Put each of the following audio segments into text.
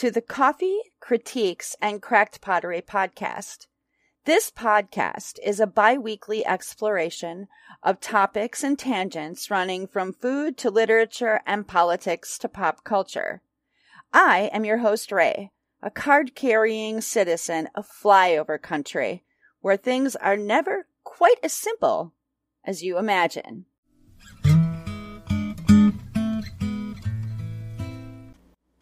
To the Coffee, Critiques, and Cracked Pottery podcast. This podcast is a bi weekly exploration of topics and tangents running from food to literature and politics to pop culture. I am your host, Ray, a card carrying citizen of flyover country, where things are never quite as simple as you imagine.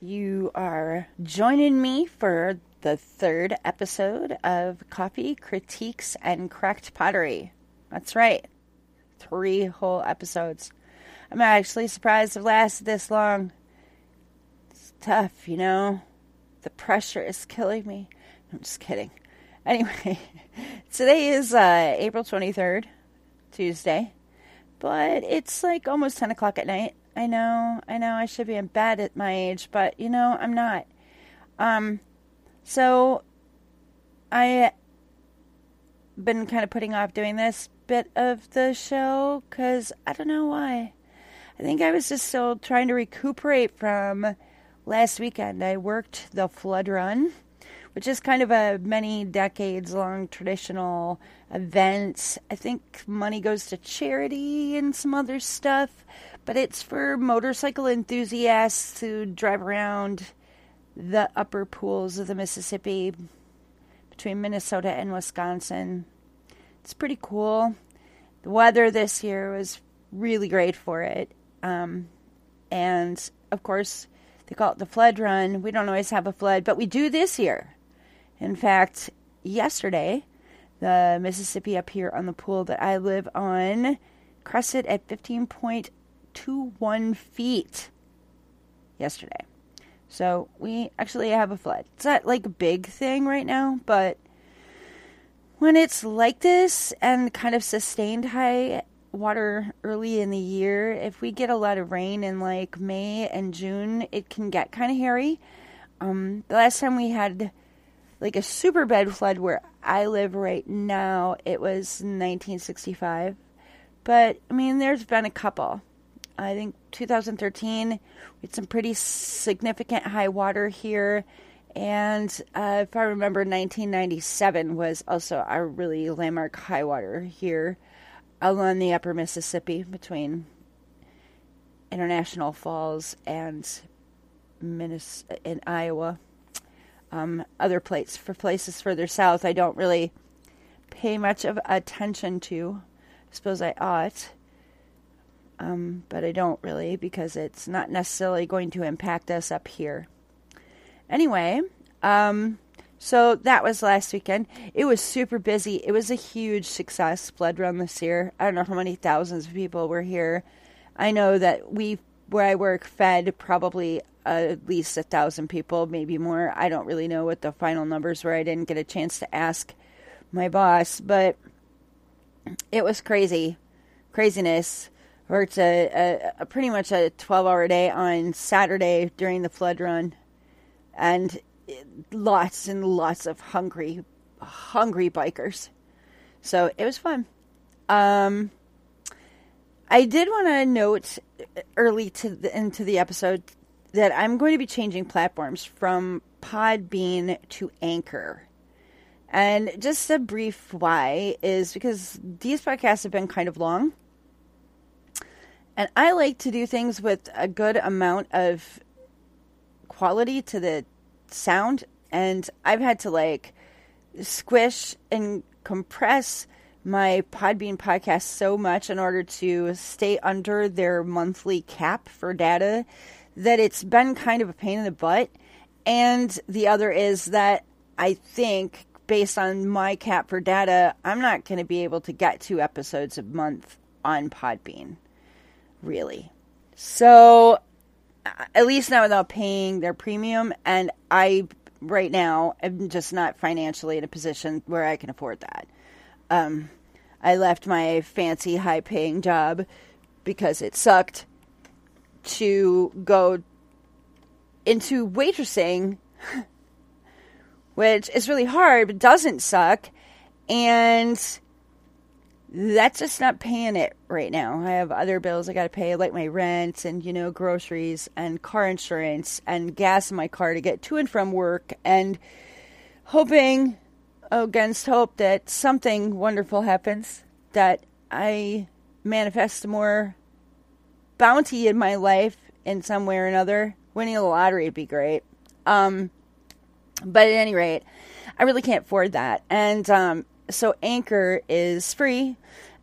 You are joining me for the third episode of Coffee, Critiques, and Cracked Pottery. That's right. Three whole episodes. I'm actually surprised it lasted this long. It's tough, you know. The pressure is killing me. I'm just kidding. Anyway, today is uh, April 23rd, Tuesday. But it's like almost 10 o'clock at night. I know, I know I should be in bed at my age, but you know, I'm not. Um, so I been kind of putting off doing this bit of the show because I don't know why. I think I was just still trying to recuperate from last weekend. I worked the flood run, which is kind of a many decades long traditional event. I think money goes to charity and some other stuff, but it's for motorcycle enthusiasts who drive around the upper pools of the Mississippi between Minnesota and Wisconsin. It's pretty cool. The weather this year was really great for it. Um, and of course, they call it the flood run. We don't always have a flood, but we do this year. In fact, yesterday, the Mississippi up here on the pool that I live on crested at 15.0 one feet yesterday. So we actually have a flood. It's not like a big thing right now, but when it's like this and kind of sustained high water early in the year, if we get a lot of rain in like May and June, it can get kind of hairy. Um, the last time we had like a super bad flood where I live right now, it was 1965. But I mean, there's been a couple. I think 2013, we had some pretty significant high water here. And uh, if I remember, 1997 was also a really landmark high water here along the upper Mississippi between International Falls and in Iowa. Um, other places for places further south, I don't really pay much of attention to. I suppose I ought um, but I don't really because it's not necessarily going to impact us up here. Anyway, um, so that was last weekend. It was super busy. It was a huge success, Flood Run this year. I don't know how many thousands of people were here. I know that we, where I work, fed probably at least a thousand people, maybe more. I don't really know what the final numbers were. I didn't get a chance to ask my boss, but it was crazy, craziness worked a, a, a pretty much a 12 hour day on Saturday during the flood run, and lots and lots of hungry, hungry bikers. So it was fun. Um, I did want to note early to the, into the episode that I'm going to be changing platforms from Podbean to Anchor. And just a brief why is because these podcasts have been kind of long and I like to do things with a good amount of quality to the sound. And I've had to like squish and compress my Podbean podcast so much in order to stay under their monthly cap for data that it's been kind of a pain in the butt. And the other is that I think, based on my cap for data, I'm not going to be able to get two episodes a month on Podbean really. So, at least now without paying their premium, and I right now am just not financially in a position where I can afford that. Um, I left my fancy, high paying job because it sucked to go into waitressing, which is really hard but doesn't suck. And that's just not paying it right now. I have other bills I got to pay, like my rent and, you know, groceries and car insurance and gas in my car to get to and from work and hoping against hope that something wonderful happens, that I manifest more bounty in my life in some way or another. Winning the lottery would be great. Um, but at any rate, I really can't afford that. And um, so Anchor is free.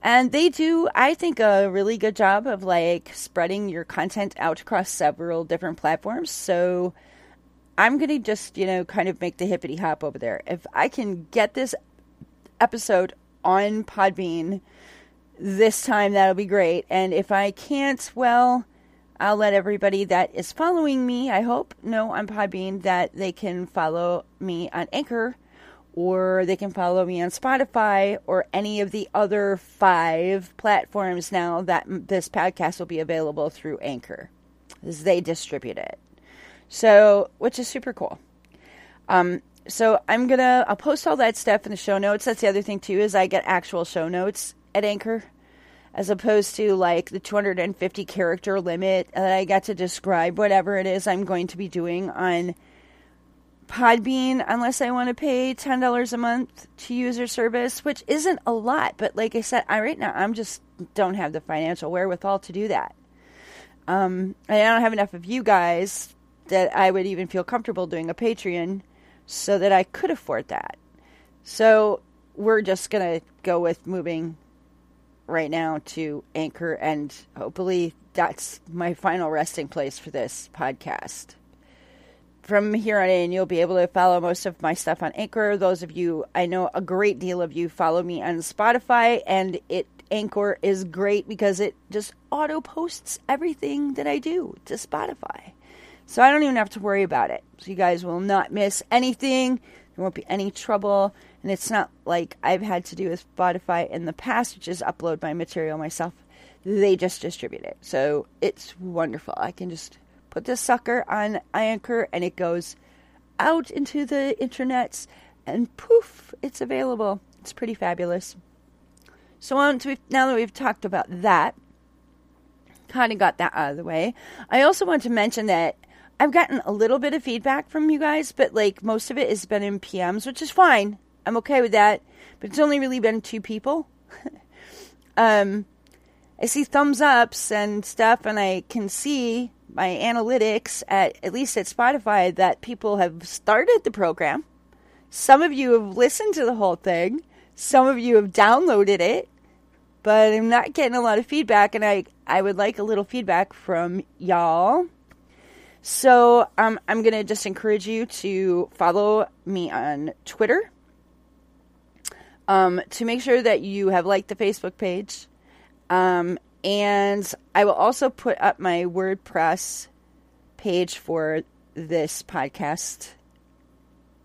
And they do, I think, a really good job of like spreading your content out across several different platforms. So I'm going to just, you know, kind of make the hippity hop over there. If I can get this episode on Podbean this time, that'll be great. And if I can't, well, I'll let everybody that is following me, I hope, know on Podbean that they can follow me on Anchor or they can follow me on Spotify or any of the other five platforms now that this podcast will be available through Anchor as they distribute it. So, which is super cool. Um, so I'm gonna I'll post all that stuff in the show notes. That's the other thing too is I get actual show notes at Anchor as opposed to like the 250 character limit that I get to describe whatever it is I'm going to be doing on Podbean unless I want to pay ten dollars a month to use their service, which isn't a lot. But like I said, I right now I'm just don't have the financial wherewithal to do that. Um, I don't have enough of you guys that I would even feel comfortable doing a Patreon, so that I could afford that. So we're just gonna go with moving right now to Anchor, and hopefully that's my final resting place for this podcast from here on in, you'll be able to follow most of my stuff on Anchor. Those of you, I know a great deal of you follow me on Spotify, and it Anchor is great because it just auto posts everything that I do to Spotify. So I don't even have to worry about it. So you guys will not miss anything. There won't be any trouble. And it's not like I've had to do with Spotify in the past, which is upload my material myself. They just distribute it. So it's wonderful. I can just put this sucker on Anchor and it goes out into the internets and poof, it's available. It's pretty fabulous. So now that we've talked about that, kind of got that out of the way, I also want to mention that I've gotten a little bit of feedback from you guys, but like most of it has been in PMs, which is fine. I'm okay with that. But it's only really been two people. um, I see thumbs ups and stuff, and I can see my analytics at at least at Spotify that people have started the program. Some of you have listened to the whole thing. Some of you have downloaded it, but I'm not getting a lot of feedback, and I I would like a little feedback from y'all. So um, I'm gonna just encourage you to follow me on Twitter. Um, to make sure that you have liked the Facebook page, um, and I will also put up my WordPress page for this podcast,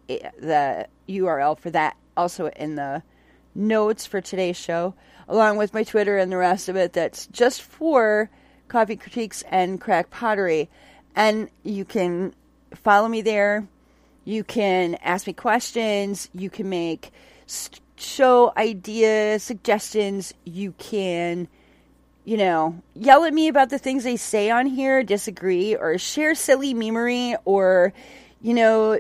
the URL for that also in the notes for today's show, along with my Twitter and the rest of it that's just for coffee critiques and crack pottery. And you can follow me there. You can ask me questions. You can make show ideas, suggestions. You can you know, yell at me about the things they say on here, disagree, or share silly memery, or, you know,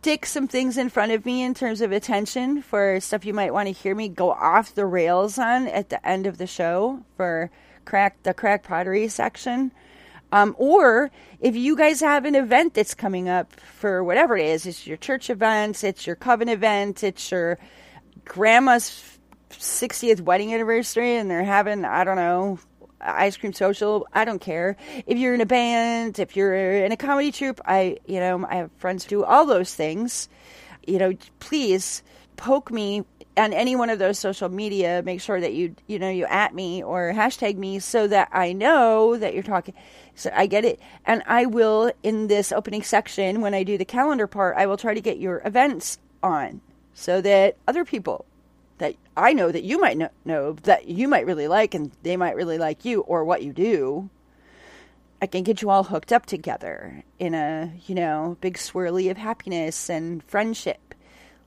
stick some things in front of me in terms of attention for stuff you might want to hear me go off the rails on at the end of the show for crack the crack pottery section. Um, or if you guys have an event that's coming up for whatever it is, it's your church event, it's your coven event, it's your grandma's 60th wedding anniversary and they're having, I don't know, ice cream social. I don't care. If you're in a band, if you're in a comedy troupe, I, you know, I have friends who do all those things. You know, please poke me on any one of those social media. Make sure that you, you know, you at me or hashtag me so that I know that you're talking. So I get it. And I will, in this opening section, when I do the calendar part, I will try to get your events on so that other people that I know that you might know, that you might really like and they might really like you or what you do. I can get you all hooked up together in a, you know, big swirly of happiness and friendship.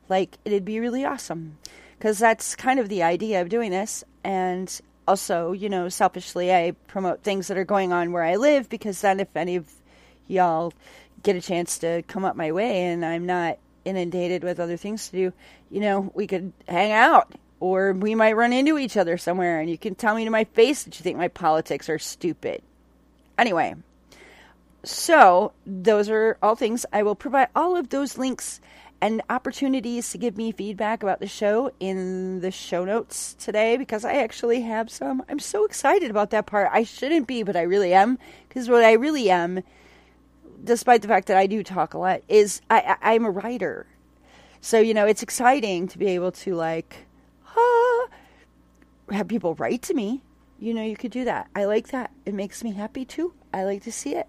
Like, it'd be really awesome. because that's kind of the idea of doing this. And also, you know, selfishly, I promote things that are going on where I live because then if any of y'all get a chance to come up my way and I'm not inundated with other things to do, you know, we could hang out or we might run into each other somewhere and you can tell me to my face that you think my politics are stupid. Anyway, so those are all things. I will provide all of those links and opportunities to give me feedback about the show in the show notes today because I actually have some. I'm so excited about that part. I shouldn't be, but I really am because what I really am, despite the fact that I do talk a lot, is I, I, I'm a writer. So you know, it's exciting to be able to like, ah, have people write to me. You know, you could do that. I like that. It makes me happy too. I like to see it.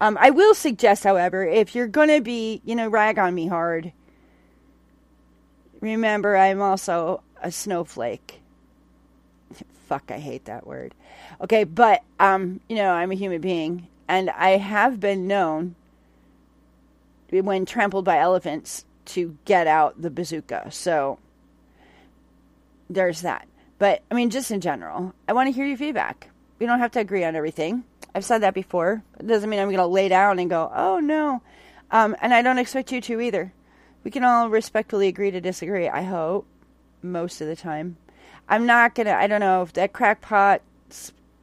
Um, I will suggest, however, if you're to be, you know, rag on me hard, remember I'm also a snowflake. Fuck, I hate that word. Okay, but, um, you know, I'm a human being, and I have been known, when trampled by elephants, to get out the bazooka. So, there's that. But, I mean, just in general, I want to hear your feedback. We don't have to agree on everything. I've said that before. It doesn't mean I'm going to lay down and go, oh no. Um, and I don't expect you to either. We can all respectfully agree to disagree, I hope, most of the time. I'm not going to, I don't know, if that crackpot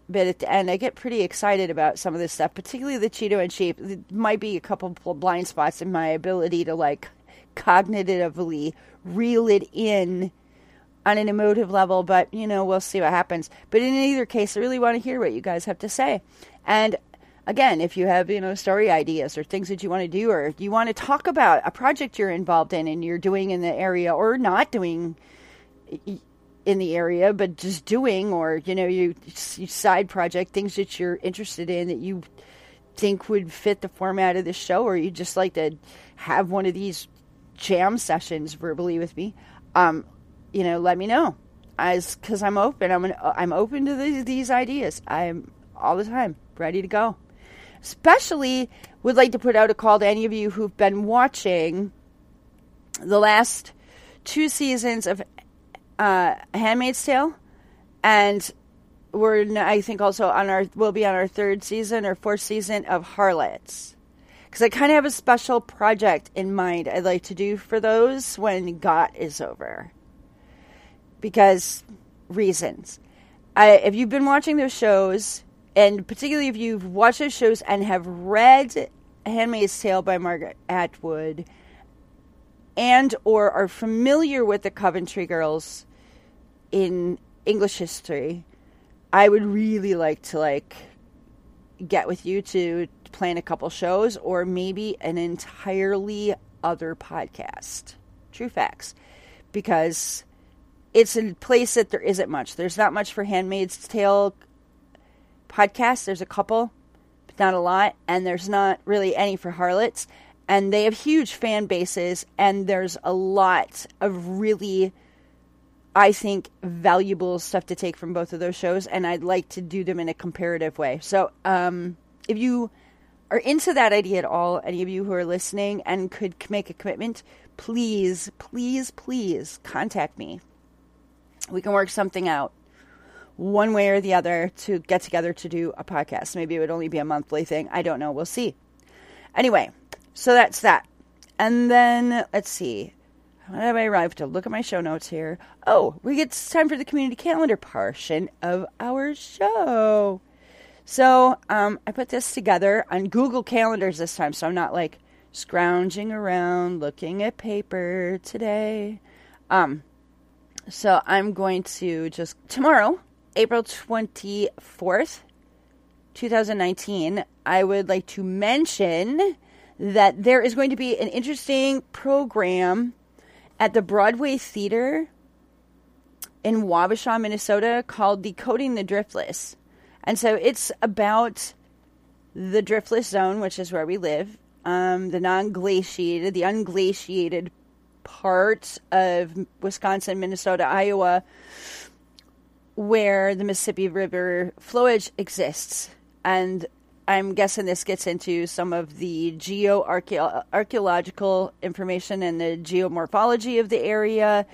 bit at the end, I get pretty excited about some of this stuff, particularly the Cheeto in Chief. There might be a couple blind spots in my ability to, like, cognitively reel it in on an emotive level, but you know, we'll see what happens. But in either case, I really want to hear what you guys have to say. And again, if you have, you know, story ideas or things that you want to do, or you want to talk about a project you're involved in and you're doing in the area or not doing in the area, but just doing, or, you know, you, you side project, things that you're interested in that you think would fit the format of the show, or you just like to have one of these jam sessions verbally with me, um, you know, let me know. As because I'm open, I'm an, I'm open to these, these ideas. I'm all the time ready to go. Especially would like to put out a call to any of you who've been watching the last two seasons of uh, *Handmaid's Tale*, and we're I think also on our we'll be on our third season or fourth season of *Harlots*. Because I kind of have a special project in mind I'd like to do for those when GOT is over because reasons. I, if you've been watching those shows, and particularly if you've watched those shows and have read *Handmaid's Tale* by Margaret Atwood, and or are familiar with the Coventry Girls in English history, I would really like to like get with you to plan a couple shows or maybe an entirely other podcast. True facts. Because it's a place that there isn't much. There's not much for Handmaid's Tale podcasts. There's a couple, but not a lot. And there's not really any for Harlots. And they have huge fan bases. And there's a lot of really, I think, valuable stuff to take from both of those shows. And I'd like to do them in a comparative way. So um, if you are into that idea at all, any of you who are listening and could make a commitment, please, please, please contact me we can work something out one way or the other to get together to do a podcast. Maybe it would only be a monthly thing. I don't know. We'll see. Anyway, so that's that. And then let's see. Have I arrived to look at my show notes here? Oh, we get time for the community calendar portion of our show. So um, I put this together on Google Calendars this time, so I'm not like scrounging around looking at paper today. Um, so I'm going to just tomorrow, April 24th, 2019, I would like to mention that there is going to be an interesting program at the Broadway Theater in Wabasha, Minnesota called Decoding the Driftless. And so it's about the driftless zone, which is where we live, um, the non glaciated, the unglaciated parts of Wisconsin, Minnesota, Iowa, where the Mississippi River flowage exists. And I'm guessing this gets into some of the geoarchaeological information and the geomorphology of the area.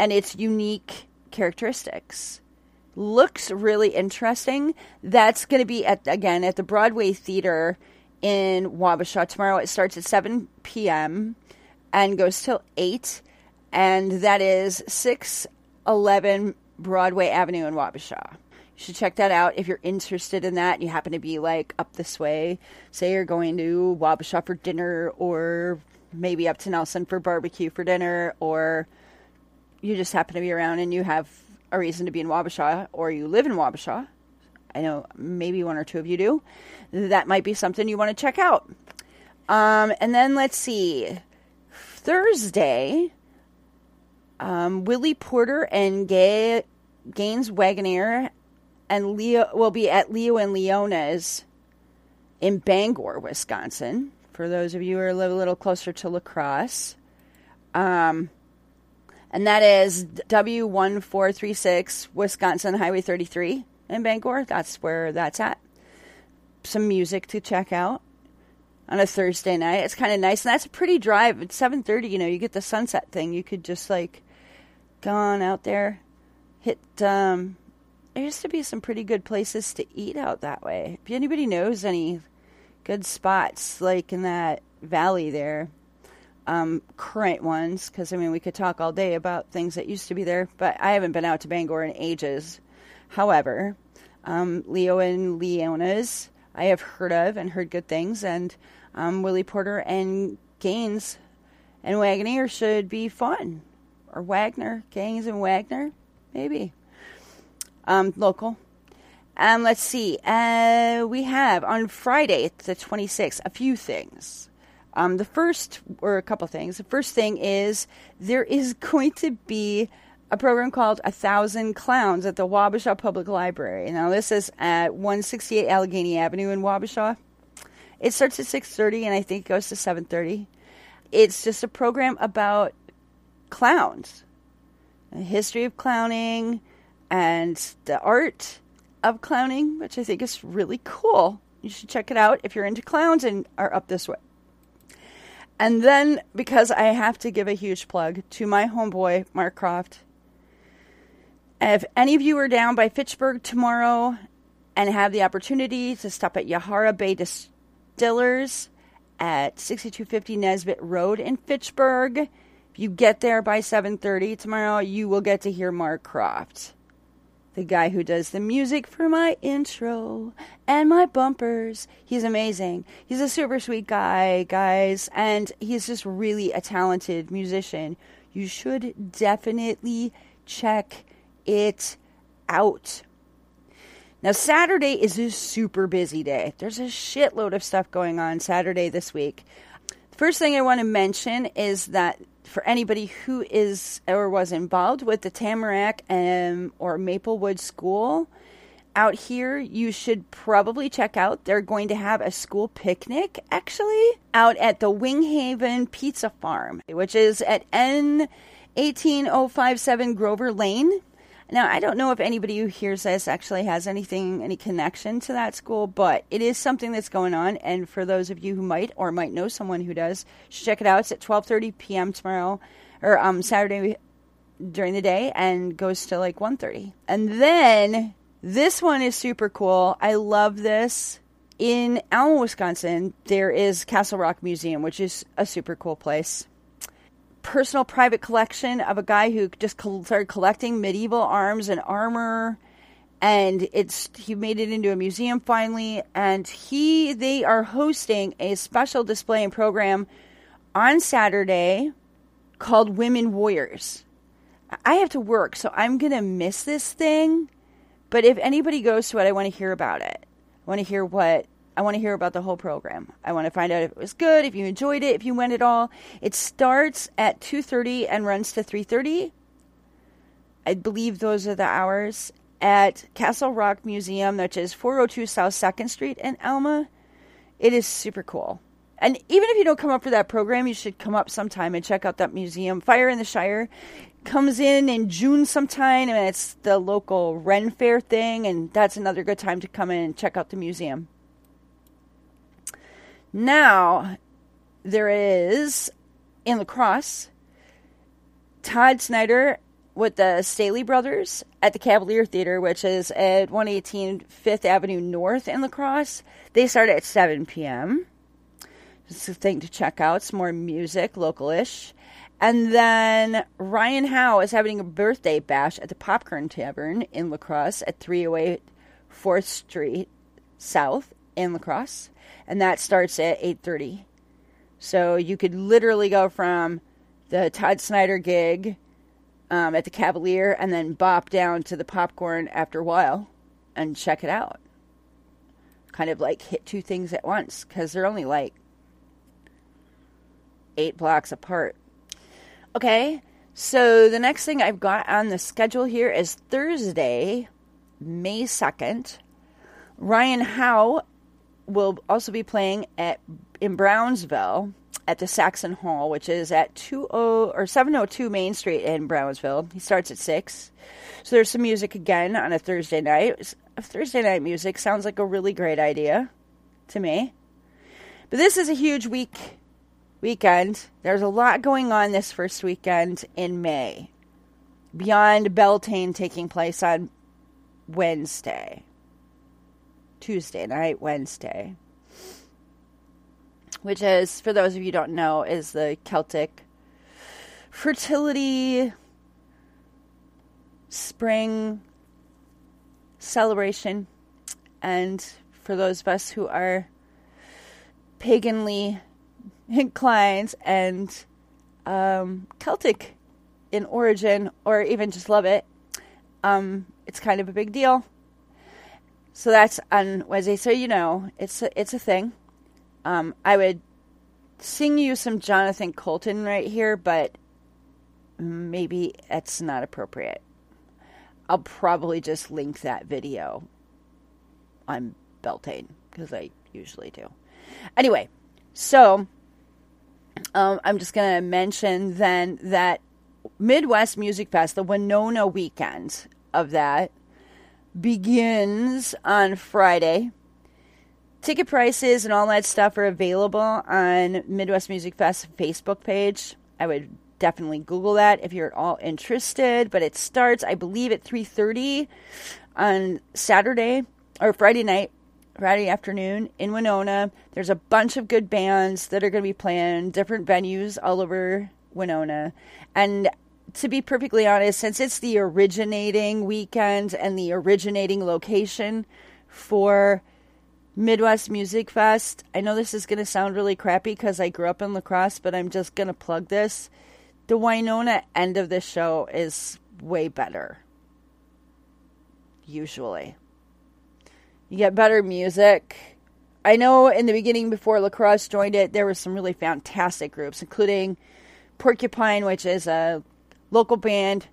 and its unique characteristics. Looks really interesting. That's going to be at again at the Broadway Theater in Wabasha tomorrow. It starts at 7 p.m. and goes till 8, and that is 611 Broadway Avenue in Wabasha. Should check that out if you're interested in that. You happen to be like up this way. Say you're going to Wabasha for dinner, or maybe up to Nelson for barbecue for dinner, or you just happen to be around and you have a reason to be in Wabasha, or you live in Wabasha. I know maybe one or two of you do. That might be something you want to check out. Um, and then let's see. Thursday, um, Willie Porter and Gay, Gaines Wagoner and Leo will be at Leo and Leona's in Bangor, Wisconsin. For those of you who live a little closer to La Crosse. Um, and that is W1436 Wisconsin Highway 33 in Bangor. That's where that's at. Some music to check out on a Thursday night. It's kind of nice, and that's a pretty drive. It's 7:30. You know, you get the sunset thing. You could just like go on out there, hit. Um, there used to be some pretty good places to eat out that way. If anybody knows any good spots like in that valley there, um, current ones, because I mean we could talk all day about things that used to be there, but I haven't been out to Bangor in ages. However, um, Leo and Leona's I have heard of and heard good things, and um, Willie Porter and Gaines and Wagner should be fun. Or Wagner, Gaines and Wagner, maybe. Um, local. Um, let's see. Uh, we have on Friday, the 26th, a few things. Um, the first, or a couple things. The first thing is there is going to be a program called A Thousand Clowns at the Wabasha Public Library. Now, this is at 168 Allegheny Avenue in Wabasha. It starts at 6:30 and I think it goes to 7:30. It's just a program about clowns, the history of clowning, and the art of clowning, which I think is really cool. You should check it out if you're into clowns and are up this way. And then, because I have to give a huge plug to my homeboy, Mark Croft. If any of you are down by Fitchburg tomorrow and have the opportunity to stop at Yahara Bay Distillers at 6250 Nesbitt Road in Fitchburg, if you get there by 7:30 tomorrow, you will get to hear Mark Croft the guy who does the music for my intro and my bumpers. He's amazing. He's a super sweet guy, guys, and he's just really a talented musician. You should definitely check it out. Now, Saturday is a super busy day. There's a shitload of stuff going on Saturday this week. The first thing I want to mention is that for anybody who is or was involved with the Tamarack um, or Maplewood School out here, you should probably check out. They're going to have a school picnic actually out at the Winghaven Pizza Farm, which is at N 18057 Grover Lane now, I don't know if anybody who hears this actually has anything, any connection to that school, but it is something that's going on. And for those of you who might or might know someone who does, check it out. It's at 12:30 p.m. tomorrow, or um, Saturday during the day, and goes to like 1:30. And then this one is super cool. I love this. In Alma, Wisconsin, there is Castle Rock Museum, which is a super cool place personal private collection of a guy who just started collecting medieval arms and armor and it's he made it into a museum finally and he they are hosting a special display and program on Saturday called Women Warriors. I have to work, so I'm going to miss this thing, but if anybody goes to it, I want to hear about it. I want to hear what I want to hear about the whole program. I want to find out if it was good, if you enjoyed it, if you went at all. It starts at 2:30 and runs to 3:30. I believe those are the hours at Castle Rock Museum, which is 402 South 2nd Street in Alma. It is super cool. And even if you don't come up for that program, you should come up sometime and check out that museum. Fire in the Shire comes in in June sometime, and it's the local Ren Fair thing, and that's another good time to come in and check out the museum. Now, there is in La Crosse Todd Snyder with the Staley Brothers at the Cavalier Theater, which is at 118 Fifth Avenue North in La Crosse. They start at 7 p.m. It's a thing to check out. Some more music, local-ish. And then Ryan Howe is having a birthday bash at the Popcorn Tavern in La Crosse at 308 4th Street South in La Crosse. And that starts at 8.30. So you could literally go from the Todd Snyder gig um, at the Cavalier and then bop down to the popcorn after a while and check it out. Kind of like hit two things at once because they're only like eight blocks apart. Okay, so the next thing I've got on the schedule here is Thursday, May 2nd. Ryan Howe will also be playing at in Brownsville at the Saxon Hall, which is at 20 or 702 Main Street in Brownsville. He starts at 6. So there's some music again on a Thursday night. Thursday night music sounds like a really great idea to me. But this is a huge week weekend. There's a lot going on this first weekend in May. Beyond Beltane taking place on Wednesday. Tuesday night, Wednesday. Which is, for those of you don't know, is the Celtic fertility spring celebration. And for those of us who are paganly inclined and um, Celtic in origin, or even just love it, um, it's kind of a big deal. So that's on Wednesday. So you know, it's a, it's a thing. Um, I would sing you some Jonathan Coulton right here, but maybe it's not appropriate. I'll probably just link that video on Beltane because I usually do. Anyway, so um, I'm just going to mention then that Midwest Music Fest, the Winona weekend of that, begins on Friday. Ticket prices and all that stuff are available on Midwest Music Fest Facebook page. I would definitely Google that if you're at all interested. But it starts, I believe, at 3:30 on Saturday or Friday night. Friday afternoon in Winona. There's a bunch of good bands that are going to be playing different venues all over Winona. And to be perfectly honest, since it's the originating weekend and the originating location for Midwest Music Fest, I know this is going to sound really crappy because I grew up in La Crosse, but I'm just going to plug this. The Winona end of the show is way better. Usually. You get better music. I know in the beginning, before La Crosse joined it, there were some really fantastic groups, including Porcupine, which is a local band.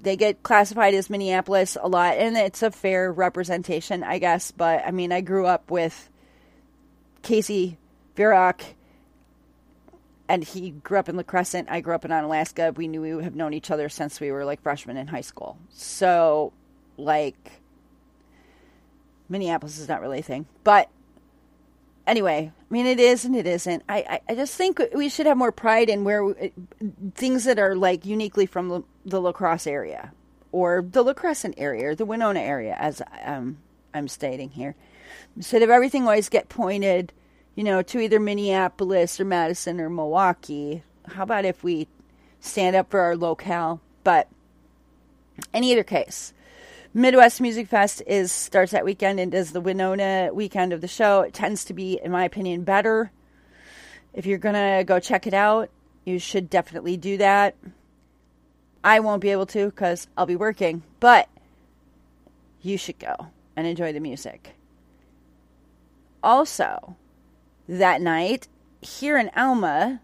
They get classified as Minneapolis a lot, and it's a fair representation, I guess. But I mean, I grew up with Casey Virak, and he grew up in La Crescent. I grew up in La Crosse. We knew we would have known each other since we were like freshmen in high school. So, like, Minneapolis is not really a thing. But anyway, I mean, it is and it isn't. I, I, I just think we should have more pride in where we, things that are like uniquely from the, the La Crosse area or the La Crescent area or the Winona area, as um, I'm stating here. Instead of everything always get pointed, you know, to either Minneapolis or Madison or Milwaukee, how about if we stand up for our locale? But in either case, Midwest Music Fest is starts that weekend and is the Winona weekend of the show. It tends to be, in my opinion, better. If you're gonna go check it out, you should definitely do that. I won't be able to because I'll be working, but you should go and enjoy the music. Also, that night here in Alma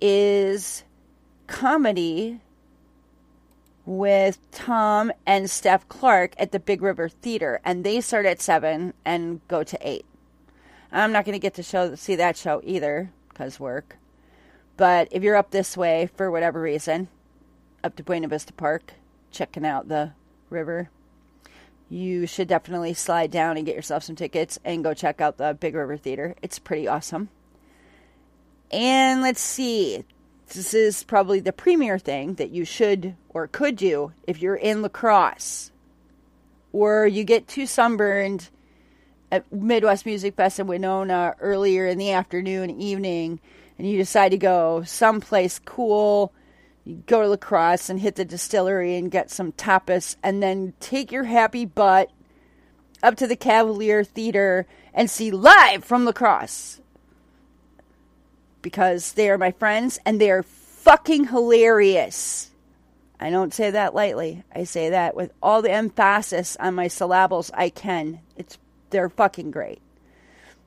is comedy with Tom and Steph Clark at the Big River Theater, and they start at seven and go to eight. I'm not going to get to show see that show either because work. But if you're up this way for whatever reason, up to Buena Vista Park, checking out the river, you should definitely slide down and get yourself some tickets and go check out the Big River Theater. It's pretty awesome. And let's see. This is probably the premier thing that you should or could do if you're in La Crosse or you get too sunburned at Midwest Music Fest in Winona earlier in the afternoon, evening, and you decide to go someplace cool. You go to La Crosse and hit the distillery and get some tapas, and then take your happy butt up to the Cavalier Theater and see live from La Crosse. Because they are my friends and they are fucking hilarious. I don't say that lightly. I say that with all the emphasis on my syllables I can. It's they're fucking great.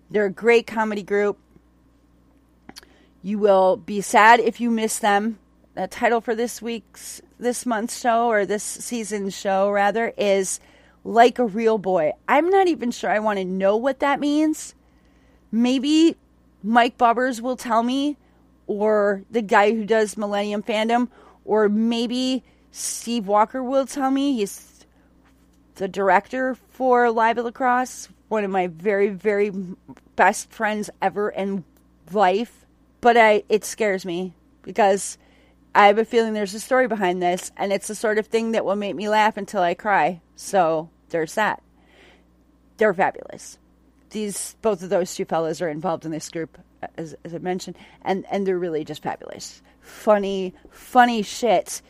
They're a great comedy group. You will be sad if you miss them. The title for this week's this month's show or this season's show rather is like a real boy. I'm not even sure I want to know what that means. Maybe Mike Bubbers will tell me, or the guy who does Millennium Fandom, or maybe Steve Walker will tell me. He's the director for Live at La Crosse, one of my very, very best friends ever in life. But I, it scares me because I have a feeling there's a story behind this, and it's the sort of thing that will make me laugh until I cry. So there's that. They're fabulous. These both of those two fellas are involved in this group, as, as I mentioned, and and they're really just fabulous. Funny, funny shit.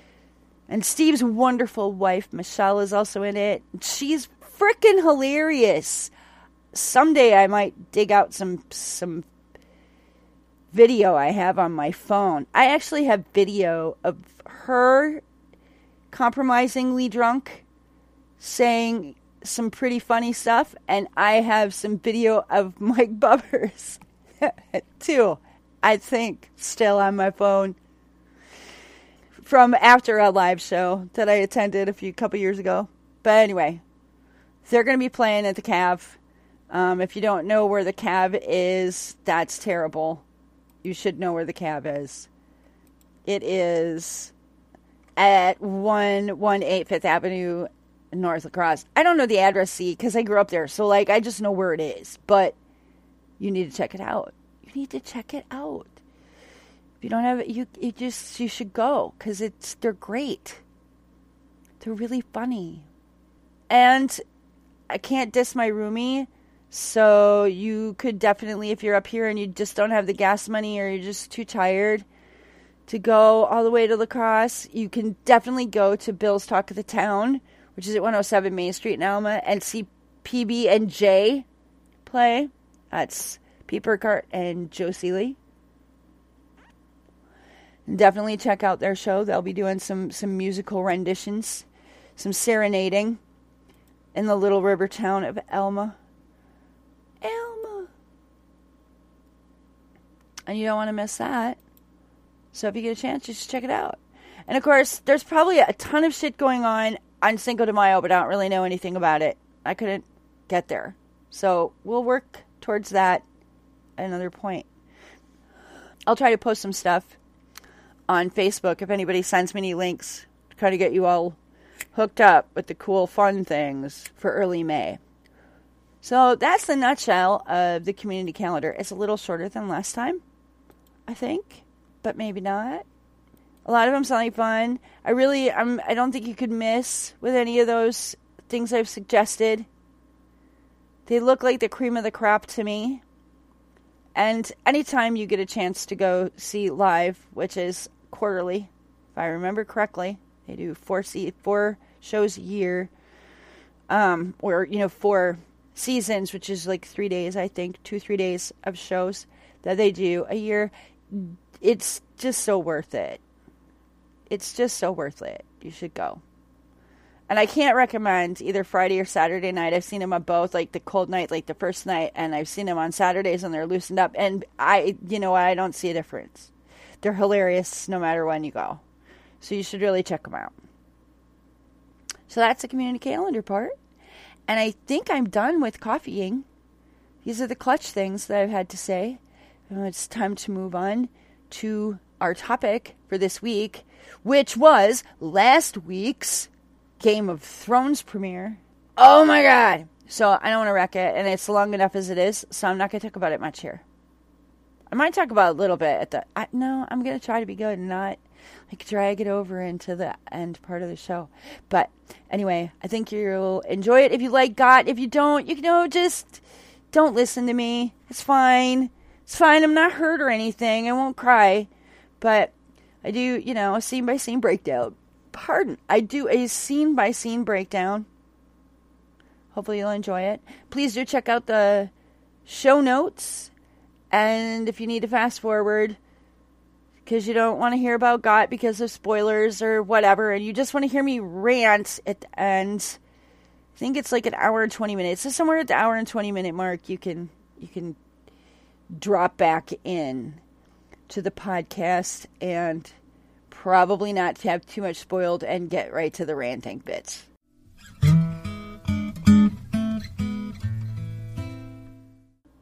And Steve's wonderful wife Michelle is also in it. She's freaking hilarious. Someday I might dig out some some video I have on my phone. I actually have video of her compromisingly drunk saying some pretty funny stuff, and I have some video of Mike Bubbers too. I think still on my phone from after a live show that I attended a few couple years ago. But anyway, they're going to be playing at the Cav. Um, if you don't know where the Cav is, that's terrible you should know where the Cav is. It is at 118 Fifth Avenue, North La Crosse. I don't know the address, see, because I grew up there. So, like, I just know where it is. But you need to check it out. You need to check it out. If you don't have it, you, you just, you should go because it's, they're great. They're really funny. And I can't diss my roomie so you could definitely, if you're up here and you just don't have the gas money or you're just too tired to go all the way to La Crosse, you can definitely go to Bill's Talk of the Town, which is at 107 Main Street in Alma, and see PB and J play. That's Pete Burkhart and Joe Seeley. definitely check out their show. They'll be doing some some musical renditions, some serenading in the little river town of Alma. Elma. And you don't want to miss that. So if you get a chance, just check it out. And of course, there's probably a ton of shit going on on Cinco de Mayo, but I don't really know anything about it. I couldn't get there. So we'll work towards that at another point. I'll try to post some stuff on Facebook if anybody sends me any links to try to get you all hooked up with the cool, fun things for early May. So that's the nutshell of the community calendar. It's a little shorter than last time, I think, but maybe not. A lot of them sound like fun. I really, I'm, I don't think you could miss with any of those things I've suggested. They look like the cream of the crop to me. And anytime you get a chance to go see live, which is quarterly, if I remember correctly, they do four see four shows a year, um, or you know four seasons, which is like three days, I think, two, three days of shows that they do a year. It's just so worth it. It's just so worth it. You should go. And I can't recommend either Friday or Saturday night. I've seen them on both, like the cold night, like the first night, and I've seen them on Saturdays and they're loosened up. And I, you know, I don't see a difference. They're hilarious no matter when you go. So you should really check them out. So that's the community calendar part. And I think I'm done with coffeeing. These are the clutch things that I've had to say. It's time to move on to our topic for this week, which was last week's Game of Thrones premiere. Oh my god! So I don't want to wreck it, and it's long enough as it is, so I'm not going to talk about it much here. I might talk about a little bit at the. I, no, I'm gonna try to be good and not like drag it over into the end part of the show. But anyway, I think you'll enjoy it if you like God. If you don't, you know, just don't listen to me. It's fine. It's fine. I'm not hurt or anything. I won't cry. But I do, you know, a scene by scene breakdown. Pardon. I do a scene by scene breakdown. Hopefully you'll enjoy it. Please do check out the show notes. And if you need to fast forward, because you don't want to hear about GOT because of spoilers or whatever, and you just want to hear me rant at the end. I think it's like an hour and twenty minutes. So somewhere at the hour and twenty minute mark, you can you can drop back in to the podcast and probably not to have too much spoiled and get right to the ranting bits.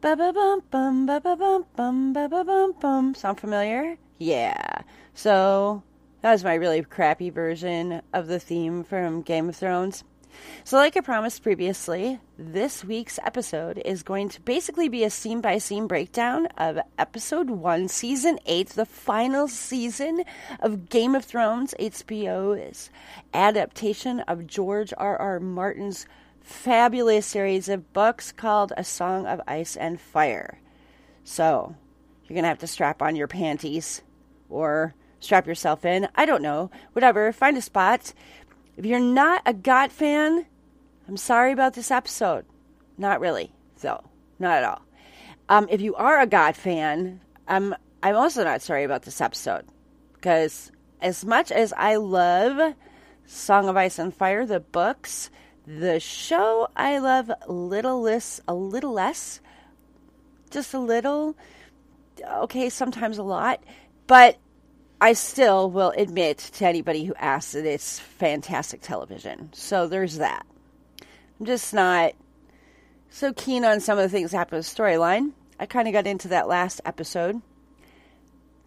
Ba ba bum bum ba ba bum bum ba ba bum bum. Sound familiar? Yeah. So that was my really crappy version of the theme from Game of Thrones. So, like I promised previously, this week's episode is going to basically be a scene by scene breakdown of episode one, season eight, the final season of Game of Thrones, HBO's adaptation of George R. R. Martin's fabulous series of books called A Song of Ice and Fire. So, you're going to have to strap on your panties or strap yourself in. I don't know. Whatever. Find a spot. If you're not a GOT fan, I'm sorry about this episode. Not really, though. Not at all. Um, if you are a GOT fan, I'm I'm also not sorry about this episode because as much as I love Song of Ice and Fire, the books, the show I love little less, a little less, just a little. Okay, sometimes a lot, but I still will admit to anybody who asks that it's fantastic television. So there's that. I'm just not so keen on some of the things that happen the storyline. I kind of got into that last episode.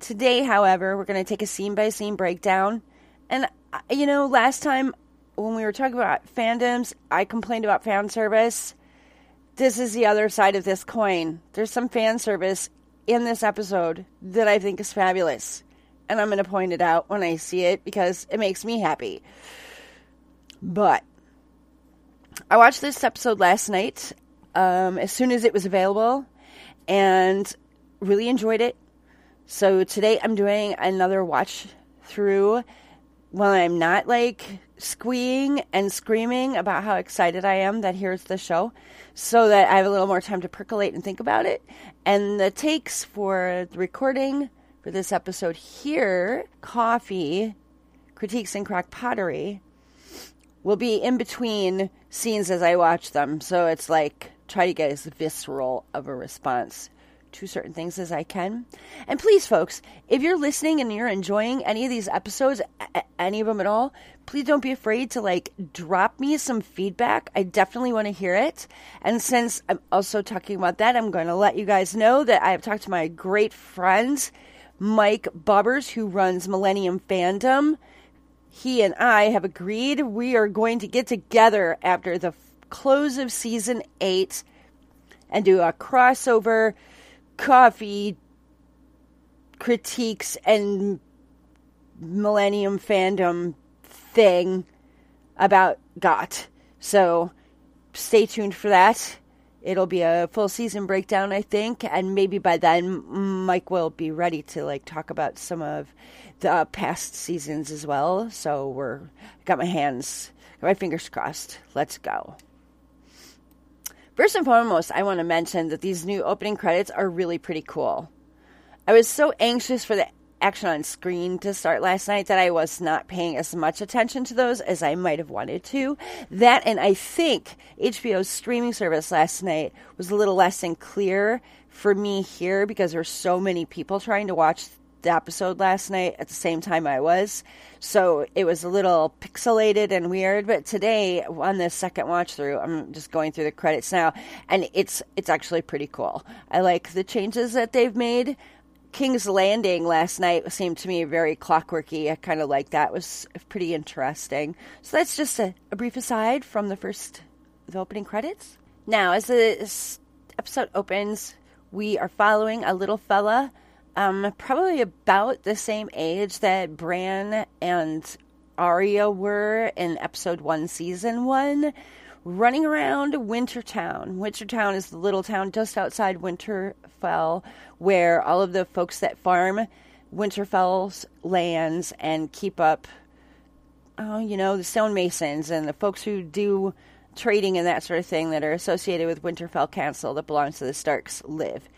Today, however, we're going to take a scene by scene breakdown. And, uh, you know, last time when we were talking about fandoms, I complained about fan service. This is the other side of this coin. There's some fan service in this episode that I think is fabulous and I'm going to point it out when I see it because it makes me happy. But I watched this episode last night um, as soon as it was available and really enjoyed it. So today I'm doing another watch through while I'm not like squeeing and screaming about how excited I am that here's the show so that I have a little more time to percolate and think about it. And the takes for the recording for this episode here, coffee, critiques, and crack pottery will be in between scenes as I watch them. So it's like try to get as visceral of a response to certain things as I can. And please, folks, if you're listening and you're enjoying any of these episodes, any of them at all, please don't be afraid to like drop me some feedback. I definitely want to hear it. And since I'm also talking about that, I'm going to let you guys know that I have talked to my great friends Mike Bubbers, who runs Millennium Fandom. He and I have agreed we are going to get together after the close of season eight and do a crossover coffee critiques and Millennium Fandom thing about GOT. So stay tuned for that. It'll be a full season breakdown, I think, and maybe by then Mike will be ready to like talk about some of the past seasons as well. So we're got my hands, got my fingers crossed. Let's go. First and foremost, I want to mention that these new opening credits are really pretty cool. I was so anxious for the action on screen to start last night that I was not paying as much attention to those as I might have wanted to. That and I think HBO's streaming service last night was a little less than clear for me here because there's so many people trying to watch the episode last night at the same time I was. So it was a little pixelated and weird, but today on this second watch through, I'm just going through the credits now and it's it's actually pretty cool. I like the changes that they've made. King's Landing last night seemed to me very clockworky. I kind of like that. It was pretty interesting. So that's just a, a, brief aside from the first, the opening credits. Now, as the episode opens, we are following a little fella, um, probably about the same age that Bran and Arya were in episode one, season one, running around Wintertown. Wintertown is the little town just outside Winterfell where all of the folks that farm Winterfell's lands and keep up, oh, you know, the stonemasons and the folks who do trading and that sort of thing that are associated with Winterfell Castle that belongs to the Starks live.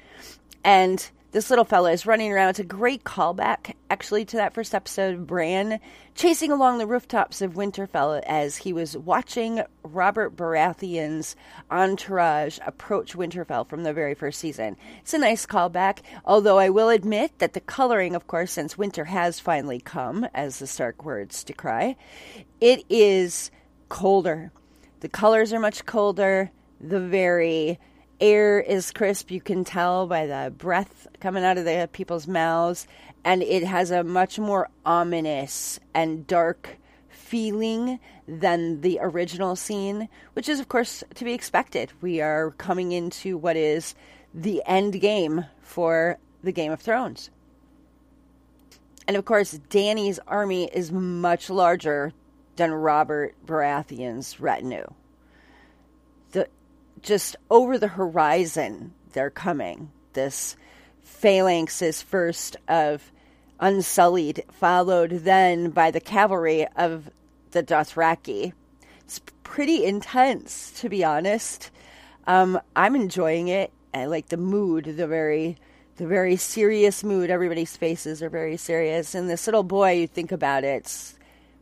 And this little fella is running around. It's a great callback, actually, to that first episode of Bran chasing along the rooftops of Winterfell as he was watching Robert Baratheon's entourage approach Winterfell from the very first season. It's a nice callback, although I will admit that the coloring, of course, since winter has finally come, as the Stark words decry, it is colder. The colors are much colder. The very air is crisp. You can tell by the breath coming out of the people's mouths, and it has a much more ominous and dark feeling than the original scene, which is, of course, to be expected. We are coming into what is the end game for the Game of Thrones. And of course, Danny's army is much larger than Robert Baratheon's retinue just over the horizon, they're coming. This phalanx is first of Unsullied, followed then by the cavalry of the Dothraki. It's pretty intense, to be honest. Um, I'm enjoying it. I like the mood, the very, the very serious mood. Everybody's faces are very serious, and this little boy, you think about it, it's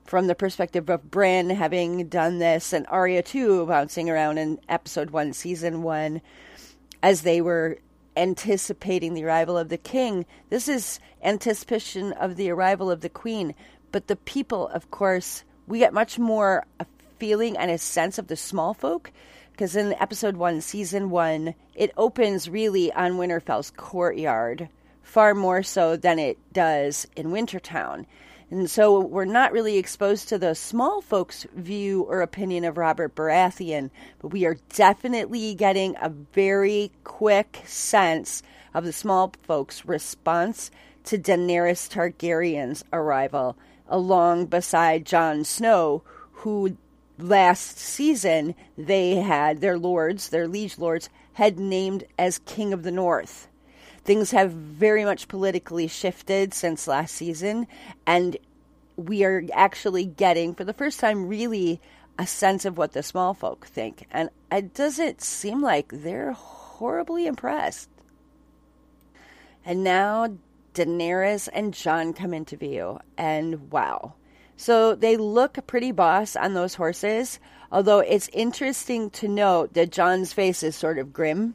from the perspective of Bran having done this and Arya too bouncing around in episode one, season one, as they were anticipating the arrival of the king. This is anticipation of the arrival of the queen. But the people, of course, we get much more a feeling and a sense of the small folk because in episode one, season one, it opens really on Winterfell's courtyard, far more so than it does in Wintertown. And so we're not really exposed to the small folks' view or opinion of Robert Baratheon, but we are definitely getting a very quick sense of the small folks' response to Daenerys Targaryen's arrival, along beside Jon Snow, who last season they had their lords, their liege lords, had named as King of the North things have very much politically shifted since last season, and we are actually getting, for the first time, really a sense of what the small folk think. And it doesn't seem like they're horribly impressed. And now Daenerys and Jon come into view, and wow. So they look pretty boss on those horses, although it's interesting to note that Jon's face is sort of grim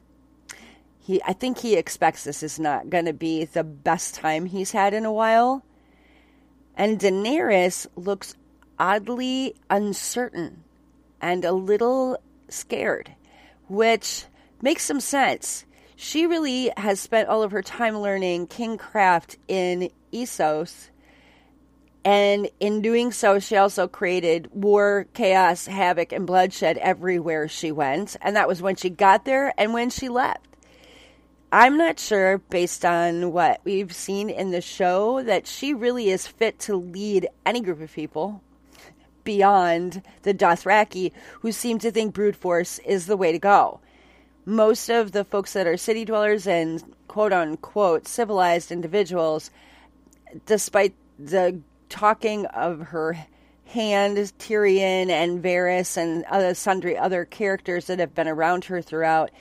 he I think he expects this is not going to be the best time he's had in a while. And Daenerys looks oddly uncertain and a little scared, which makes some sense. She really has spent all of her time learning Kingcraft in Essos. And in doing so, she also created war, chaos, havoc, and bloodshed everywhere she went. And that was when she got there and when she left. I'm not sure, based on what we've seen in the show, that she really is fit to lead any group of people beyond the Dothraki, who seem to think brute force is the way to go. Most of the folks that are city dwellers and quote unquote civilized individuals, despite the talking of her hand, Tyrion and Varys and other sundry other characters that have been around her throughout,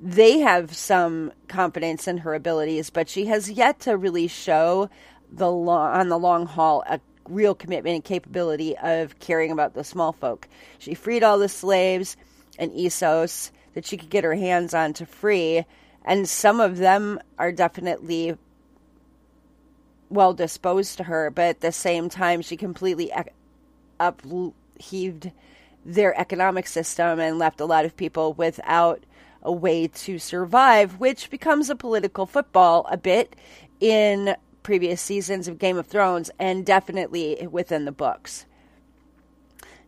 they have some confidence in her abilities, but she has yet to really show the long, on the long haul a real commitment and capability of caring about the small folk. She freed all the slaves in Essos that she could get her hands on to free, and some of them are definitely well disposed to her, but at the same time, she completely upheaved their economic system and left a lot of people without a way to survive, which becomes a political football a bit in previous seasons of Game of Thrones and definitely within the books.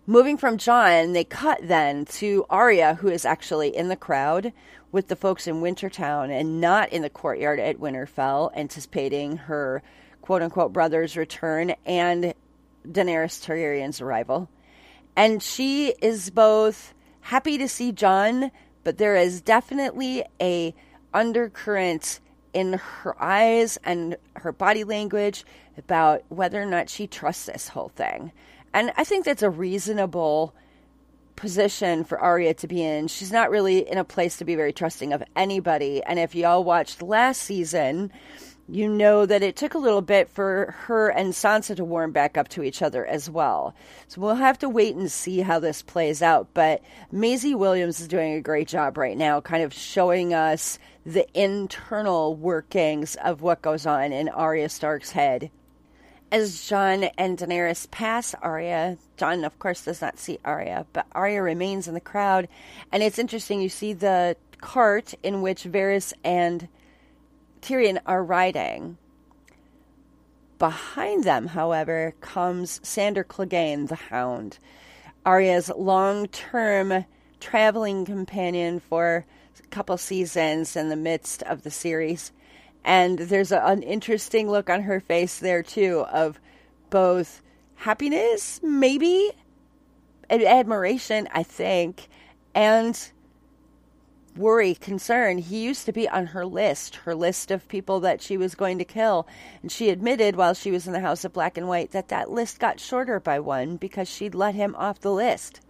Moving from Jon, they cut then to Arya, who is actually in the crowd with the folks in Wintertown and not in the courtyard at Winterfell, anticipating her quote unquote brother's return and Daenerys Targaryen's arrival. And she is both happy to see John, but there is definitely a undercurrent in her eyes and her body language about whether or not she trusts this whole thing. And I think that's a reasonable position for Arya to be in. She's not really in a place to be very trusting of anybody. And if y'all watched last season, you know that it took a little bit for her and Sansa to warm back up to each other as well. So we'll have to wait and see how this plays out. But Maisie Williams is doing a great job right now, kind of showing us the internal workings of what goes on in Arya Stark's head. As Jon and Daenerys pass Arya, Jon, of course, does not see Arya, but Arya remains in the crowd. And it's interesting, you see the cart in which Varys and Tyrion are riding. Behind them, however, comes Sandor Clegane, the Hound, Arya's long term traveling companion for a couple seasons in the midst of the series. And there's a, an interesting look on her face there, too, of both happiness, maybe, and admiration, I think, and worry, concern. He used to be on her list, her list of people that she was going to kill. And she admitted while she was in the House of Black and White that that list got shorter by one because she'd let him off the list.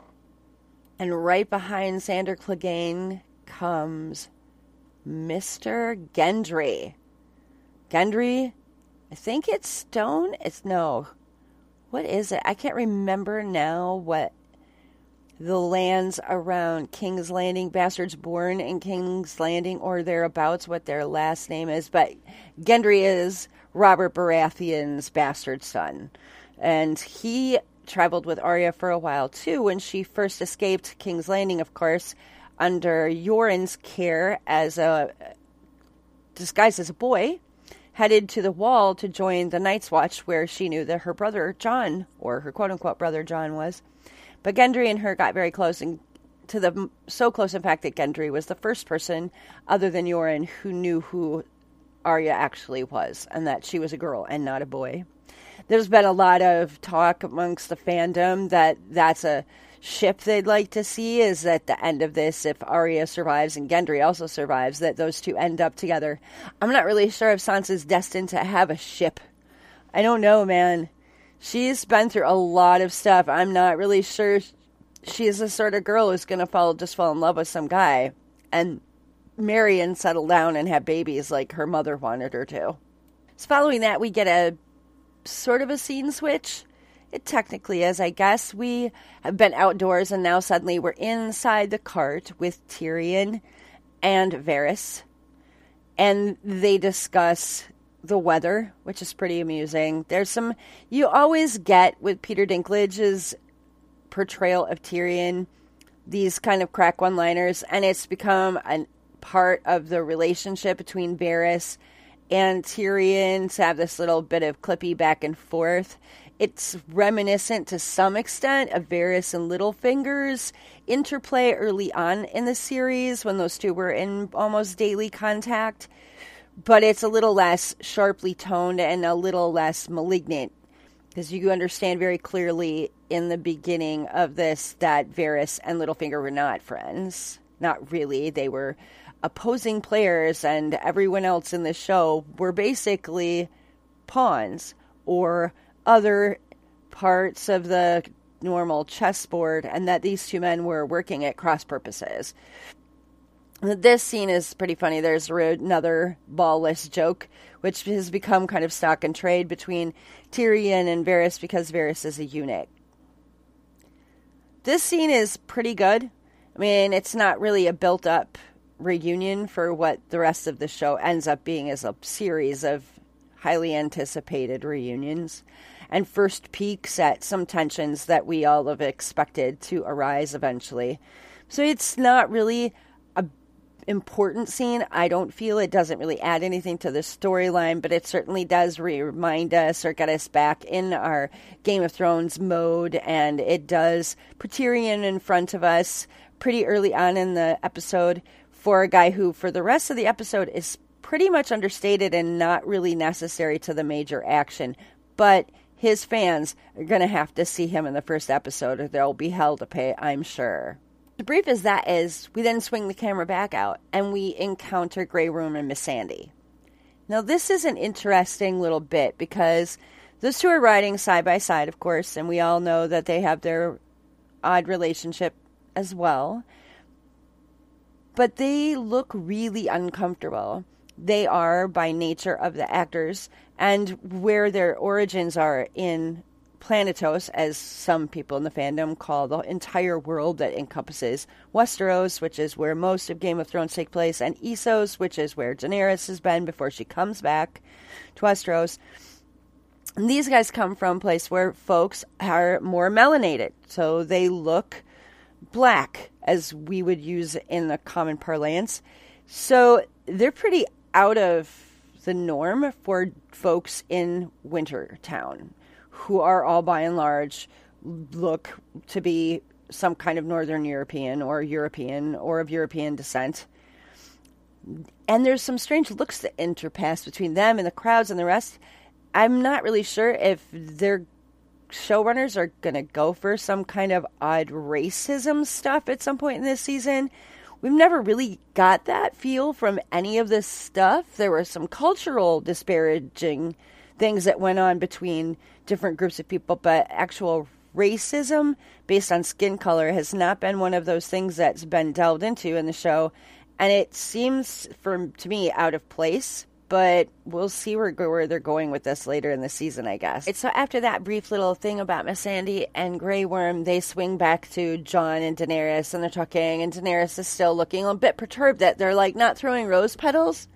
And right behind Sandor Clegane comes Mr. Gendry. Gendry, I think it's stone. It's no. What is it? I can't remember now what the lands around King's Landing, bastards born in King's Landing or thereabouts, what their last name is. But Gendry is Robert Baratheon's bastard son. And he traveled with Arya for a while too when she first escaped King's Landing, of course, under Yoren's care as a disguised as a boy headed to the wall to join the Night's Watch, where she knew that her brother John, or her quote unquote brother John was. But Gendry and her got very close, and to the so close, in fact, that Gendry was the first person other than Yoren who knew who Arya actually was, and that she was a girl and not a boy. There's been a lot of talk amongst the fandom that that's a ship they'd like to see is at the end of this, if Arya survives and Gendry also survives, that those two end up together. I'm not really sure if Sansa's destined to have a ship. I don't know, man. She's been through a lot of stuff. I'm not really sure she's the sort of girl who's going to fall just fall in love with some guy and marry and settle down and have babies like her mother wanted her to. So following that, we get a sort of a scene switch it technically is, I guess. We have been outdoors and now suddenly we're inside the cart with Tyrion and Varys. And they discuss the weather, which is pretty amusing. There's some, you always get with Peter Dinklage's portrayal of Tyrion these kind of crack one liners, and it's become a part of the relationship between Varys and Tyrion to have this little bit of clippy back and forth. It's reminiscent to some extent of Varys and Littlefinger's interplay early on in the series when those two were in almost daily contact, but it's a little less sharply toned and a little less malignant because you understand very clearly in the beginning of this that Varys and Littlefinger were not friends. Not really. They were opposing players, and everyone else in the show were basically pawns or other parts of the normal chessboard, and that these two men were working at cross purposes. This scene is pretty funny. There's another ballless joke, which has become kind of stock and trade between Tyrion and Varys because Varys is a eunuch. This scene is pretty good. I mean, it's not really a built up reunion for what the rest of the show ends up being as a series of highly anticipated reunions and first peeks at some tensions that we all have expected to arise eventually. So it's not really important scene. I don't feel it doesn't really add anything to the storyline, but it certainly does remind us or get us back in our Game of Thrones mode, and it does put Tyrion in front of us pretty early on in the episode for a guy who, for the rest of the episode, is pretty much understated and not really necessary to the major action. But his fans are going to have to see him in the first episode or they'll be hell to pay, I'm sure. The brief as that is, we then swing the camera back out and we encounter Grey Worm and Missandei. Now, this is an interesting little bit because those two are riding side by side, of course, and we all know that they have their odd relationship as well. But they look really uncomfortable. They are, by nature of the actors, and where their origins are in Planetos, as some people in the fandom call the entire world that encompasses Westeros, which is where most of Game of Thrones take place, and Essos, which is where Daenerys has been before she comes back to Westeros. And these guys come from a place where folks are more melanated, so they look black, as we would use in the common parlance. So they're pretty out of the norm for folks in Wintertown, who are all by and large look to be some kind of Northern European or European or of European descent. And there's some strange looks that interpass between them and the crowds and the rest. I'm not really sure if their showrunners are going to go for some kind of odd racism stuff at some point in this season. We've never really got that feel from any of this stuff. There were some cultural disparaging things that went on between different groups of people, but actual racism based on skin color has not been one of those things that's been delved into in the show. And it seems, for to me, out of place but we'll see where, where they're going with this later in the season, I guess. So after that brief little thing about Missandei and Grey Worm, they swing back to Jon and Daenerys, and they're talking, and Daenerys is still looking a bit perturbed that they're like not throwing rose petals.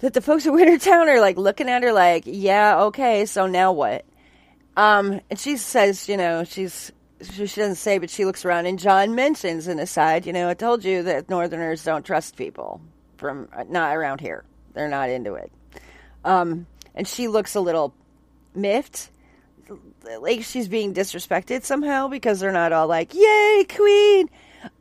That the folks at Wintertown are like looking at her like, yeah, okay, so now what? Um, and she says, you know, she's she, she doesn't say, but she looks around, and John mentions an aside, you know, I told you that Northerners don't trust people from not around here. They're not into it. Um, and she looks a little miffed, like she's being disrespected somehow because they're not all like, "Yay, queen!"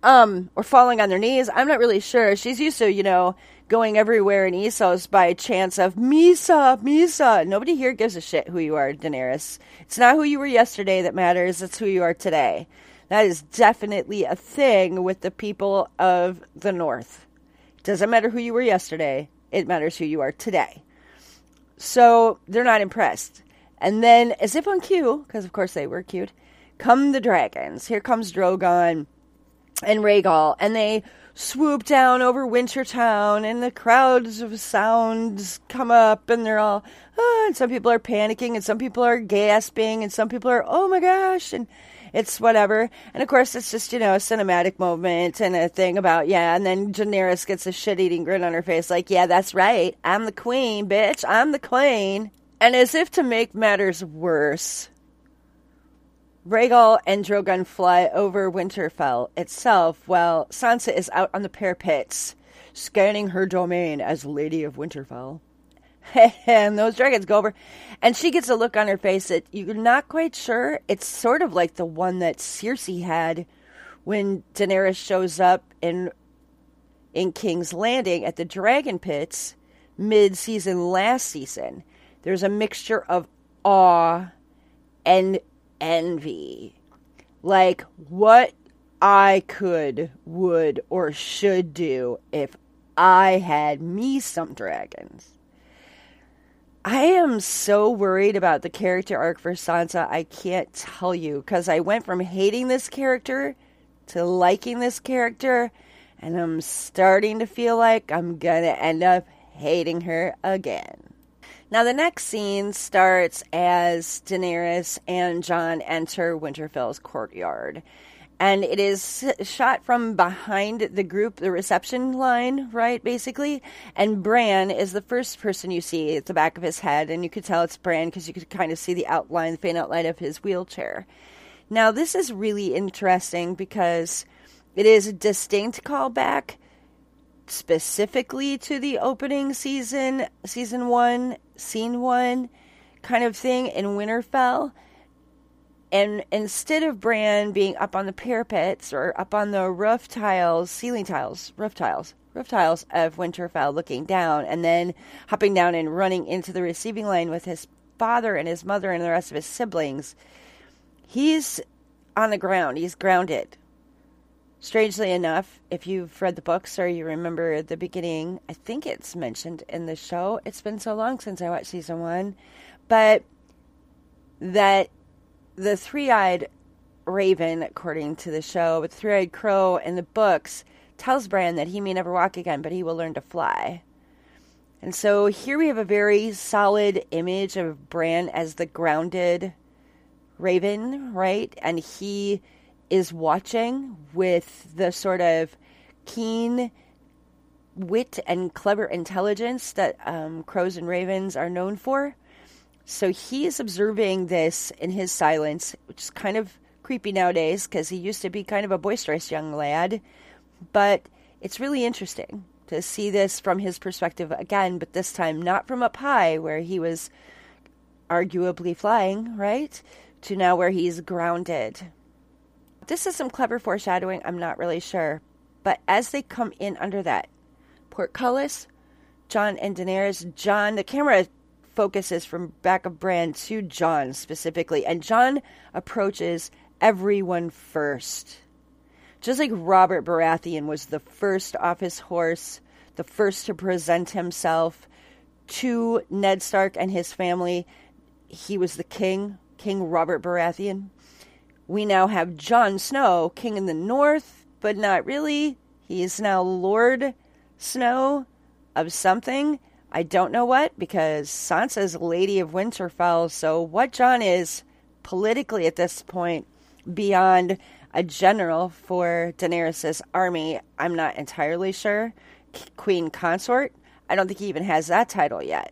Um, or falling on their knees. I'm not really sure. She's used to, you know, going everywhere in Essos by chance of Mhysa, Mhysa. Nobody here gives a shit who you are, Daenerys. It's not who you were yesterday that matters. It's who you are today. That is definitely a thing with the people of the North. It Doesn't matter who you were yesterday. It matters who you are today. So they're not impressed. And then, as if on cue, because of course they were cute, come the dragons. Here comes Drogon and Rhaegal, and they swoop down over Wintertown, and the crowds of sounds come up, and they're all, oh, and some people are panicking, and some people are gasping, and some people are, oh my gosh, and it's whatever. And of course, it's just, you know, a cinematic moment and a thing about, yeah. And then Daenerys gets a shit eating grin on her face, like, yeah, that's right. I'm the queen, bitch. I'm the queen. And as if to make matters worse, Rhaegal and Drogon fly over Winterfell itself while Sansa is out on the parapets, scanning her domain as Lady of Winterfell. and those dragons go over, and she gets a look on her face that you're not quite sure. It's sort of like the one that Cersei had when Daenerys shows up in in King's Landing at the Dragon Pits mid-season last season. There's a mixture of awe and envy. Like what I could, would, or should do if I had me some dragons. I am so worried about the character arc for Sansa. I can't tell you because I went from hating this character to liking this character, and I'm starting to feel like I'm gonna end up hating her again. Now, the next scene starts as Daenerys and Jon enter Winterfell's courtyard and it is shot from behind the group, the reception line, right, basically. And Bran is the first person you see at the back of his head, and you could tell it's Bran because you could kind of see the outline, the faint outline of his wheelchair. Now, this is really interesting because it is a distinct callback specifically to the opening season, season one, scene one kind of thing in Winterfell And instead of Bran being up on the parapets or up on the roof tiles, ceiling tiles, roof tiles, roof tiles of Winterfell looking down and then hopping down and running into the receiving line with his father and his mother and the rest of his siblings, he's on the ground. He's grounded. Strangely enough, if you've read the books or you remember the beginning, I think it's mentioned in the show. It's been so long since I watched season one, but that the three eyed raven, according to the show, the three eyed crow in the books tells Bran that he may never walk again, but he will learn to fly. And so here we have a very solid image of Bran as the grounded raven, right? And he is watching with the sort of keen wit and clever intelligence that um, crows and ravens are known for. So he is observing this in his silence, which is kind of creepy nowadays because he used to be kind of a boisterous young lad. But it's really interesting to see this from his perspective again, but this time not from up high where he was arguably flying, right? To now where he's grounded this is some clever foreshadowing. I'm not really sure. But as they come in under that portcullis, Jon and Daenerys, Jon, the camera focuses from back of Bran to Jon specifically, and Jon approaches everyone first. Just like Robert Baratheon was the first off his horse, the first to present himself to Ned Stark and his family, he was the king, King Robert Baratheon we now have Jon Snow, king in the north, but not really. He is now Lord Snow of something. I don't know what because Sansa's Lady of Winterfell. So what Jon is politically at this point beyond a general for Daenerys' army, I'm not entirely sure. Queen consort, I don't think he even has that title yet.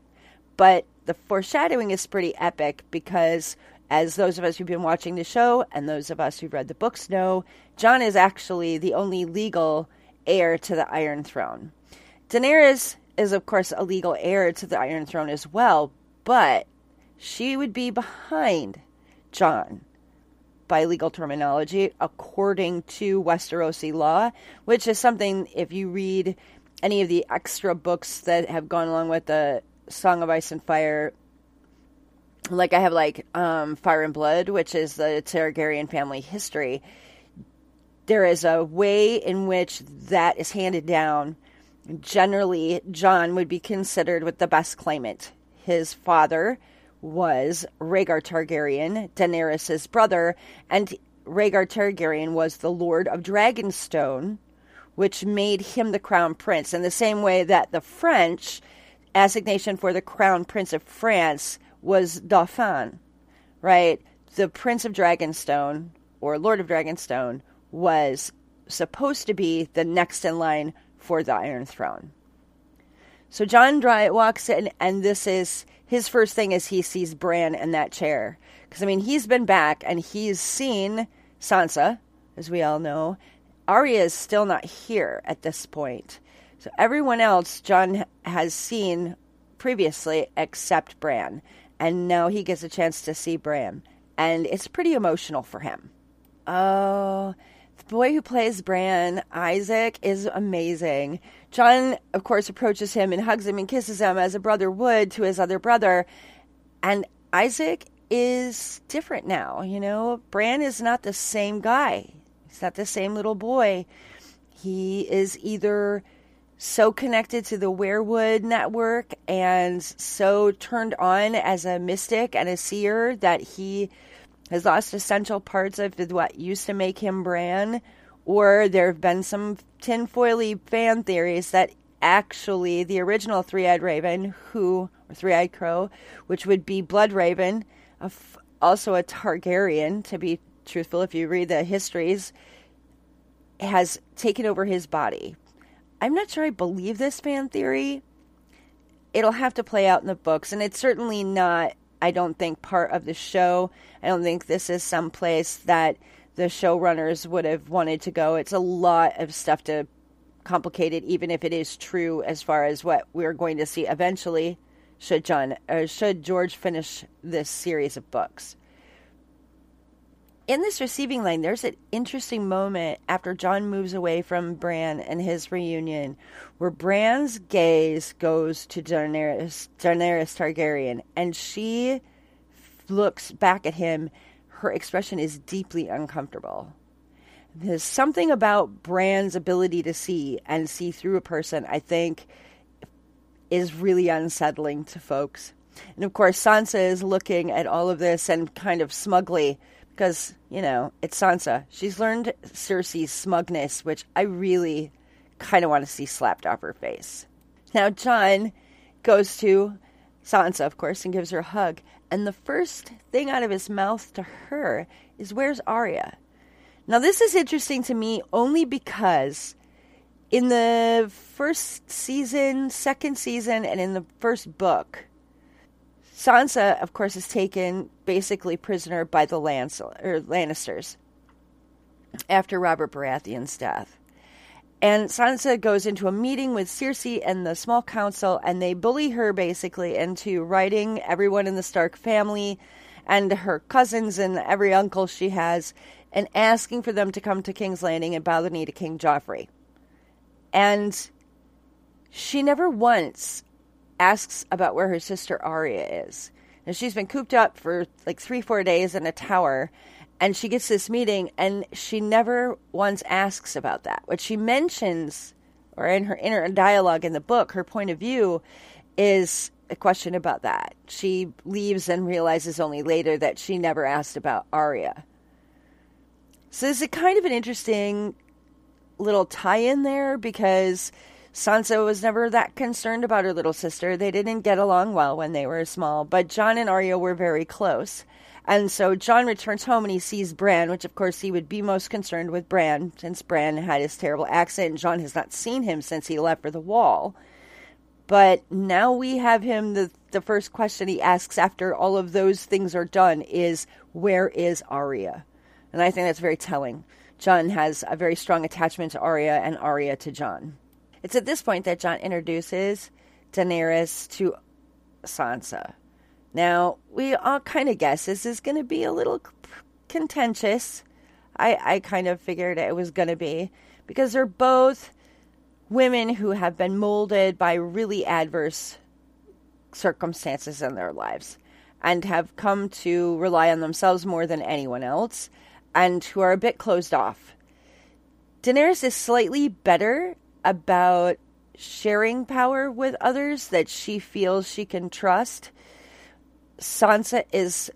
But the foreshadowing is pretty epic because as those of us who've been watching the show and those of us who've read the books know, John is actually the only legal heir to the Iron Throne. Daenerys is, of course, a legal heir to the Iron Throne as well, but she would be behind John by legal terminology, according to Westerosi law, which is something, if you read any of the extra books that have gone along with the Song of Ice and Fire like I have like um, Fire and Blood, which is the Targaryen family history. There is a way in which that is handed down. Generally, Jon would be considered with the best claimant. His father was Rhaegar Targaryen, Daenerys' brother, and Rhaegar Targaryen was the Lord of Dragonstone, which made him the crown prince. In the same way that the French assignation for the crown prince of France was Dauphin, right? The Prince of Dragonstone or Lord of Dragonstone was supposed to be the next in line for the Iron Throne. So John Dry walks in, and this is his first thing as he sees Bran in that chair. Because, I mean, he's been back and he's seen Sansa, as we all know. Arya is still not here at this point. So everyone else John has seen previously except Bran and now he gets a chance to see Bran, and it's pretty emotional for him. Oh, the boy who plays Bran, Isaac, is amazing. Jon, of course, approaches him and hugs him and kisses him as a brother would to his other brother, and Isaac is different now. You know, Bran is not the same guy. He's not the same little boy. He is either so connected to the Weirwood network and so turned on as a mystic and a seer that he has lost essential parts of what used to make him Bran. Or there have been some tinfoily fan theories that actually the original three eyed raven, who, or three eyed crow, which would be Blood Raven, also a Targaryen, to be truthful, if you read the histories, has taken over his body I'm not sure I believe this fan theory. It'll have to play out in the books, and it's certainly not, I don't think, part of the show. I don't think this is some place that the showrunners would have wanted to go. It's a lot of stuff to complicate it, even if it is true as far as what we're going to see eventually. Should John, or should George finish this series of books? In this receiving line, there's an interesting moment after John moves away from Bran and his reunion, where Bran's gaze goes to Daenerys, Daenerys Targaryen, and she looks back at him. Her expression is deeply uncomfortable. There's something about Bran's ability to see and see through a person, I think, is really unsettling to folks. And of course, Sansa is looking at all of this and kind of smugly because you know it's Sansa. She's learned Cersei's smugness, which I really kind of want to see slapped off her face. Now John goes to Sansa, of course, and gives her a hug, and the first thing out of his mouth to her is, "Where's Arya?" Now this is interesting to me only because in the first season, second season, and in the first book, Sansa, of course, is taken basically prisoner by the Lannisters after Robert Baratheon's death. And Sansa goes into a meeting with Cersei and the small council, and they bully her basically into writing everyone in the Stark family and her cousins and every uncle she has, and asking for them to come to King's Landing and bow the knee to King Joffrey. And she never once asks about where her sister Arya is. And she's been cooped up for like three, four days in a tower. And she gets this meeting, and she never once asks about that. What she mentions, or in her inner dialogue in the book, her point of view is a question about that. She leaves and realizes only later that she never asked about Arya. So there's a kind of an interesting little tie in there because Sansa was never that concerned about her little sister. They didn't get along well when they were small, but Jon and Arya were very close. And so Jon returns home and he sees Bran, which of course he would be most concerned with Bran since Bran had his terrible accent and Jon has not seen him since he left for the wall. But now we have him the the first question he asks after all of those things are done is where is Arya? And I think that's very telling. Jon has a very strong attachment to Arya and Arya to Jon. It's at this point that Jon introduces Daenerys to Sansa. Now, we all kind of guess this is going to be a little contentious. I, I kind of figured it was going to be because they're both women who have been molded by really adverse circumstances in their lives and have come to rely on themselves more than anyone else and who are a bit closed off. Daenerys is slightly better about sharing power with others that she feels she can trust. Sansa is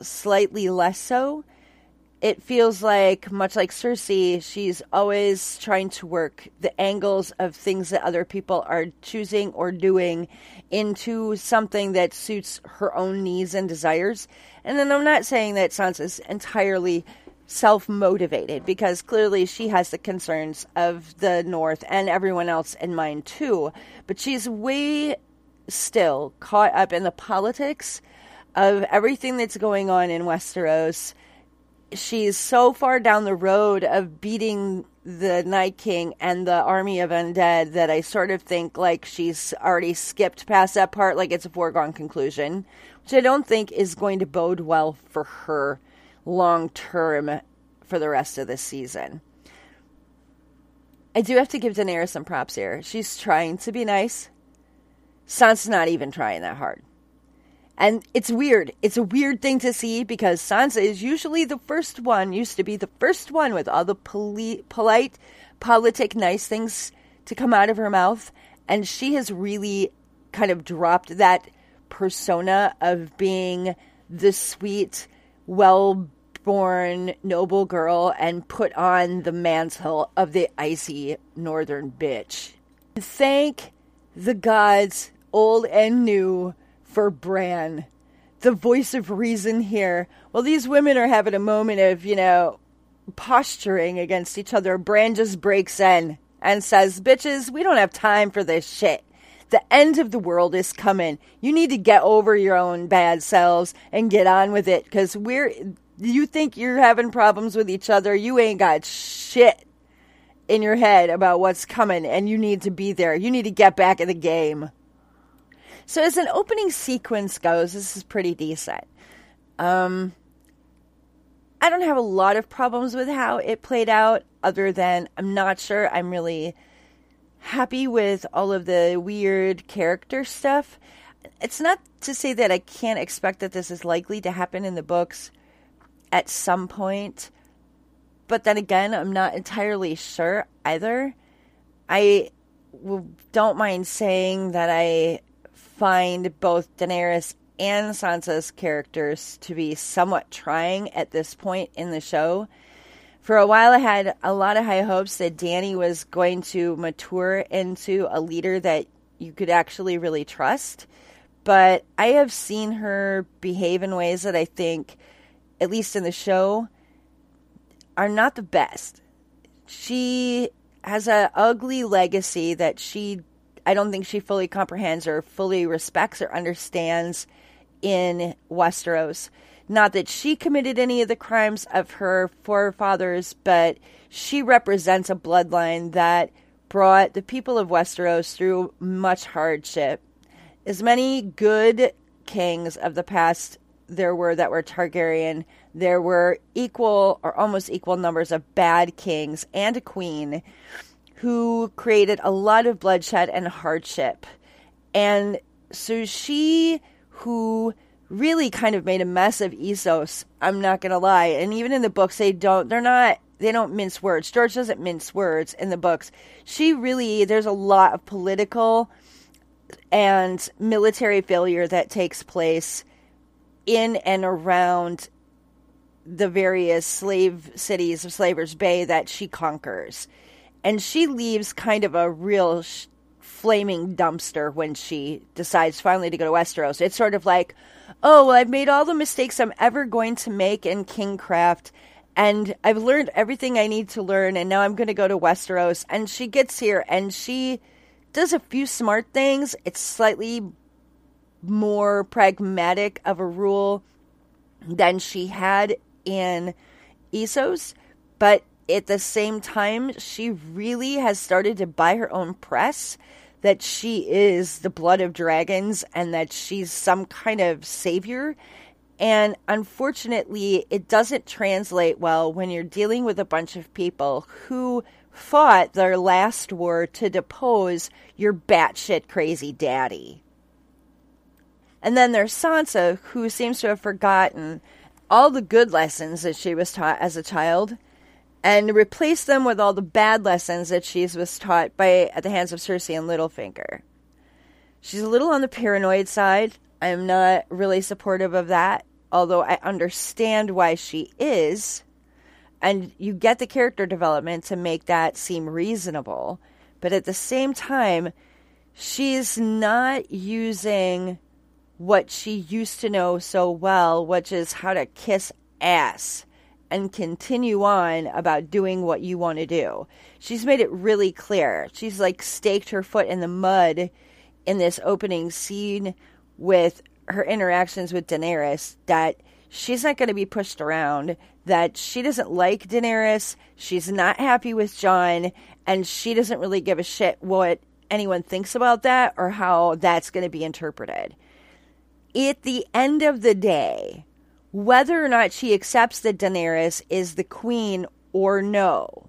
slightly less so. It feels like, much like Cersei, she's always trying to work the angles of things that other people are choosing or doing into something that suits her own needs and desires. And then I'm not saying that Sansa's entirely self motivated because clearly she has the concerns of the North and everyone else in mind too. But she's way still caught up in the politics of everything that's going on in Westeros. She's so far down the road of beating the Night King and the army of undead that I sort of think like she's already skipped past that part, like it's a foregone conclusion, which I don't think is going to bode well for her long term for the rest of this season. I do have to give Daenerys some props here. She's trying to be nice. Sansa's not even trying that hard. And it's weird. It's a weird thing to see because Sansa is usually the first one, used to be the first one with all the poli- polite, politic, nice things to come out of her mouth. And she has really kind of dropped that persona of being the sweet, well born noble girl and put on the mantle of the icy northern bitch. Thank the gods, old and new, for Bran, the voice of reason here. Well, these women are having a moment of, you know, posturing against each other. Bran just breaks in and says, Bitches, we don't have time for this shit. The end of the world is coming. You need to get over your own bad selves and get on with it because we're you think you're having problems with each other, you ain't got shit in your head about what's coming, and you need to be there. You need to get back in the game. So, as an opening sequence goes, this is pretty decent. Um, I don't have a lot of problems with how it played out, other than I'm not sure I'm really happy with all of the weird character stuff. It's not to say that I can't expect that this is likely to happen in the books at some point, but then again, I'm not entirely sure either. I don't mind saying that I find both Daenerys and Sansa's characters to be somewhat trying at this point in the show. For a while, I had a lot of high hopes that Dany was going to mature into a leader that you could actually really trust. But I have seen her behave in ways that I think, at least in the show, are not the best. She has an ugly legacy that she, I don't think she fully comprehends or fully respects or understands in Westeros. Not that she committed any of the crimes of her forefathers, but she represents a bloodline that brought the people of Westeros through much hardship. As many good kings of the past there were that were Targaryen, there were equal or almost equal numbers of bad kings and a queen who created a lot of bloodshed and hardship. And so she, who really kind of made a mess of Essos. I'm not gonna lie. And even in the books, they don't. They're not. They don't mince words. George doesn't mince words in the books. She really. There's a lot of political and military failure that takes place in and around the various slave cities of Slaver's Bay that she conquers. And she leaves kind of a real sh- flaming dumpster when she decides finally to go to Westeros. It's sort of like, oh, well, I've made all the mistakes I'm ever going to make in Kingcraft, and I've learned everything I need to learn, and now I'm going to go to Westeros. And she gets here and she does a few smart things. It's slightly more pragmatic of a rule than she had in Essos, but at the same time, she really has started to buy her own press that she is the blood of dragons and that she's some kind of savior. And unfortunately, it doesn't translate well when you're dealing with a bunch of people who fought their last war to depose your batshit crazy daddy. And then there's Sansa, who seems to have forgotten all the good lessons that she was taught as a child and replace them with all the bad lessons that she was taught by at the hands of Cersei and Littlefinger. She's a little on the paranoid side. I'm not really supportive of that, although I understand why she is. And you get the character development to make that seem reasonable. But at the same time, she's not using what she used to know so well, which is how to kiss ass and continue on about doing what you want to do. She's made it really clear. She's like staked her foot in the mud in this opening scene with her interactions with Daenerys that she's not going to be pushed around, that she doesn't like Daenerys, she's not happy with Jon, and she doesn't really give a shit what anyone thinks about that or how that's going to be interpreted. At the end of the day, whether or not she accepts that Daenerys is the queen or no.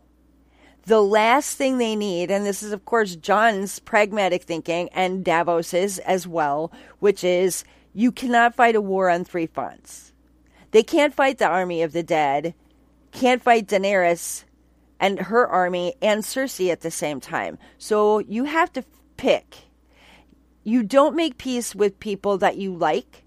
The last thing they need, and this is, of course, Jon's pragmatic thinking and Davos's as well, which is you cannot fight a war on three fronts. They can't fight the army of the dead, can't fight Daenerys and her army and Cersei at the same time. So you have to pick. You don't make peace with people that you like,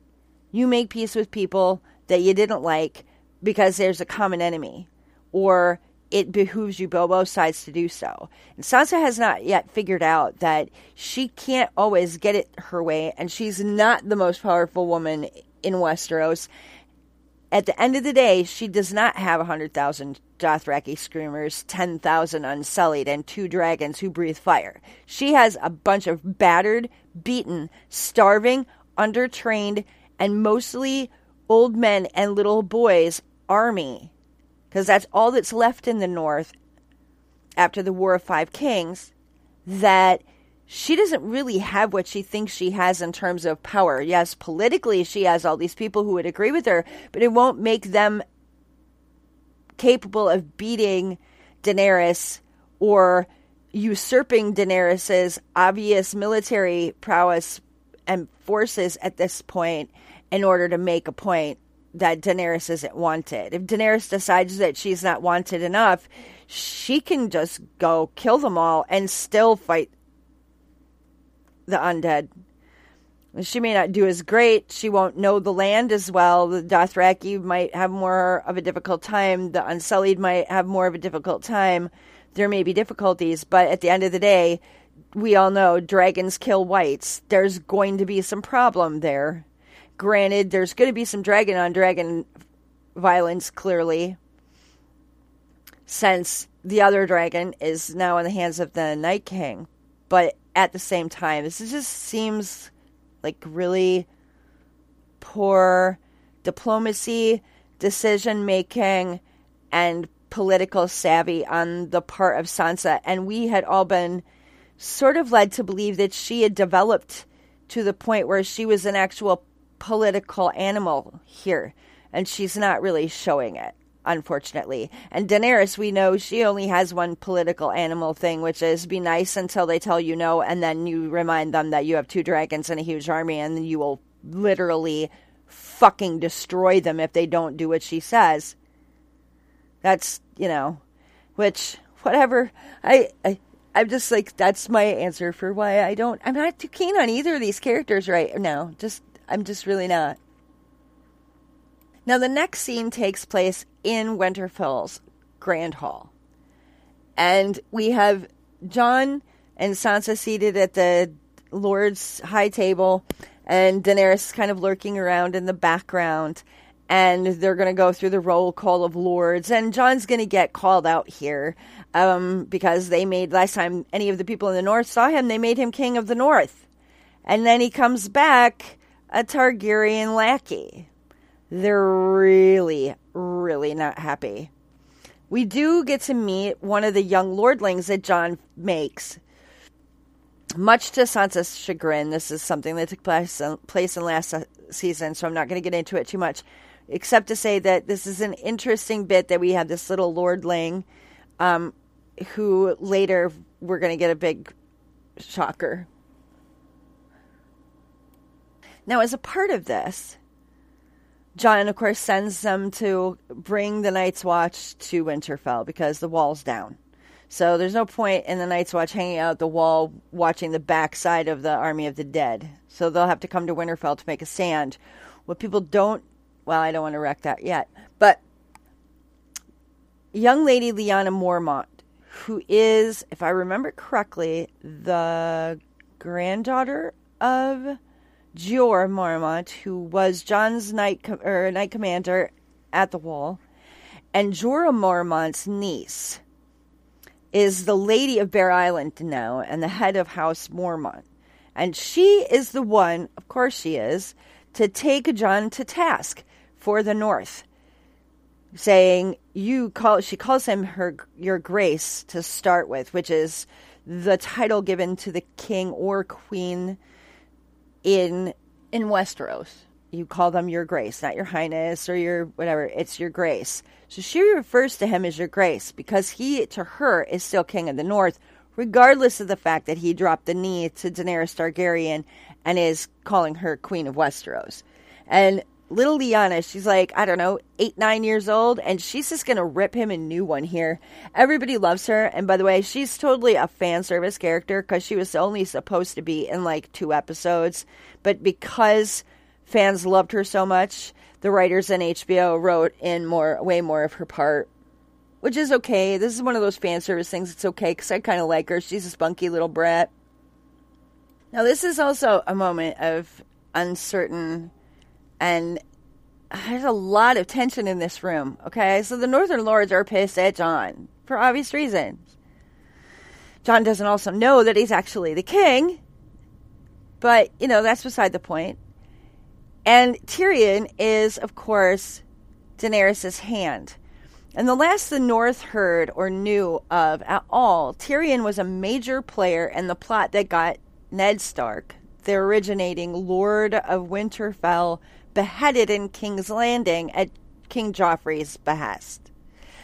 you make peace with people that you didn't like because there's a common enemy or it behooves you both sides to do so. And Sansa has not yet figured out that she can't always get it her way, and she's not the most powerful woman in Westeros. At the end of the day, she does not have 100,000 Dothraki screamers, 10,000 unsullied, and two dragons who breathe fire. She has a bunch of battered, beaten, starving, undertrained, and mostly old men and little boys army because that's all that's left in the north after the war of five kings that she doesn't really have what she thinks she has in terms of power. Yes politically she has all these people who would agree with her but it won't make them capable of beating Daenerys or usurping Daenerys's obvious military prowess and forces at this point in order to make a point that Daenerys isn't wanted. If Daenerys decides that she's not wanted enough, she can just go kill them all and still fight the undead. She may not do as great. She won't know the land as well. The Dothraki might have more of a difficult time. The Unsullied might have more of a difficult time. There may be difficulties, but at the end of the day, we all know dragons kill whites. There's going to be some problem there. Granted, there's going to be some dragon on dragon violence, clearly, since the other dragon is now in the hands of the Night King. But at the same time, this just seems like really poor diplomacy, decision making, and political savvy on the part of Sansa. And we had all been sort of led to believe that she had developed to the point where she was an actual political animal here. And she's not really showing it unfortunately. And Daenerys, we know she only has one political animal thing, which is be nice until they tell you no, and then you remind them that you have two dragons and a huge army, and you will literally fucking destroy them if they don't do what she says. That's, you know, which, whatever. I, I I'm just like, that's my answer for why I don't, I'm not too keen on either of these characters right now. Just, I'm just really not. Now, the next scene takes place in Winterfell's Grand Hall. And we have Jon and Sansa seated at the Lord's high table, and Daenerys kind of lurking around in the background. And they're going to go through the roll call of lords, and Jon's going to get called out here um, because they made last time any of the people in the north saw him, they made him king of the north, and then he comes back a Targaryen lackey they're really, really not happy. We do get to meet one of the young lordlings that Jon makes. Much to Sansa's chagrin, this is something that took place, place in last season, so I'm not going to get into it too much, except to say that this is an interesting bit that we have this little lordling um, who later we're going to get a big shocker. Now, as a part of this, Jon, of course, sends them to bring the Night's Watch to Winterfell because the wall's down. So there's no point in the Night's Watch hanging out the wall watching the backside of the Army of the Dead. So they'll have to come to Winterfell to make a stand. What people don't, well, I don't want to wreck that yet, but young lady Lyanna Mormont, who is, if I remember correctly, the granddaughter of Jeor Mormont, who was Jon's knight or commander at the wall, and Jorah Mormont's niece is the lady of Bear Island now and the head of House Mormont. And she is the one, of course she is, to take John to task for the North, saying you call she calls him her your grace to start with, which is the title given to the king or queen in in Westeros. You call them your grace, not your highness or your whatever. It's your grace. So she refers to him as your grace because he, to her, is still king of the north, regardless of the fact that he dropped the knee to Daenerys Targaryen and is calling her queen of Westeros. And little Lyanna, she's like, I don't know, eight, nine years old, and she's just gonna rip him a new one here. Everybody loves her, and by the way, she's totally a fan service character because she was only supposed to be in like two episodes, but because fans loved her so much, the writers in HBO wrote in more, way more of her part. Which is okay. This is one of those fan service things. It's okay because I kind of like her. She's a spunky little brat. Now, this is also a moment of uncertain and there's a lot of tension in this room. Okay, so the Northern Lords are pissed at Jon for obvious reasons. Jon doesn't also know that he's actually the king, but you know that's beside the point. And Tyrion is, of course, Daenerys' hand. And the last the North heard or knew of at all, Tyrion was a major player in the plot that got Ned Stark, the originating Lord of Winterfell, beheaded in King's Landing at King Joffrey's behest.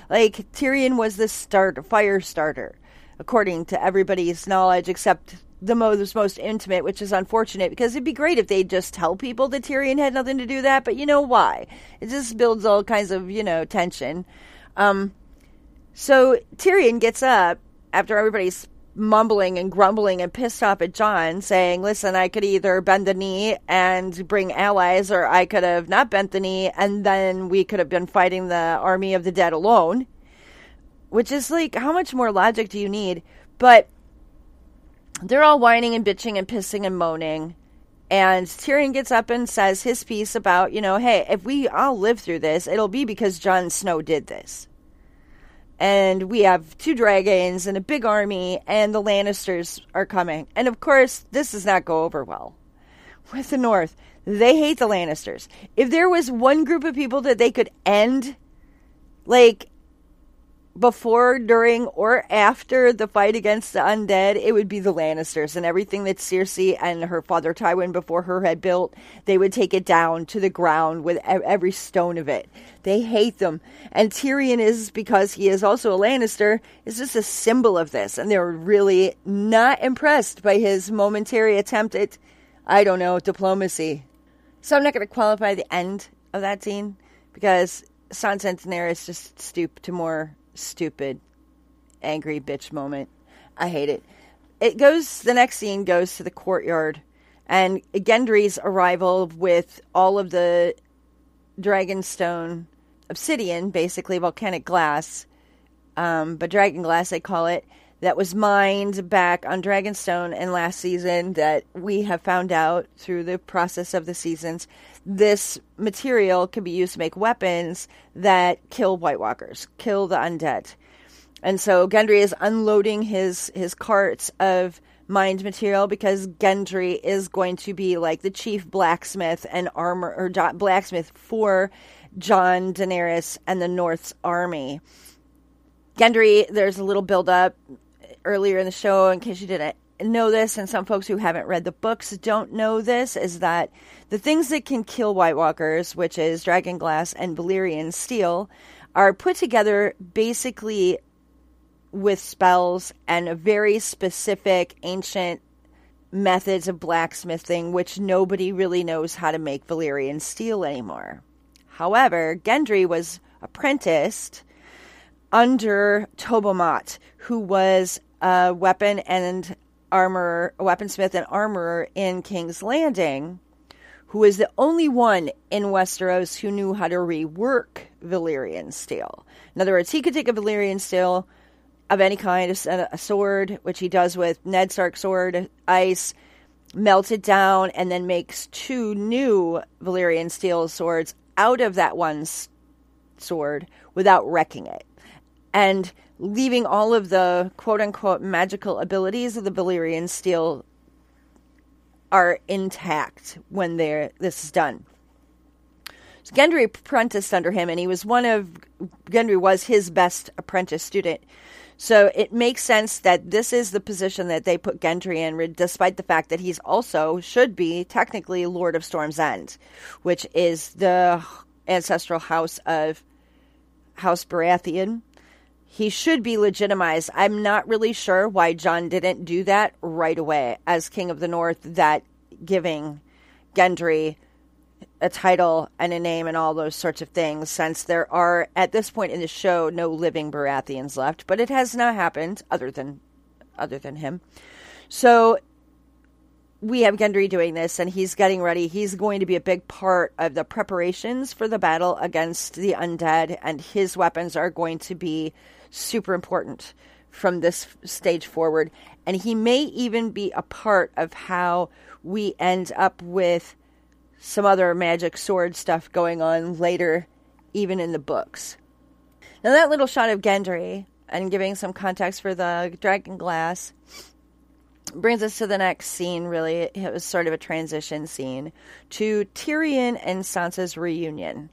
Like Tyrion was the start fire starter, according to everybody's knowledge, except the most most intimate, which is unfortunate because it'd be great if they just tell people that Tyrion had nothing to do that, but you know why? It just builds all kinds of you know tension. Um, so Tyrion gets up after everybody's mumbling and grumbling and pissed off at Jon, saying, Listen, I could either bend the knee and bring allies, or I could have not bent the knee and then we could have been fighting the army of the dead alone. Which is like, how much more logic do you need? But they're all whining and bitching and pissing and moaning. And Tyrion gets up and says his piece about, you know, hey, if we all live through this, it'll be because Jon Snow did this and we have two dragons and a big army, and the Lannisters are coming. And of course, this does not go over well with the North. They hate the Lannisters. If there was one group of people that they could end, like before, during, or after the fight against the undead, it would be the Lannisters and everything that Cersei and her father Tywin before her had built. They would take it down to the ground with every stone of it. They hate them. And Tyrion is, because he is also a Lannister, is just a symbol of this. And they're really not impressed by his momentary attempt at, I don't know, diplomacy. So I'm not going to qualify the end of that scene because Sansa and Daenerys just stoop to more stupid, angry bitch moment. I hate it. It goes, the next scene goes to the courtyard and Gendry's arrival with all of the Dragonstone obsidian, basically volcanic glass, um, but dragon glass they call it, that was mined back on Dragonstone in last season that we have found out through the process of the seasons. This material can be used to make weapons that kill White Walkers, kill the undead. And so Gendry is unloading his his carts of mined material because Gendry is going to be like the chief blacksmith and armor or blacksmith for Jon Daenerys and the North's army. Gendry, there's a little build up earlier in the show, in case you didn't know this, and some folks who haven't read the books don't know this, is that the things that can kill White Walkers, which is Dragon Glass and Valyrian Steel, are put together basically with spells and a very specific ancient methods of blacksmithing, which nobody really knows how to make Valyrian steel anymore. However, Gendry was apprenticed under Tobho Mott, who was a weapon and armor, a weaponsmith and armorer in King's Landing, who is the only one in Westeros who knew how to rework Valyrian steel. In other words, he could take a Valyrian steel of any kind, a, sword, which he does with Ned Stark's sword, ice, melt it down, and then makes two new Valyrian steel swords out of that one sword without wrecking it. And leaving all of the quote unquote magical abilities of the Valyrian steel are intact when they're this is done. So Gendry apprenticed under him, and he was one of Gendry was his best apprentice student. So it makes sense that this is the position that they put Gendry in, despite the fact that he's also should be technically Lord of Storm's End, which is the ancestral house of House Baratheon he should be legitimized. I'm not really sure why Jon didn't do that right away as King of the North, that giving Gendry a title and a name and all those sorts of things, since there are, at this point in the show, no living Baratheons left. But it has not happened other than other than him. So we have Gendry doing this and he's getting ready. He's going to be a big part of the preparations for the battle against the undead, and his weapons are going to be super important from this stage forward. And he may even be a part of how we end up with some other magic sword stuff going on later, even in the books. Now, that little shot of Gendry and giving some context for the dragon glass brings us to the next scene, really. It was sort of a transition scene to Tyrion and Sansa's reunion.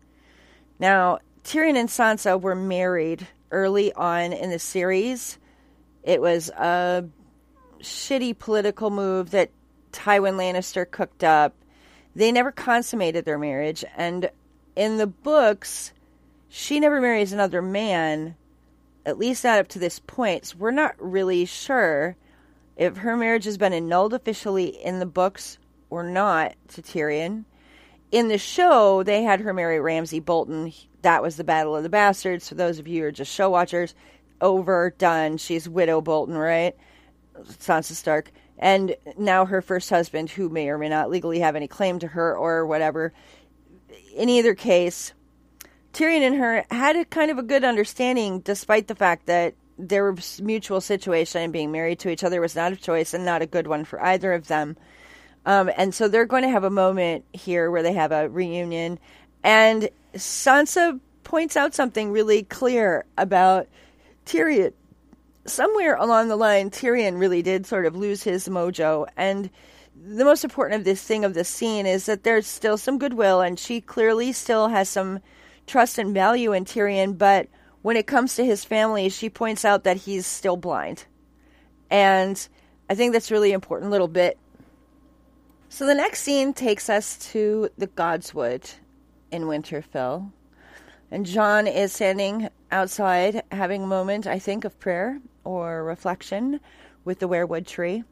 Now, Tyrion and Sansa were married early on in the series. It was a shitty political move that Tywin Lannister cooked up. They never consummated their marriage, and in the books, she never marries another man at least not up to this point. So we're not really sure if her marriage has been annulled officially in the books or not to Tyrion. In the show, they had her marry Ramsay Bolton. That was the Battle of the Bastards. For those of you who are just show watchers, over, done. She's Widow Bolton, right? Sansa Stark. And now her first husband, who may or may not legally have any claim to her or whatever. In either case, Tyrion and her had a kind of a good understanding, despite the fact that their mutual situation and being married to each other was not a choice and not a good one for either of them. Um, and so they're going to have a moment here where they have a reunion. And Sansa points out something really clear about Tyrion. Somewhere along the line, Tyrion really did sort of lose his mojo. And the most important of this thing of this scene is that there's still some goodwill, and she clearly still has some trust and value in Tyrion. But when it comes to his family, she points out that he's still blind. And I think that's really important little bit so the next scene takes us to the Godswood in Winterfell. And Jon is standing outside having a moment, I think, of prayer or reflection with the weirwood tree.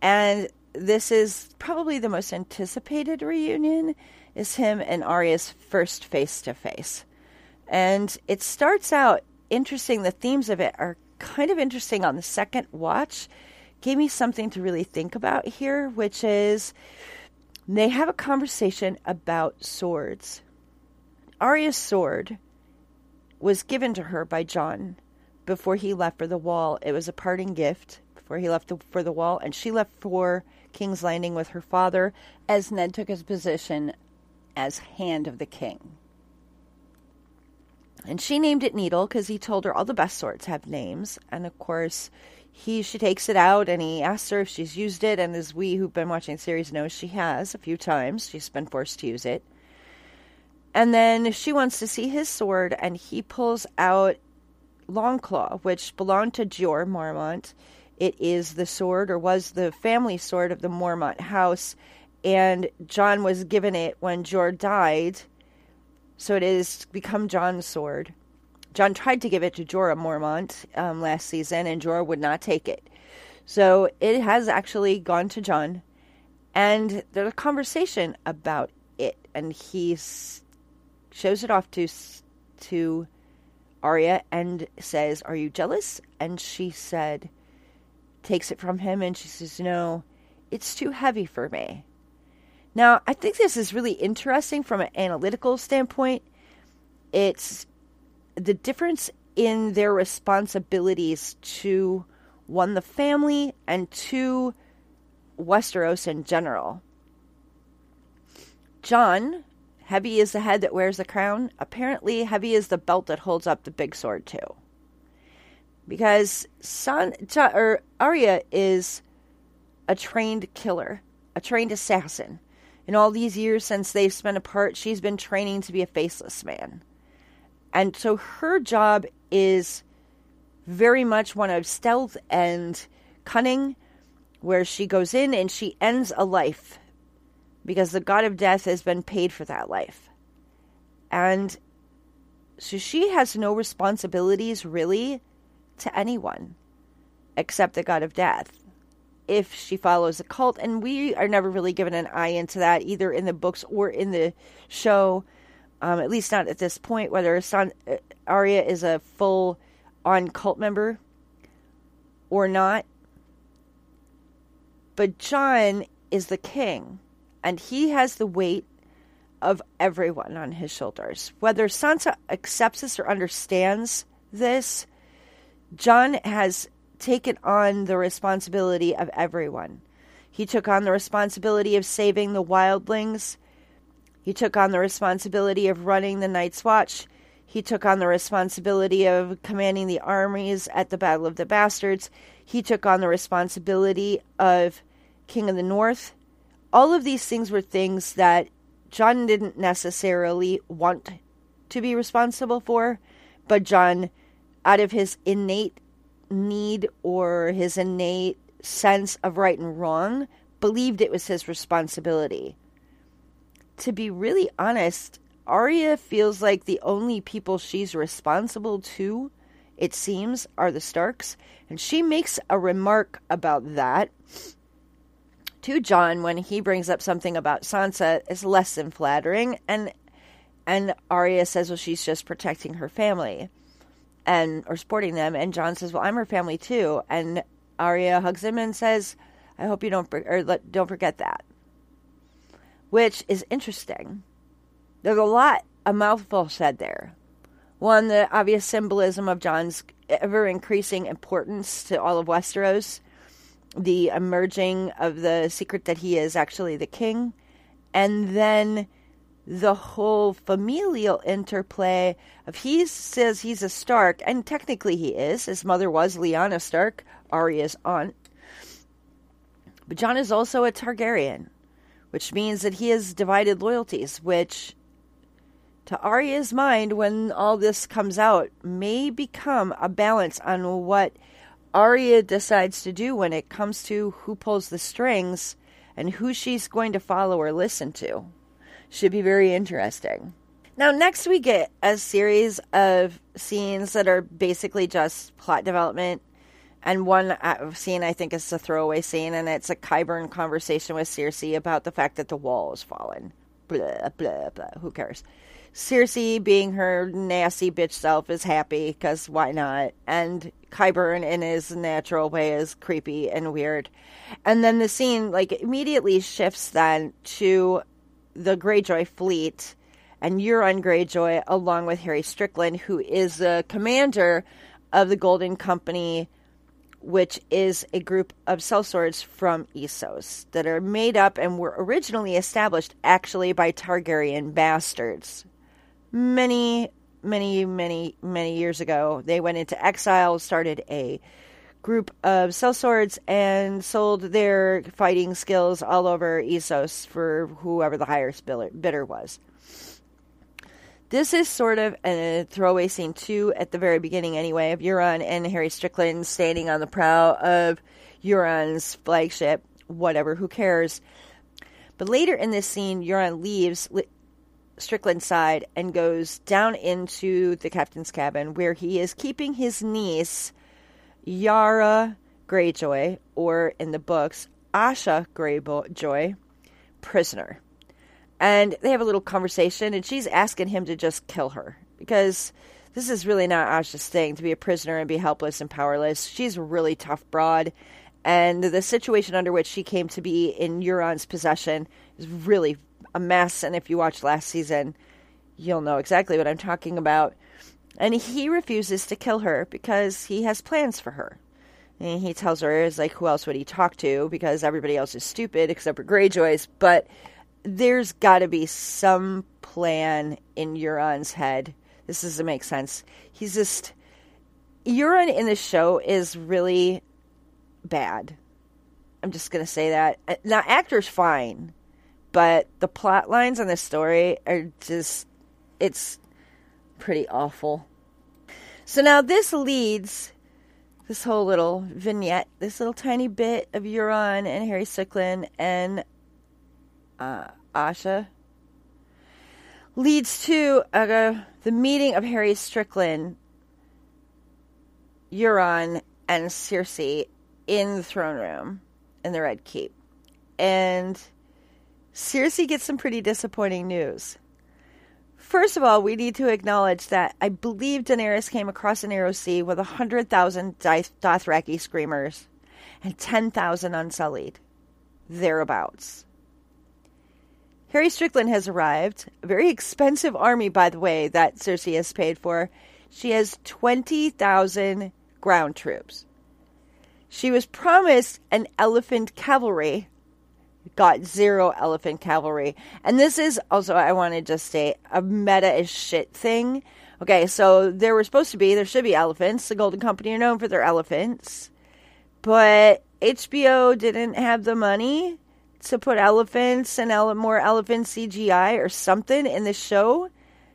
And this is probably the most anticipated reunion is him and Arya's first face to face. And it starts out interesting. The themes of it are kind of interesting on the second watch gave me something to really think about here, which is they have a conversation about swords. Arya's sword was given to her by Jon before he left for the wall. It was a parting gift before he left for the wall, and she left for King's Landing with her father as Ned took his position as Hand of the King. And she named it Needle because he told her all the best swords have names. And of course, he she takes it out and he asks her if she's used it. And as we who've been watching the series know she has a few times. She's been forced to use it. And then she wants to see his sword and he pulls out longclaw which belonged to Jeor Mormont. It is the sword or was the family sword of the Mormont house. And jon was given it when Jeor died. So it has become jon's sword Jon tried to give it to Jorah Mormont um, last season, and Jorah would not take it. So it has actually gone to Jon, and there's a conversation about it, and he shows it off to to Arya and says, "Are you jealous?" And she said, takes it from him, and she says, "No, it's too heavy for me." Now, I think this is really interesting from an analytical standpoint. It's the difference in their responsibilities to one the family and two Westeros in general. Jon, heavy is the head that wears the crown. Apparently, heavy is the belt that holds up the big sword too. Because Son or Arya is a trained killer, a trained assassin. In all these years since they've spent apart, she's been training to be a faceless man. And so her job is very much one of stealth and cunning, where she goes in and she ends a life because the god of death has been paid for that life. And so she has no responsibilities really to anyone except the god of death if she follows the cult. And we are never really given an eye into that either in the books or in the show um, at least not at this point, whether San- uh, Arya is a full on cult member or not. But Jon is the king, and he has the weight of everyone on his shoulders. Whether Sansa accepts this or understands this, Jon has taken on the responsibility of everyone. He took on the responsibility of saving the wildlings he took on the responsibility of running the Night's Watch. He took on the responsibility of commanding the armies at the Battle of the Bastards. He took on the responsibility of King of the North. All of these things were things that Jon didn't necessarily want to be responsible for, but Jon, out of his innate need or his innate sense of right and wrong, believed it was his responsibility to be really honest, Arya feels like the only people she's responsible to it seems, are the Starks. And she makes a remark about that to Jon when he brings up something about Sansa is less than flattering. And and Arya says, well, she's just protecting her family and or supporting them. And Jon says, well, I'm her family too. And Arya hugs him and says, I hope you don't or don't forget that, which is interesting. There's a lot, a mouthful said there. One, the obvious symbolism of Jon's ever increasing importance to all of Westeros, the emerging of the secret that he is actually the king, and then the whole familial interplay of he says he's a Stark, and technically he is. His mother was Lyanna Stark, Arya's aunt. But Jon is also a Targaryen, which means that he has divided loyalties, which to Arya's mind, when all this comes out, may become a balance on what Arya decides to do when it comes to who pulls the strings and who she's going to follow or listen to. Should be very interesting. Now, next we get a series of scenes that are basically just plot development. And one scene I think is a throwaway scene, and it's a Qyburn conversation with Cersei about the fact that the wall has fallen. Blah, blah, blah. Who cares? Cersei, being her nasty bitch self, is happy because why not? And Qyburn, in his natural way, is creepy and weird. And then the scene, like, immediately shifts then to the Greyjoy fleet and Euron Greyjoy, along with Harry Strickland, who is the commander of the Golden Company, which is a group of sellswords from Essos that are made up and were originally established actually by Targaryen bastards many, many, many, many years ago. They went into exile, started a group of sellswords, and sold their fighting skills all over Essos for whoever the highest bidder was. This is sort of a throwaway scene, too, at the very beginning, anyway, of Euron and Harry Strickland standing on the prow of Euron's flagship, whatever, who cares. But later in this scene, Euron leaves Strickland's side and goes down into the captain's cabin where he is keeping his niece, Yara Greyjoy, or in the books, Asha Greyjoy, prisoner. And they have a little conversation, and she's asking him to just kill her because this is really not Asha's thing to be a prisoner and be helpless and powerless. She's a really tough broad, and the situation under which she came to be in Euron's possession is really a mess. And if you watch last season, you'll know exactly what I'm talking about. And he refuses to kill her because he has plans for her. And he tells her, "Is like, who else would he talk to? Because everybody else is stupid except for Greyjoys. But there's got to be some plan in Euron's head. This doesn't make sense. He's just Euron in the show is really bad. I'm just gonna say that. Now, actor's fine, but the plot lines on this story are just it's pretty awful. So now this leads this whole little vignette, this little tiny bit of Euron and Harry Strickland and uh, Asha leads to uh, the meeting of Harry Strickland, Euron, and Cersei in the throne room in the Red Keep. And Cersei gets some pretty disappointing news. First of all, we need to acknowledge that I believe Daenerys came across the narrow sea with 100,000 Dothraki screamers and 10,000 unsullied. Thereabouts. Harry Strickland has arrived. A very expensive army, by the way, that Cersei has paid for. She has 20,000 ground troops. She was promised an elephant cavalry got zero elephant cavalry. And this is also, I want to just say, a meta as shit thing. Okay, so there were supposed to be, there should be elephants. The Golden Company are known for their elephants. But HBO didn't have the money to put elephants and ele- more elephant CGI or something in the show.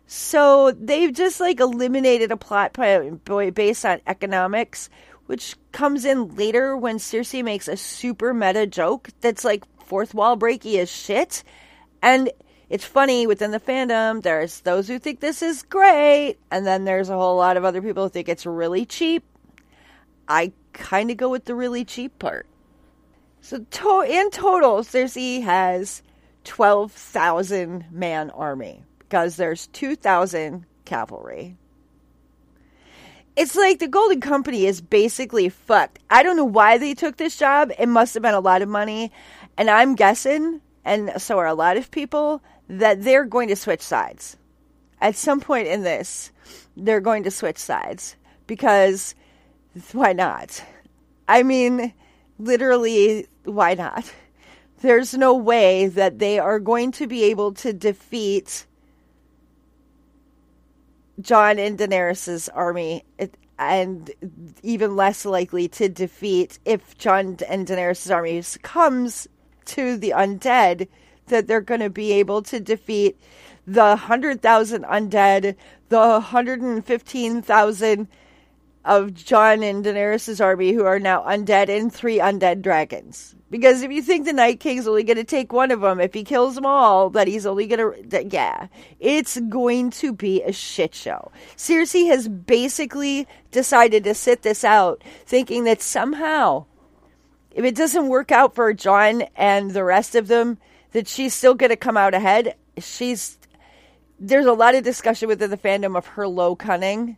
So they've just like eliminated a plot point based on economics, which comes in later when Cersei makes a super meta joke that's like fourth wall breaky as shit. And it's funny within the fandom. There's those who think this is great, and then there's a whole lot of other people who think it's really cheap. I kind of go with the really cheap part. So to- in total, Cersei has 12,000 man army because there's 2,000 cavalry. It's like the Golden Company is basically fucked. I don't know why they took this job. It must have been a lot of money. And I'm guessing, and so are a lot of people, that they're going to switch sides. At some point in this, they're going to switch sides because why not? I mean, literally, why not? There's no way that they are going to be able to defeat Jon and Daenerys's army, and even less likely to defeat if Jon and Daenerys's army succumbs to the undead, that they're going to be able to defeat the 100,000 undead, the 115,000 of Jon and Daenerys' army who are now undead and three undead dragons. Because if you think the Night King's only going to take one of them, if he kills them all, that he's only going to, yeah, it's going to be a shit show. Cersei has basically decided to sit this out, thinking that somehow, if it doesn't work out for Jon and the rest of them, that she's still going to come out ahead. She's, there's a lot of discussion within the fandom of her low cunning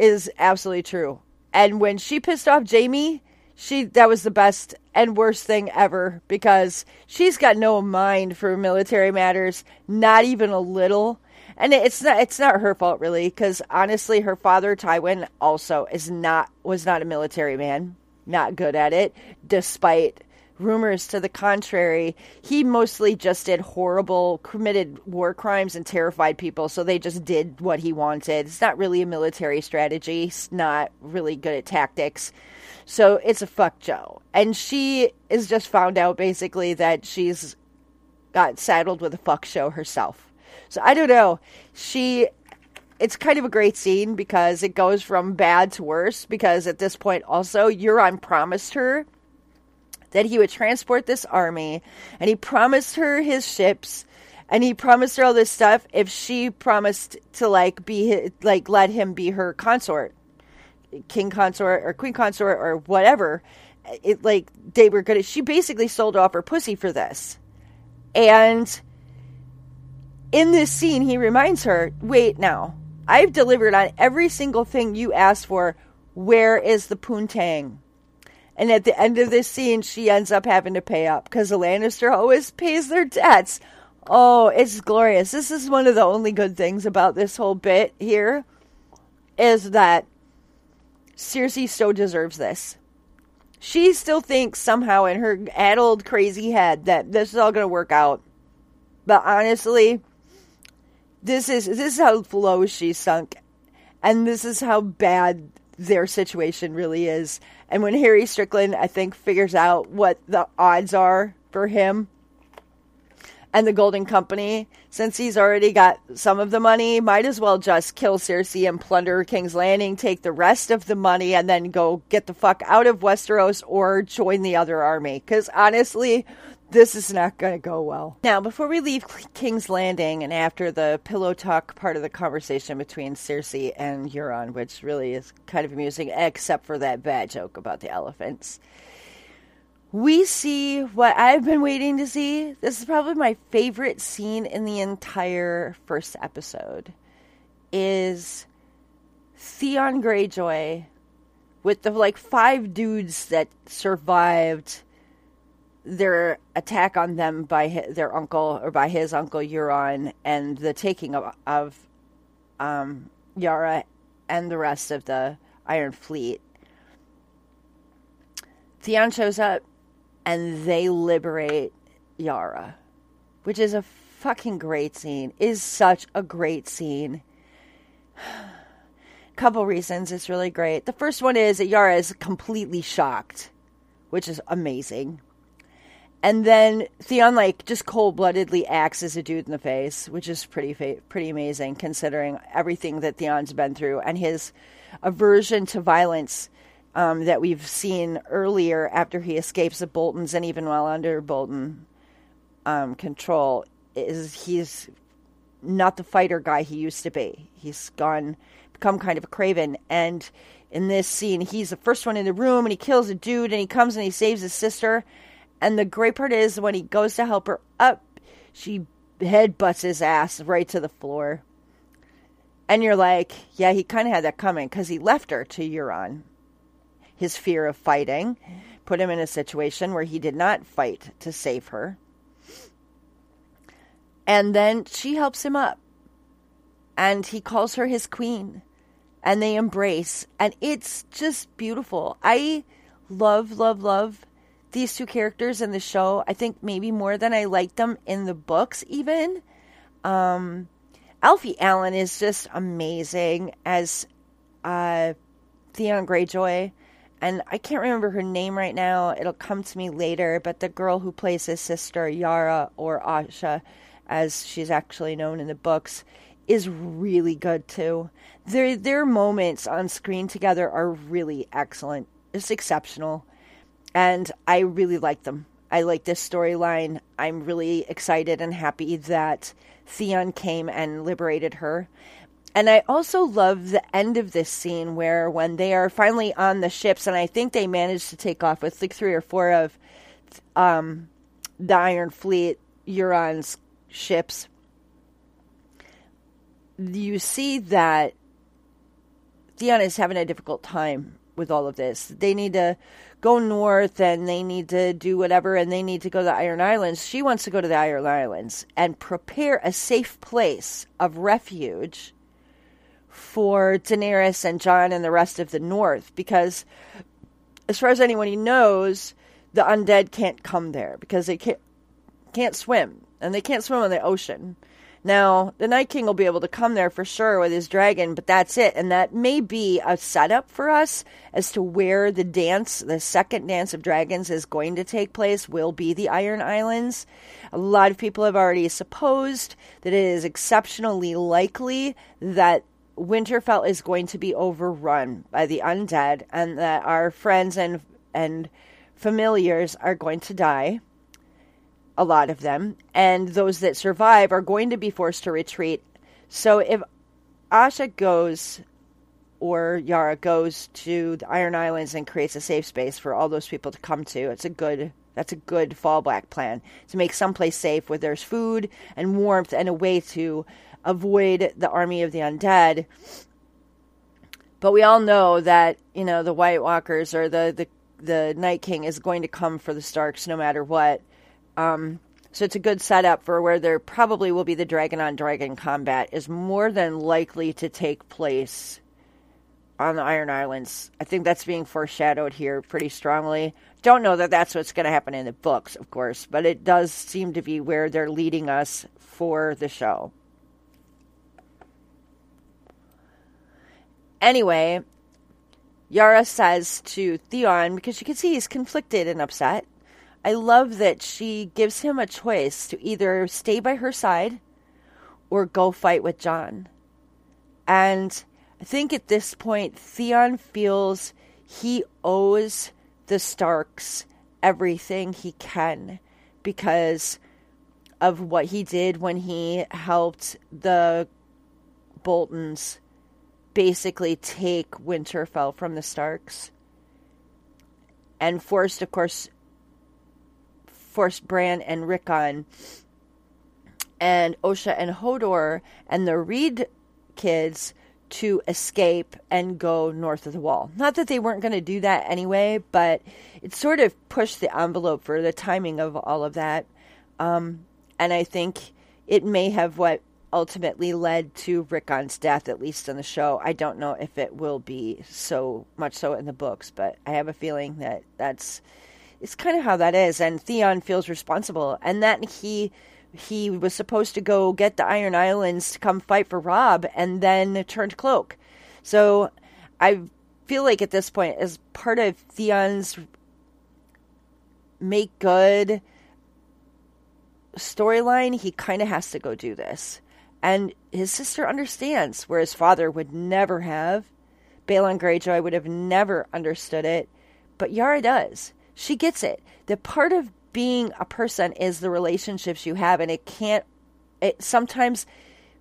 is absolutely true. And when she pissed off Jaime, she that was the best and worst thing ever because she's got no mind for military matters, not even a little. And it's not it's not her fault really because honestly, her father Tywin also is not was not a military man, not good at it, despite rumors to the contrary. He mostly just did horrible, committed war crimes and terrified people, so they just did what he wanted. It's not really a military strategy, he's not really good at tactics. So it's a fuck Joe. And she is just found out basically that she's got saddled with a fuck show herself. So I don't know. She it's kind of a great scene because it goes from bad to worse because at this point also Euron promised her that he would transport this army and he promised her his ships and he promised her all this stuff if she promised to like be like let him be her consort king consort or queen consort or whatever. It like they were gonna she basically sold off her pussy for this. And in this scene he reminds her wait now i've delivered on every single thing you asked for. Where is the poontang and at the end of this scene, she ends up having to pay up because the Lannister always pays their debts. Oh, it's glorious. This is one of the only good things about this whole bit here is that Cersei so deserves this. She still thinks somehow in her addled, crazy head that this is all going to work out. But honestly, this is this is how low she sunk, and this is how bad their situation really is. And when Harry Strickland, I think, figures out what the odds are for him and the Golden Company, since he's already got some of the money, might as well just kill Cersei and plunder King's Landing, take the rest of the money, and then go get the fuck out of Westeros or join the other army. Because honestly, this is not going to go well. Now, before we leave King's Landing and after the pillow talk part of the conversation between Cersei and Euron, which really is kind of amusing, except for that bad joke about the elephants, we see what I've been waiting to see. This is probably my favorite scene in the entire first episode. Is Theon Greyjoy with the like five dudes that survived their attack on them by his, their uncle or by his uncle Euron and the taking of, of um, Yara and the rest of the Iron Fleet. Theon shows up and they liberate Yara, which is a fucking great scene. Is such a great scene. Couple reasons it's really great. The first one is that Yara is completely shocked, which is amazing. And then Theon like just cold bloodedly axes a dude in the face, which is pretty fa- pretty amazing considering everything that Theon's been through and his aversion to violence um, that we've seen earlier after he escapes the Boltons and even while under Bolton um, control is he's not the fighter guy he used to be. He's gone become kind of a craven and in this scene he's the first one in the room and he kills a dude and he comes and he saves his sister and the great part is when he goes to help her up she head butts his ass right to the floor and you're like yeah he kind of had that coming because he left her to euron his fear of fighting put him in a situation where he did not fight to save her and then she helps him up. And he calls her his queen. And they embrace. And it's just beautiful. I love, love, love these two characters in the show. I think maybe more than I liked them in the books, even. Um, Alfie Allen is just amazing as uh, Theon Greyjoy. And I can't remember her name right now. It'll come to me later. But the girl who plays his sister, Yara or Asha, as she's actually known in the books, is really good too. Their their moments on screen together are really excellent. It's exceptional. And I really like them. I like this storyline. I'm really excited and happy that Theon came and liberated her. And I also love the end of this scene where when they are finally on the ships, and I think they managed to take off with like three or four of um, the Iron Fleet, Euron's ships, you see that Theon is having a difficult time with all of this. They need to go north and they need to do whatever and they need to go to the Iron Islands. She wants to go to the Iron Islands and prepare a safe place of refuge for Daenerys and Jon and the rest of the north because as far as anyone knows, the undead can't come there because they can't can't swim and they can't swim in the ocean. Now, the Night King will be able to come there for sure with his dragon, but that's it. And that may be a setup for us as to where the dance, the second dance of dragons, is going to take place, will be the Iron Islands. A lot of people have already supposed that it is exceptionally likely that Winterfell is going to be overrun by the undead and that our friends and, and familiars are going to die a lot of them, and those that survive are going to be forced to retreat. So if Asha goes or Yara goes to the Iron Islands and creates a safe space for all those people to come to, it's a good that's a good fallback plan to make someplace safe where there's food and warmth and a way to avoid the army of the undead. But we all know that you know the White Walkers or the the the Night King is going to come for the Starks no matter what. Um, so it's a good setup for where there probably will be the dragon on dragon combat is more than likely to take place on the Iron Islands. I think that's being foreshadowed here pretty strongly. Don't know that that's what's going to happen in the books, of course, but it does seem to be where they're leading us for the show. Anyway, Yara says to Theon, because you can see he's conflicted and upset, I love that she gives him a choice to either stay by her side or go fight with Jon. And I think at this point, Theon feels he owes the Starks everything he can because of what he did when he helped the Boltons basically take Winterfell from the Starks and forced, of course, forced Bran and Rickon and Osha and Hodor and the Reed kids to escape and go north of the wall. Not that they weren't going to do that anyway, but it sort of pushed the envelope for the timing of all of that. Um, and I think it may have what ultimately led to Rickon's death, at least in the show. I don't know if it will be so much so in the books, but I have a feeling that that's it's kind of how that is. And Theon feels responsible, and that he he was supposed to go get the Iron Islands to come fight for Robb, and then turned cloak. So I feel like at this point, as part of Theon's make good storyline, he kind of has to go do this. And his sister understands, where his father would never have. Balon Greyjoy would have never understood it, but Yara does she gets it. That part of being a person is the relationships you have, and it can't It, sometimes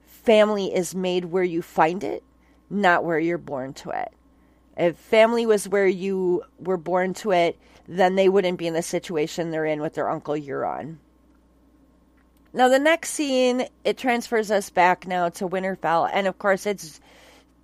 family is made where you find it, not where you're born to it. If family was where you were born to it, then they wouldn't be in the situation they're in with their uncle Euron. Now, the next scene, it transfers us back now to Winterfell. And of course, it's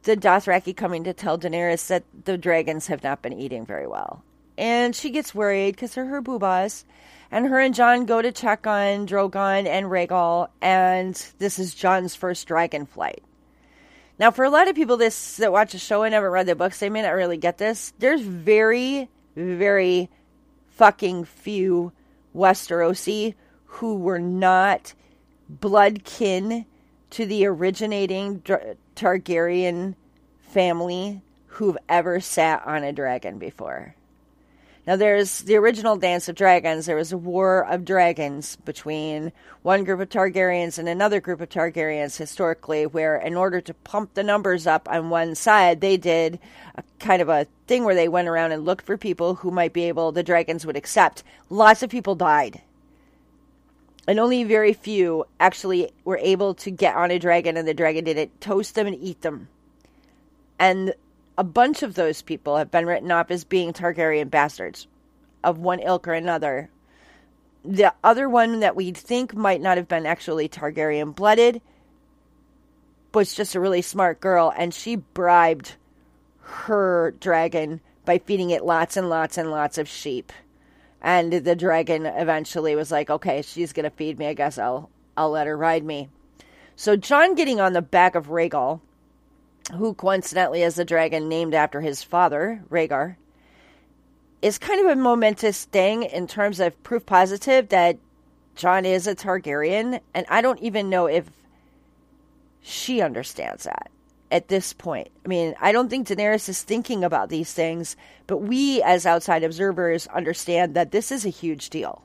the Dothraki coming to tell Daenerys that the dragons have not been eating very well. And she gets worried because they're her boobas. And her and Jon go to check on Drogon and Rhaegal. And this is Jon's first dragon flight. Now, for a lot of people this that watch the show and haven't read the books, they may not really get this. There's very, very fucking few Westerosi who were not blood kin to the originating Targaryen family who've ever sat on a dragon before. Now, there's the original Dance of Dragons. There was a war of dragons between one group of Targaryens and another group of Targaryens historically, where in order to pump the numbers up on one side, they did a kind of a thing where they went around and looked for people who might be able, the dragons would accept. Lots of people died. And only very few actually were able to get on a dragon, and the dragon didn't toast them and eat them. And a bunch of those people have been written up as being Targaryen bastards of one ilk or another. The other one that we think might not have been actually Targaryen blooded was just a really smart girl, and she bribed her dragon by feeding it lots and lots and lots of sheep. And the dragon eventually was like, "Okay, she's gonna feed me. I guess I'll I'll let her ride me." So Jon getting on the back of Rhaegal who coincidentally is a dragon named after his father, Rhaegar, is kind of a momentous thing in terms of proof positive that Jon is a Targaryen, and I don't even know if she understands that at this point. I mean, I don't think Daenerys is thinking about these things, but we as outside observers understand that this is a huge deal.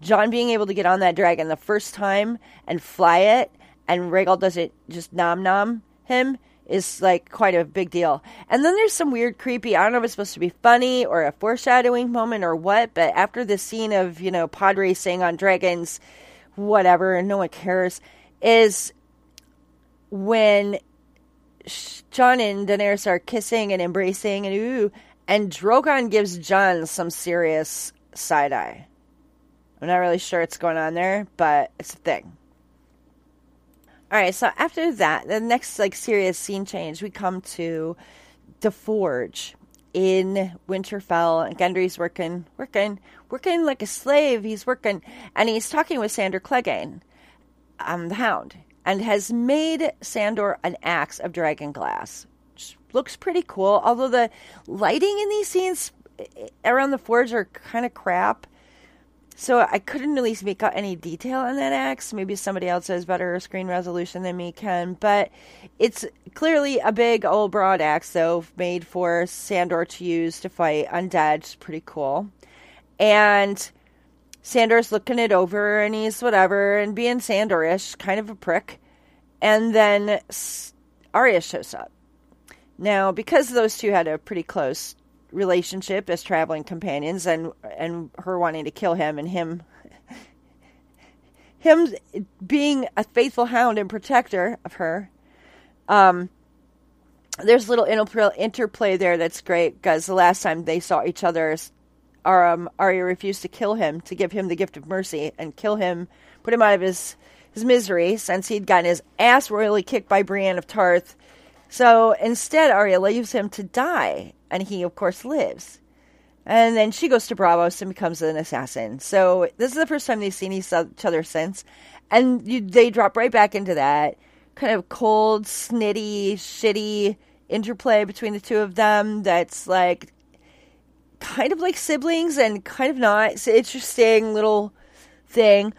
Jon being able to get on that dragon the first time and fly it, and Rhaegal doesn't just nom nom him is like quite a big deal. And then there's some weird, creepy, I don't know if it's supposed to be funny or a foreshadowing moment or what, but after the scene of, you know, pod racing on dragons, whatever, and no one cares, is when Jon and Daenerys are kissing and embracing and ooh, and Drogon gives Jon some serious side eye. I'm not really sure what's going on there, but it's a thing. All right, so after that, the next like serious scene change, we come to the forge in Winterfell, and Gendry's working, working, working like a slave. He's working, and he's talking with Sandor Clegane, um, the Hound, and has made Sandor an axe of dragon glass. Which looks pretty cool, although the lighting in these scenes eh, around the forge are kind of crap. So I couldn't really make out any detail on that axe. Maybe somebody else has better screen resolution than me can, but it's clearly a big old broad axe, though, made for Sandor to use to fight undead. It's pretty cool. And Sandor's looking it over, and he's whatever, and being Sandorish, kind of a prick. And then Arya shows up. Now, because those two had a pretty close relationship as traveling companions and and her wanting to kill him and him him being a faithful hound and protector of her. Um there's a little interplay there that's great because the last time they saw each other um, Arya refused to kill him to give him the gift of mercy and kill him put him out of his his misery since he'd gotten his ass royally kicked by Brienne of Tarth. So instead Arya leaves him to die and he, of course, lives. And then she goes to Braavos and becomes an assassin. So this is the first time they've seen each other since, and you, they drop right back into that kind of cold, snitty, shitty interplay between the two of them. That's like kind of like siblings and kind of not. It's an interesting little thing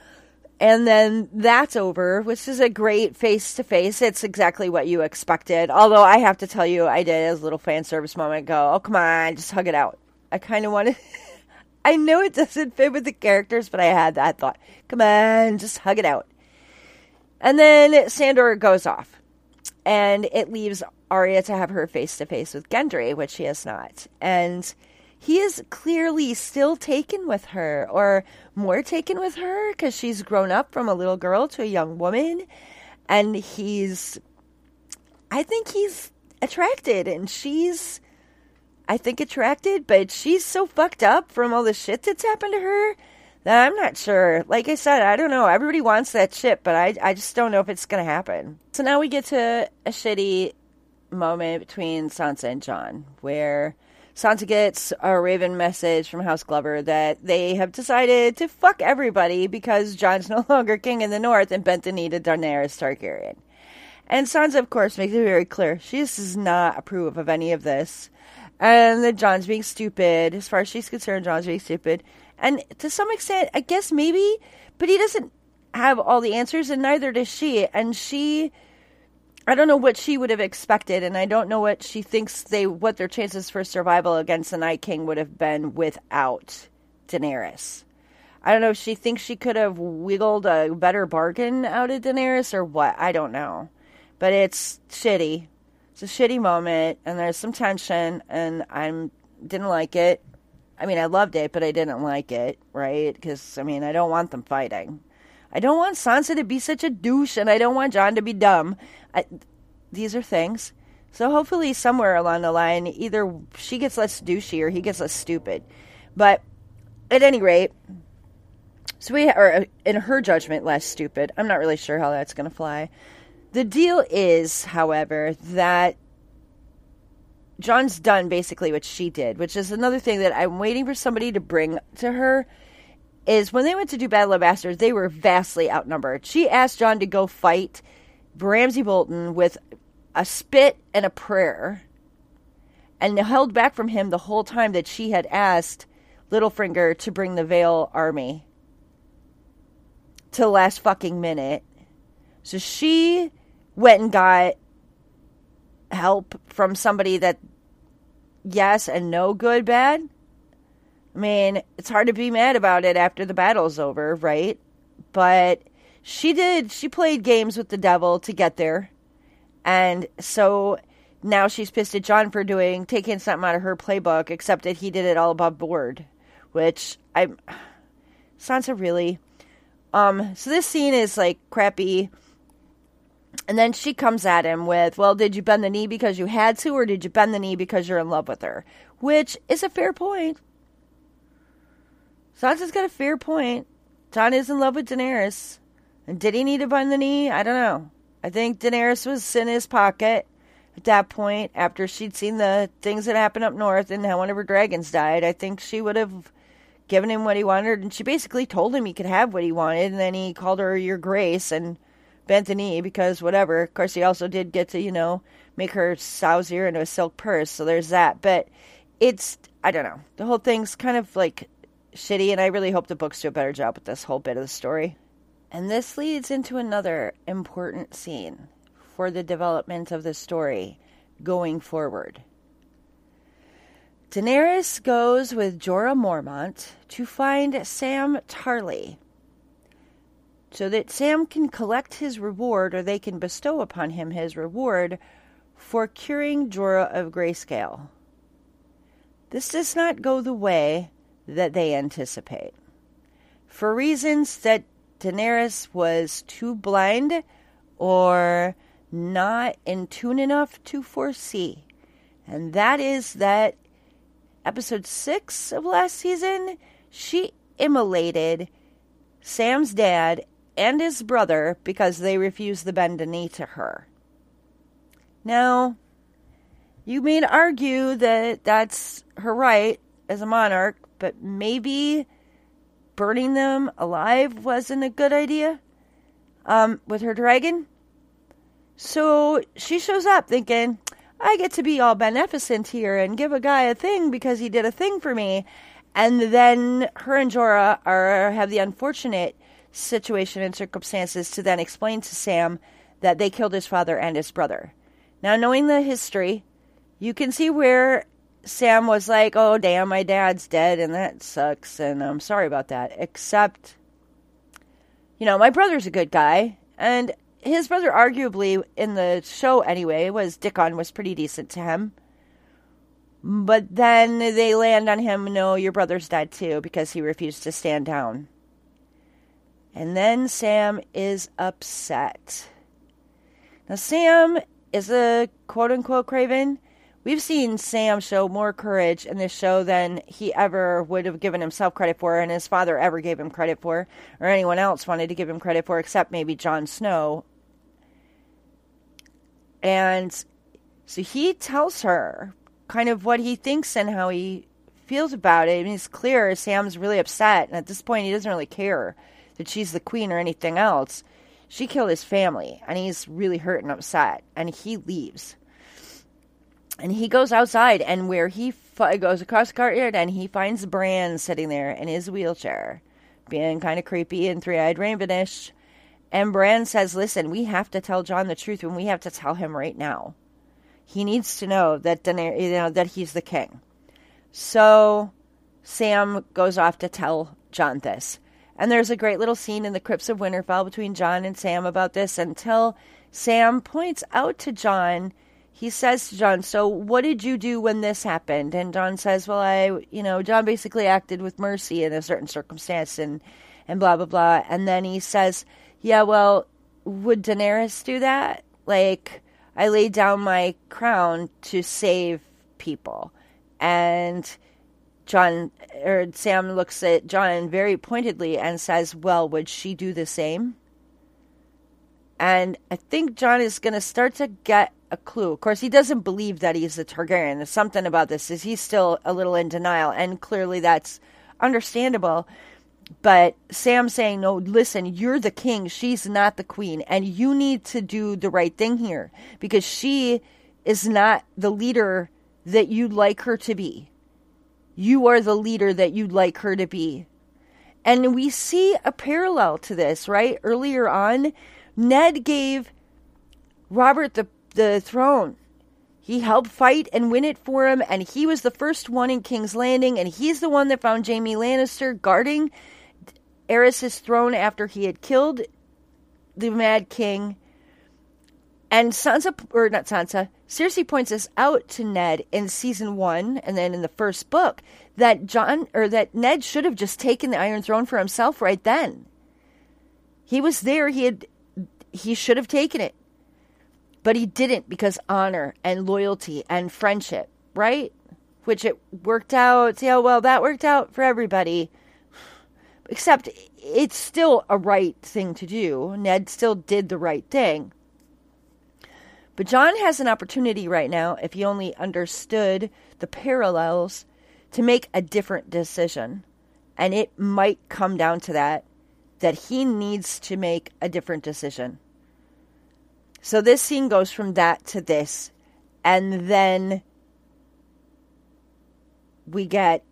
and then that's over, which is a great face to face. It's exactly what you expected. Although I have to tell you, I did as a little fan service moment go, oh, come on, just hug it out. I kind of wanted, I know it doesn't fit with the characters, but I had that thought. Come on, just hug it out. And then Sandor goes off, and it leaves Arya to have her face to face with Gendry, which she has not. And he is clearly still taken with her or more taken with her because she's grown up from a little girl to a young woman. And he's, I think he's attracted and she's, I think attracted, but she's so fucked up from all the shit that's happened to her that I'm not sure. Like I said, I don't know. Everybody wants that shit, but I, I just don't know if it's going to happen. So now we get to a shitty moment between Sansa and Jon where Sansa gets a Raven message from House Glover that they have decided to fuck everybody because Jon's no longer king in the north and bent the knee to Daenerys Targaryen. And Sansa, of course, makes it very clear she does not approve of any of this. And that Jon's being stupid. As far as she's concerned, Jon's being stupid. And to some extent, I guess maybe, but he doesn't have all the answers, and neither does she. And she, I don't know what she would have expected, and I don't know what she thinks they, what their chances for survival against the Night King would have been without Daenerys. I don't know if she thinks she could have wiggled a better bargain out of Daenerys or what. I don't know. But it's shitty. It's a shitty moment, and there's some tension, and I'm didn't like it. I mean, I loved it, but I didn't like it, right? Because, I mean, I don't want them fighting. I don't want Sansa to be such a douche, and I don't want Jon to be dumb. I, these are things. So hopefully, somewhere along the line, either she gets less douchey or he gets less stupid. But at any rate, so we, are in her judgment, less stupid. I'm not really sure how that's going to fly. The deal is, however, that Jon's done basically what she did, which is another thing that I'm waiting for somebody to bring to her. Is when they went to do Battle of Bastards, they were vastly outnumbered. She asked Jon to go fight Ramsay Bolton with a spit and a prayer, and held back from him the whole time that she had asked Littlefinger to bring the Vale army to the last fucking minute. So she went and got help from somebody that yes and no, good, bad. I mean, it's hard to be mad about it after the battle's over, right? But she did, she played games with the devil to get there. And so now she's pissed at jon for doing, taking something out of her playbook, except that he did it all above board, which I'm, Sansa really. Um, so this scene is like crappy and then she comes at him with, Well, did you bend the knee because you had to, or did you bend the knee because you're in love with her? Which is a fair point. Sansa's got a fair point. jon is in love with Daenerys. Did he need to bend the knee? I don't know. I think Daenerys was in his pocket at that point after she'd seen the things that happened up north and how one of her dragons died. I think she would have given him what he wanted. And she basically told him he could have what he wanted. And then he called her Your Grace. And bent the knee because whatever. Of course, he also did get to, you know, make her sow's ear into a silk purse. So there's that. But it's, I don't know. The whole thing's kind of like shitty. And I really hope the books do a better job with this whole bit of the story. And this leads into another important scene for the development of the story going forward. Daenerys goes with Jorah Mormont to find Sam Tarly, so that Sam can collect his reward or they can bestow upon him his reward for curing Jorah of grayscale. This does not go the way that they anticipate. For reasons that Daenerys was too blind or not in tune enough to foresee. And that is that episode 6 of last season, she immolated Sam's dad and his brother because they refused to bend a knee to her. Now, you may argue that that's her right as a monarch, but maybe burning them alive wasn't a good idea um, with her dragon. So she shows up thinking, I get to be all beneficent here and give a guy a thing because he did a thing for me. And then her and Jorah are have the unfortunate situation and circumstances to then explain to Sam that they killed his father and his brother. Now, knowing the history, you can see where Sam was like, oh, damn, my dad's dead, and that sucks, and I'm sorry about that. Except, you know, my brother's a good guy, and his brother, arguably, in the show anyway, was Dickon, was pretty decent to him. But then they land on him, no, your brother's dead too, because he refused to stand down. And then Sam is upset. Now, Sam is a quote unquote craven. We've seen Sam show more courage in this show than he ever would have given himself credit for, and his father ever gave him credit for, or anyone else wanted to give him credit for, except maybe Jon Snow. And so he tells her kind of what he thinks and how he feels about it. I mean, it's clear Sam's really upset, and at this point, he doesn't really care that she's the queen or anything else. She killed his family, and he's really hurt and upset, and he leaves. And he goes outside, and where he fi- goes across the courtyard, and he finds Bran sitting there in his wheelchair, being kind of creepy and three eyed ravenish. And Bran says, Listen, we have to tell Jon the truth, and we have to tell him right now. He needs to know that you know that he's the king. So Sam goes off to tell Jon this. And there's a great little scene in the Crypts of Winterfell between Jon and Sam about this until Sam points out to Jon, he says to Jon, So what did you do when this happened? And Jon says, Well, I, you know, Jon basically acted with mercy in a certain circumstance and, and blah, blah, blah. And then he says, Yeah, well, would Daenerys do that? Like, I laid down my crown to save people. And Jon or er, Sam looks at Jon very pointedly and says, "Well, would she do the same?" And I think Jon is going to start to get a clue. Of course, he doesn't believe that he's a Targaryen. There's something about this is he's still a little in denial, and clearly that's understandable. But Sam saying, "No, listen, you're the king. She's not the queen, and you need to do the right thing here because she is not the leader that you'd like her to be. You are the leader that you'd like her to be." And we see a parallel to this, right? Earlier on, Ned gave Robert the the throne. He helped fight and win it for him, and he was the first one in King's Landing, and he's the one that found Jaime Lannister guarding Aerys's throne after he had killed the Mad King. And Sansa, or not Sansa, Cersei points this out to Ned in season one, and then in the first book that Jon or that Ned should have just taken the Iron Throne for himself right then. He was there. He had he should have taken it. But he didn't because honor and loyalty and friendship, right? Which it worked out. Yeah, well, that worked out for everybody. Except it's still a right thing to do. Ned still did the right thing. But Jon has an opportunity right now, if he only understood the parallels, to make a different decision. And it might come down to that, that he needs to make a different decision. So this scene goes from that to this, and then we get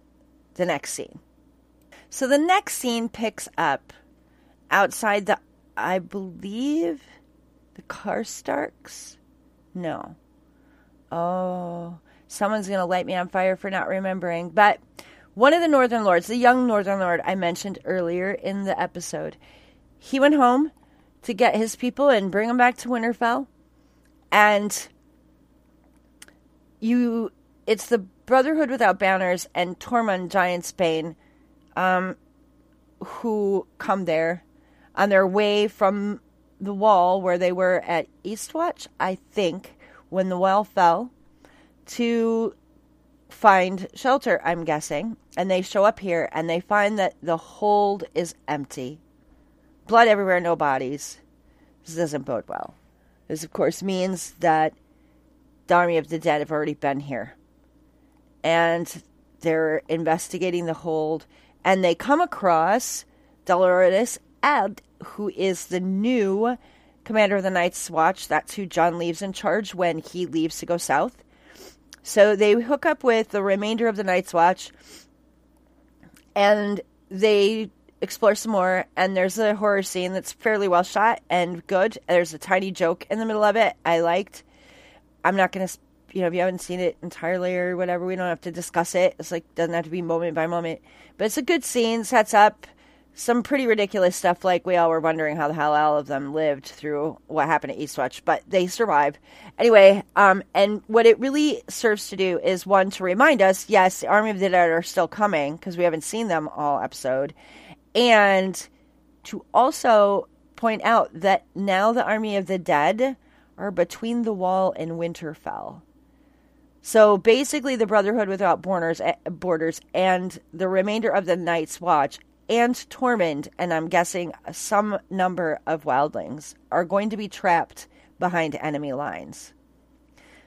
the next scene. So the next scene picks up outside the, I believe, the Karstarks. No. Oh, someone's going to light me on fire for not remembering. But one of the Northern Lords, the young Northern Lord I mentioned earlier in the episode, he went home to get his people and bring them back to Winterfell. And you, it's the Brotherhood Without Banners and Tormund Giantsbane um, who come there on their way from the wall where they were at Eastwatch, I think, when the wall fell, to find shelter, I'm guessing. And they show up here and they find that the hold is empty. Blood everywhere, no bodies. This doesn't bode well. This, of course, means that the army of the dead have already been here. And they're investigating the hold. And they come across Dolorous Edd, who is the new commander of the Night's Watch. That's who Jon leaves in charge when he leaves to go south. So they hook up with the remainder of the Night's Watch and they explore some more. And there's a horror scene that's fairly well shot and good. There's a tiny joke in the middle of it I liked. I'm not to, you know, if you haven't seen it entirely or whatever, we don't have to discuss it. It's like, doesn't have to be moment by moment. But it's a good scene, sets up some pretty ridiculous stuff like we all were wondering how the hell all of them lived through what happened at Eastwatch, but they survived. Anyway, um, and what it really serves to do is one to remind us, yes, the Army of the Dead are still coming because we haven't seen them all episode, and to also point out that now the Army of the Dead are between the wall and Winterfell. So basically, the Brotherhood without borders, eh, borders and the remainder of the Night's Watch and Tormund, and I'm guessing some number of wildlings, are going to be trapped behind enemy lines.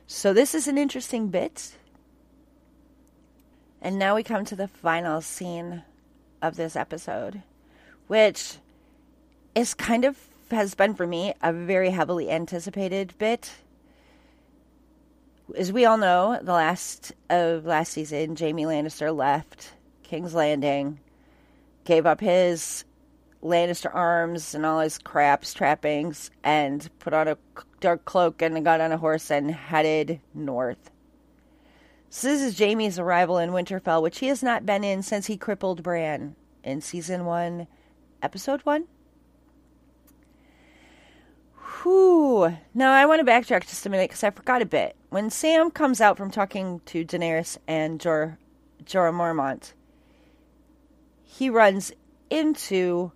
So this is an interesting bit. And now we come to the final scene of this episode, which is kind of has been for me a very heavily anticipated bit. As we all know, the last of last season, Jaime Lannister left King's Landing gave up his Lannister arms and all his craps, trappings, and put on a dark cloak and got on a horse and headed north. So this is Jaime's arrival in Winterfell, which he has not been in since he crippled Bran in season one, episode one. Whew. Now I want to backtrack just a minute because I forgot a bit. When Sam comes out from talking to Daenerys and Jor Jorah Mormont, he runs into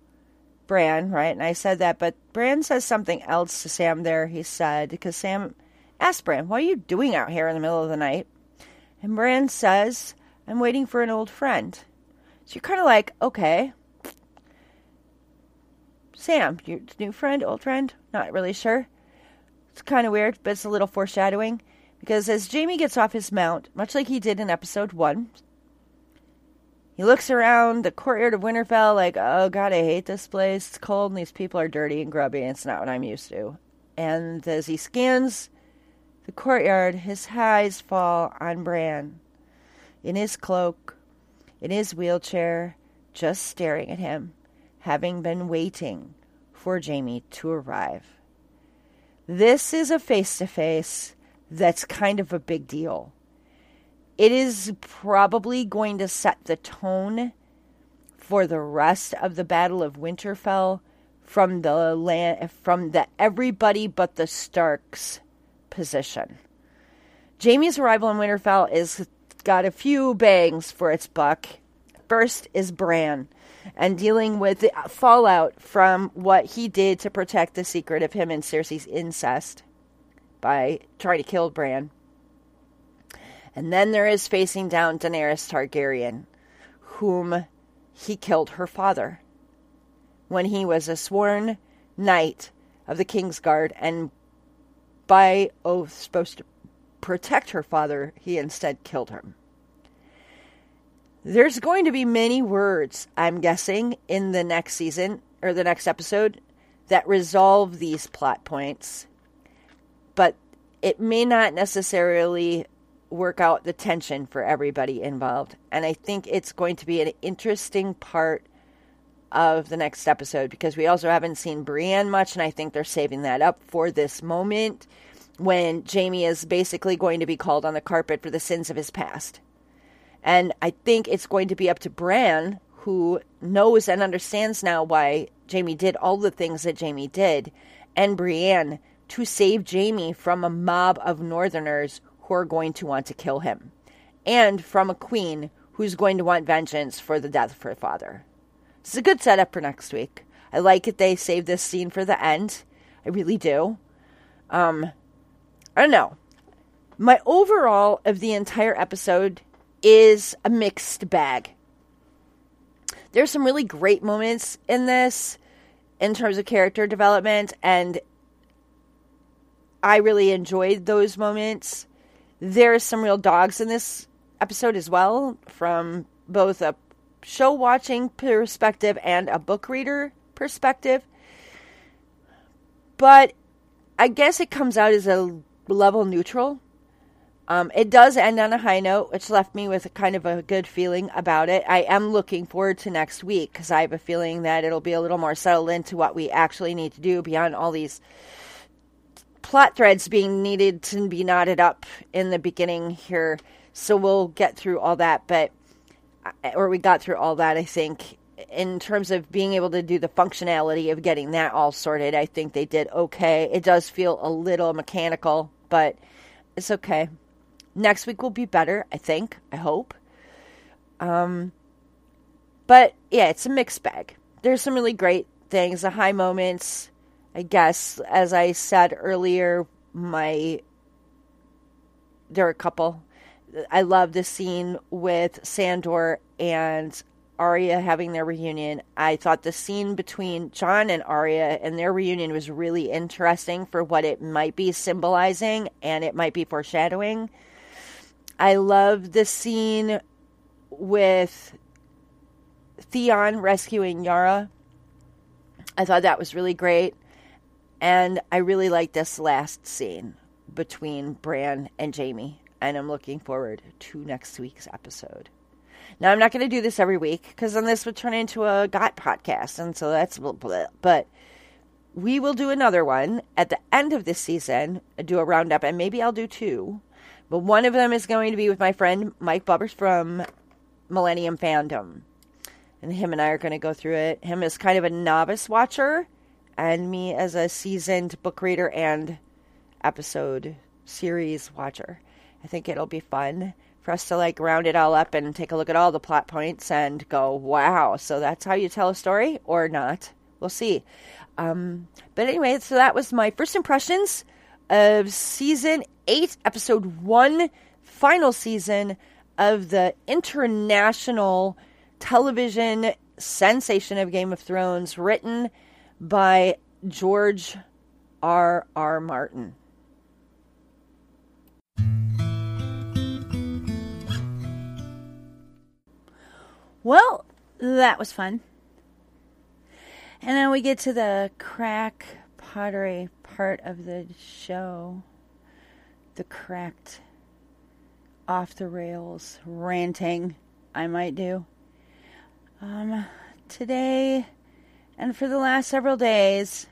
Bran, right? And I said that, but Bran says something else to Sam there. He said, because Sam asked Bran, What are you doing out here in the middle of the night? And Bran says, I'm waiting for an old friend. So you're kind of like, okay. Sam, your new friend, old friend? Not really sure. It's kind of weird, but it's a little foreshadowing. Because as Jaime gets off his mount, much like he did in episode one, he looks around the courtyard of Winterfell like, oh god, I hate this place. It's cold and these people are dirty and grubby. And it's not what I'm used to. And as he scans the courtyard, his eyes fall on Bran in his cloak, in his wheelchair, just staring at him, having been waiting for Jaime to arrive. This is a face to face that's kind of a big deal it is probably going to set the tone for the rest of the Battle of Winterfell from the land from the everybody but the Starks position. Jaime's arrival in Winterfell is got a few bangs for its buck. First is Bran and dealing with the fallout from what he did to protect the secret of him and Cersei's incest by trying to kill Bran. And then there is facing down Daenerys Targaryen, whom he killed her father when he was a sworn knight of the Kingsguard and by oath supposed to protect her father, he instead killed him. There's going to be many words, I'm guessing, in the next season or the next episode that resolve these plot points, but it may not necessarily work out the tension for everybody involved. And I think it's going to be an interesting part of the next episode because we also haven't seen Brienne much, and I think they're saving that up for this moment when Jaime is basically going to be called on the carpet for the sins of his past. And I think it's going to be up to Bran, who knows and understands now why Jaime did all the things that Jaime did, and Brienne to save Jaime from a mob of Northerners who are going to want to kill him, and from a queen who's going to want vengeance for the death of her father. It's a good setup for next week. I like it they saved this scene for the end. I really do. Um, I don't know. My overall of the entire episode is a mixed bag. There's some really great moments in this in terms of character development, and I really enjoyed those moments. There's some real dogs in this episode as well, from both a show watching perspective and a book reader perspective. But I guess it comes out as a level neutral. Um, it does end on a high note, which left me with a kind of a good feeling about it. I am looking forward to next week because I have a feeling that it'll be a little more settled into what we actually need to do beyond all these plot threads being needed to be knotted up in the beginning here. So we'll get through all that, but or we got through all that, I think. in terms of being able to do the functionality of getting that all sorted, I think they did okay. It does feel a little mechanical, but it's okay. Next week will be better, I think. I hope. Um, but yeah, it's a mixed bag. There's some really great things, the high moments. I guess, as I said earlier, my there are a couple. I love the scene with Sandor and Arya having their reunion. I thought the scene between Jon and Arya and their reunion was really interesting for what it might be symbolizing and it might be foreshadowing. I love the scene with Theon rescuing Yara. I thought that was really great. And I really like this last scene between Bran and Jaime. And I'm looking forward to next week's episode. Now, I'm not going to do this every week because then this would turn into a GOT podcast. And so that's, blah, blah, but we will do another one at the end of this season, do a roundup, and maybe I'll do two. But one of them is going to be with my friend Mike Bubbers from Millennium Fandom. And him and I are going to go through it. Him as kind of a novice watcher, and me as a seasoned book reader and episode series watcher. I think it'll be fun for us to like round it all up and take a look at all the plot points and go, wow, so that's how you tell a story or not. We'll see. Um, but anyway, so that was my first impressions of season eight, episode one, final season of the international television sensation of Game of Thrones, written by George R. R. Martin. Well, that was fun. And then we get to the crack pottery part of the show. The cracked, off the rails ranting I might do. Um, today and for the last several days,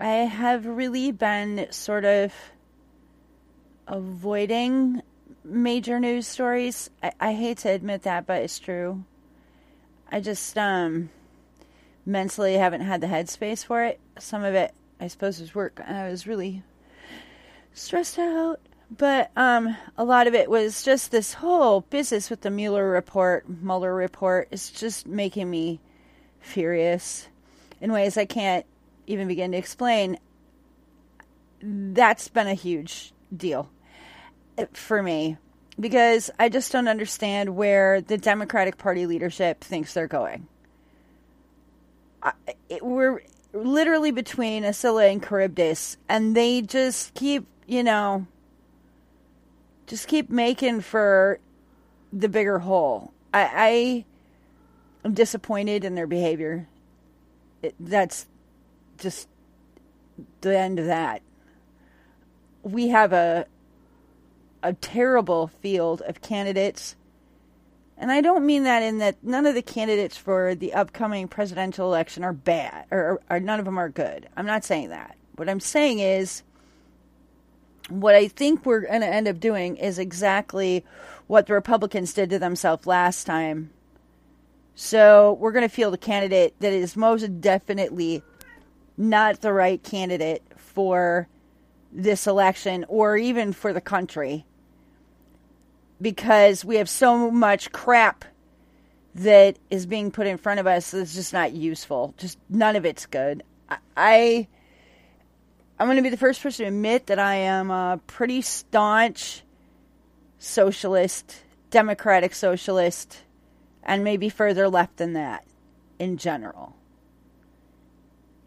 I have really been sort of avoiding major news stories. I, I hate to admit that, but it's true. I just um mentally haven't had the headspace for it. Some of it, I suppose, was work, I was really stressed out. But um, a lot of it was just this whole business with the Mueller report, Mueller report, is just making me furious in ways I can't even begin to explain. That's been a huge deal for me because I just don't understand where the Democratic Party leadership thinks they're going. I, it, we're literally between a Scylla and Charybdis, and they just keep, you know, just keep making for the bigger hole. I, I am disappointed in their behavior. It, that's just the end of that. We have a a terrible field of candidates. And I don't mean that in that none of the candidates for the upcoming presidential election are bad or, or none of them are good. I'm not saying that. What I'm saying is what I think we're going to end up doing is exactly what the Republicans did to themselves last time. So we're going to field a candidate that is most definitely not the right candidate for this election or even for the country because we have so much crap that is being put in front of us that's just not useful. Just none of it's good. I, I'm going to be the first person to admit that I am a pretty staunch socialist, democratic socialist, and maybe further left than that in general.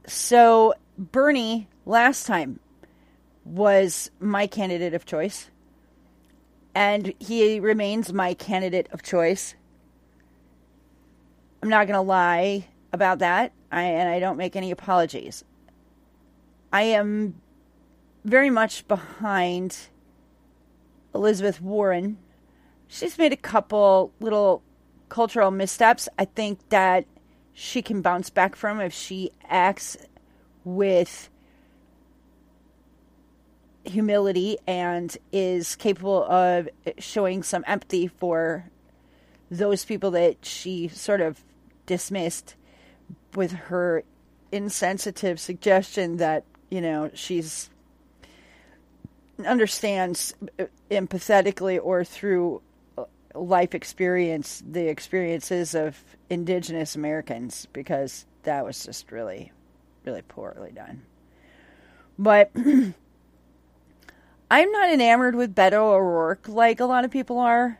So Bernie last time was my candidate of choice and he remains my candidate of choice. I'm not going to lie about that, I, and I don't make any apologies. I am very much behind Elizabeth Warren. She's made a couple little cultural missteps. I think that she can bounce back from if she acts with humility and is capable of showing some empathy for those people that she sort of dismissed with her insensitive suggestion that, you know, she's understands uh, empathetically or through uh, life experience the experiences of indigenous Americans because that was just really, really poorly done. But I'm not enamored with Beto O'Rourke like a lot of people are.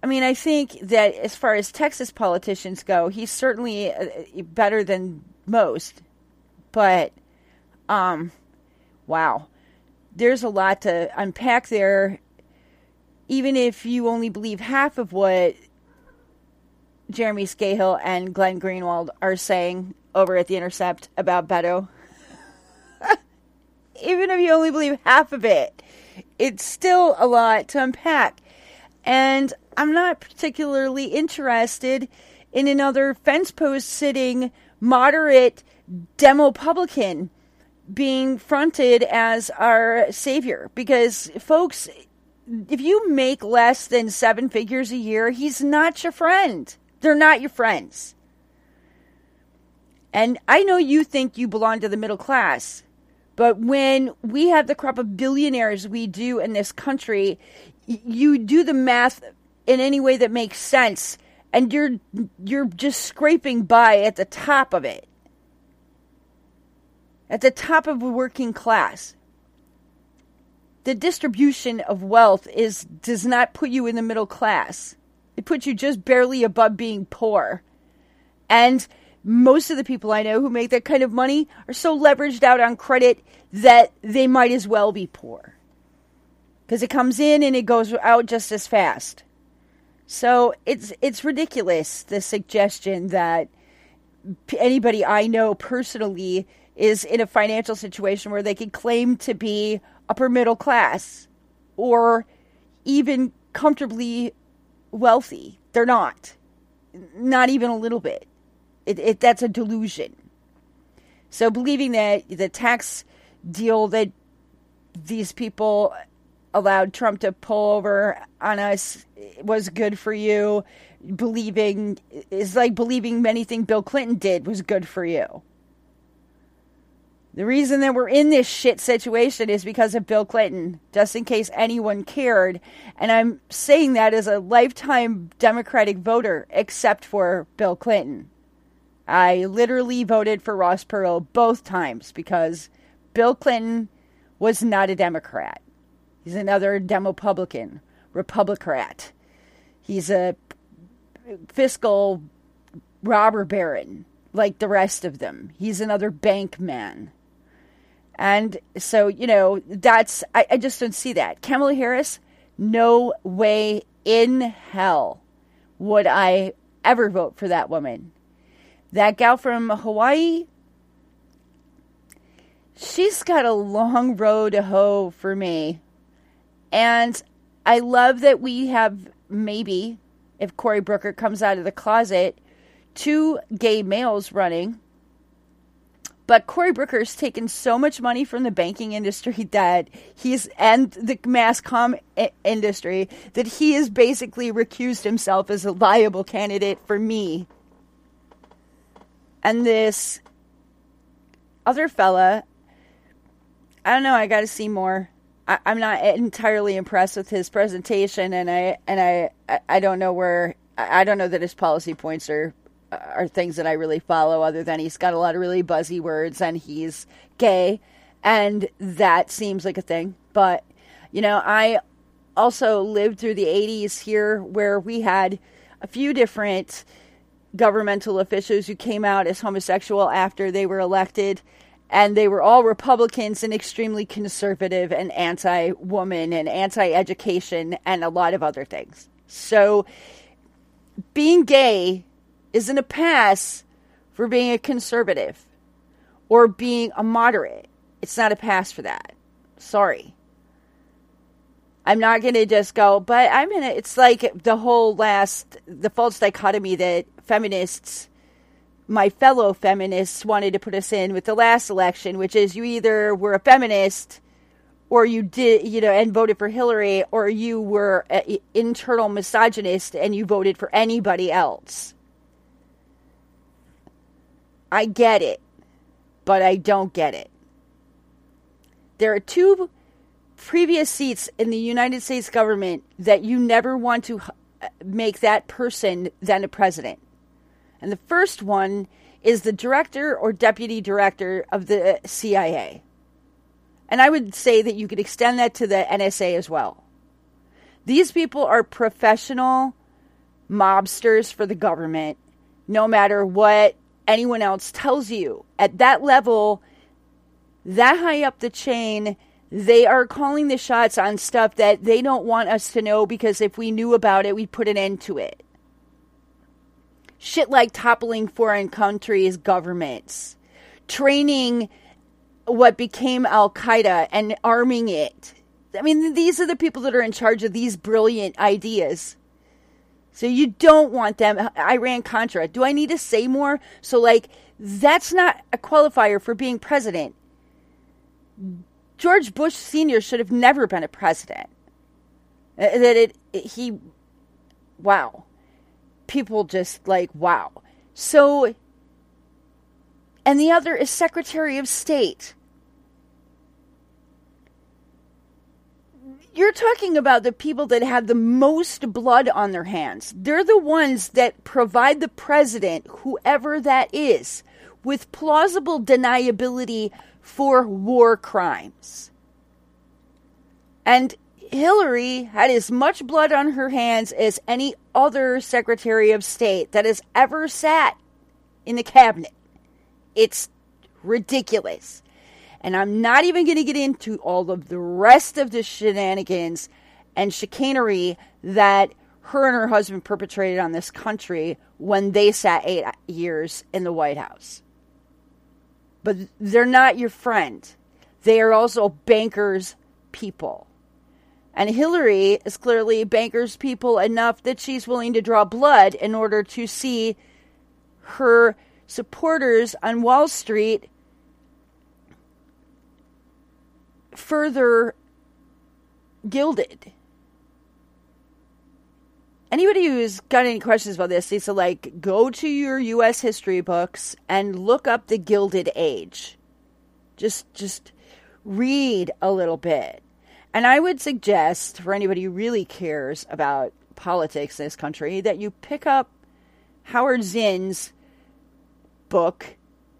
I mean, I think that as far as Texas politicians go, he's certainly uh, better than most. But, um, wow, there's a lot to unpack there. Even if you only believe half of what Jeremy Scahill and Glenn Greenwald are saying over at The Intercept about Beto. Even if you only believe half of it, it's still a lot to unpack. And I'm not particularly interested in another fence post sitting moderate Demopublican being fronted as our savior because folks if you make less than seven figures a year he's not your friend they're not your friends. And I know you think you belong to the middle class, but when we have the crop of billionaires we do in this country, you do the math in any way that makes sense and you're you're just scraping by at the top of it. At the top of working class. The distribution of wealth is does not put you in the middle class. It puts you just barely above being poor. And most of the people I know who make that kind of money are so leveraged out on credit that they might as well be poor. Because it comes in and it goes out just as fast. So it's it's ridiculous the suggestion that anybody I know personally is in a financial situation where they can claim to be upper middle class or even comfortably wealthy. They're not. Not even a little bit. It, it, that's a delusion. So believing that the tax deal that these people allowed Trump to pull over on us was good for you, believing is like believing anything Bill Clinton did was good for you. The reason that we're in this shit situation is because of Bill Clinton, just in case anyone cared. And I'm saying that as a lifetime Democratic voter, except for Bill Clinton. I literally voted for Ross Perot both times because Bill Clinton was not a Democrat. He's another Demopublican, Republicrat. He's a fiscal robber baron like the rest of them. He's another bank man. And so, you know, that's, I, I just don't see that. Kamala Harris, no way in hell would I ever vote for that woman. That gal from Hawaii, she's got a long road to hoe for me. And I love that we have maybe, if Cory Booker comes out of the closet, two gay males running but Cory Booker's taken so much money from the banking industry that he's and the mass com industry that he has basically recused himself as a viable candidate for me. And this other fella, I don't know. I got to see more. I, am not entirely impressed with his presentation, and I and I I don't know where I don't know that his policy points are are things that I really follow, other than he's got a lot of really buzzy words and he's gay, and that seems like a thing. But, you know, I also lived through the 80s here where we had a few different governmental officials who came out as homosexual after they were elected. And they were all Republicans and extremely conservative and anti woman and anti education and a lot of other things. So being gay isn't a pass for being a conservative or being a moderate. It's not a pass for that. Sorry. I'm not going to just go, but I'm going to, it's like the whole last, the false dichotomy that feminists, my fellow feminists, wanted to put us in with the last election, which is you either were a feminist or you did, you know, and voted for Hillary, or you were an internal misogynist and you voted for anybody else. I get it, but I don't get it. There are two previous seats in the United States government that you never want to uh, make that person then a president. And the first one is the director or deputy director of the CIA. And I would say that you could extend that to the NSA as well. These people are professional mobsters for the government, no matter what anyone else tells you. At that level, that high up the chain, they are calling the shots on stuff that they don't want us to know because if we knew about it, we'd put an end to it. Shit like toppling foreign countries' governments, training what became Al Qaeda and arming it. I mean, these are the people that are in charge of these brilliant ideas. So you don't want them. Iran Contra. Do I need to say more? So, like, that's not a qualifier for being president. George Bush Sr. should have never been a president. Uh, that it, it, he, wow. People just like, wow. So, and the other is Secretary of State. You're talking about the people that have the most blood on their hands. They're the ones that provide the president, whoever that is, with plausible deniability for war crimes. And Hillary had as much blood on her hands as any other Secretary of State that has ever sat in the cabinet. It's ridiculous. And I'm not even going to get into all of the rest of the shenanigans and chicanery that her and her husband perpetrated on this country when they sat eight years in the White House but they're not your friend. They are also bankers' people. And Hillary is clearly bankers' people enough that she's willing to draw blood in order to see her supporters on Wall Street further gilded anybody who's got any questions about this needs to like go to your US history books and look up the Gilded Age. Just just read a little bit. And I would suggest for anybody who really cares about politics in this country that you pick up Howard Zinn's book,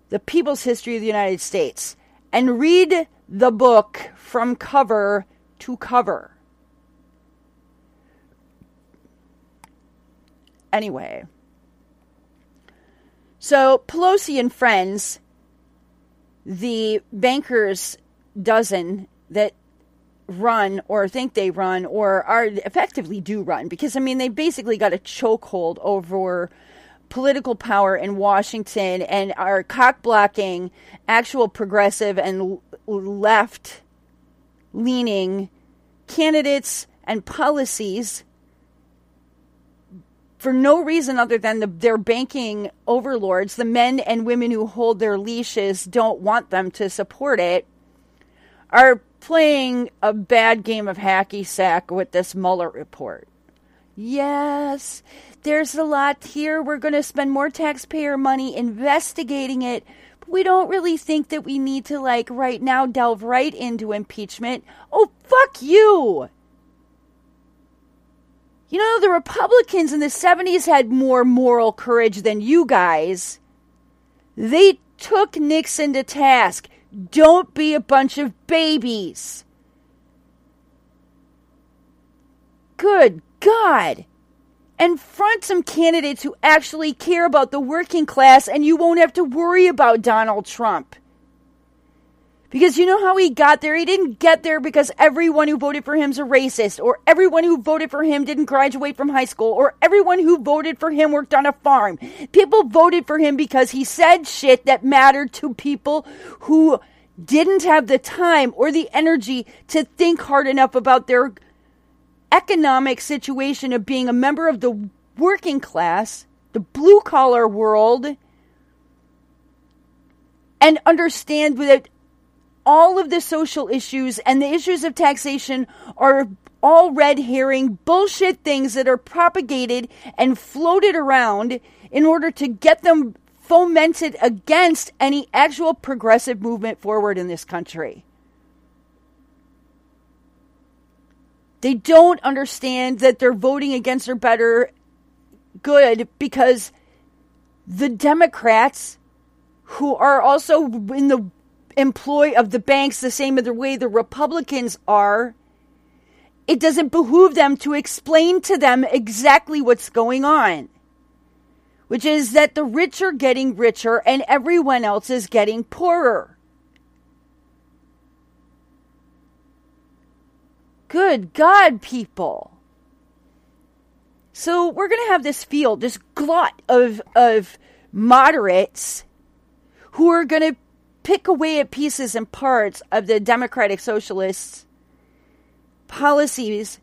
The People's History of the United States, and read the book from cover to cover Anyway. So Pelosi and friends, the bankers dozen that run or think they run or are effectively do run. Because I mean they basically got a chokehold over political power in Washington and are cock blocking actual progressive and left leaning candidates and policies for no reason other than the, their banking overlords, the men and women who hold their leashes don't want them to support it, are playing a bad game of hacky sack with this Mueller report. Yes, there's a lot here. We're going to spend more taxpayer money investigating it. But we don't really think that we need to, like, right now delve right into impeachment. Oh, fuck you! You know, the Republicans in the 70s had more moral courage than you guys. They took Nixon to task. Don't be a bunch of babies. Good God. And front some candidates who actually care about the working class, and you won't have to worry about Donald Trump. Because you know how he got there? He didn't get there because everyone who voted for him's a racist, or everyone who voted for him didn't graduate from high school, or everyone who voted for him worked on a farm. People voted for him because he said shit that mattered to people who didn't have the time or the energy to think hard enough about their economic situation of being a member of the working class, the blue collar world, and understand that all of the social issues and the issues of taxation are all red herring bullshit things that are propagated and floated around in order to get them fomented against any actual progressive movement forward in this country. They don't understand that they're voting against their better good because the Democrats, who are also in the employ of the banks the same other way the Republicans are, it doesn't behoove them to explain to them exactly what's going on, which is that the rich are getting richer and everyone else is getting poorer. Good God, people. So we're going to have this field, this glut of, of moderates who are going to pick away at pieces and parts of the Democratic Socialists' policies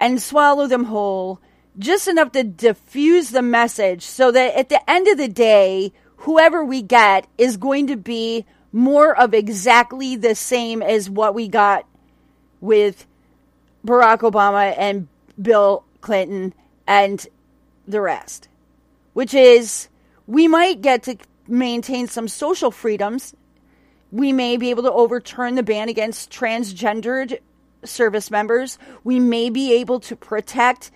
and swallow them whole, just enough to diffuse the message so that at the end of the day, whoever we get is going to be more of exactly the same as what we got with Barack Obama and Bill Clinton and the rest, which is we might get to maintain some social freedoms. We may be able to overturn the ban against transgendered service members. We may be able to protect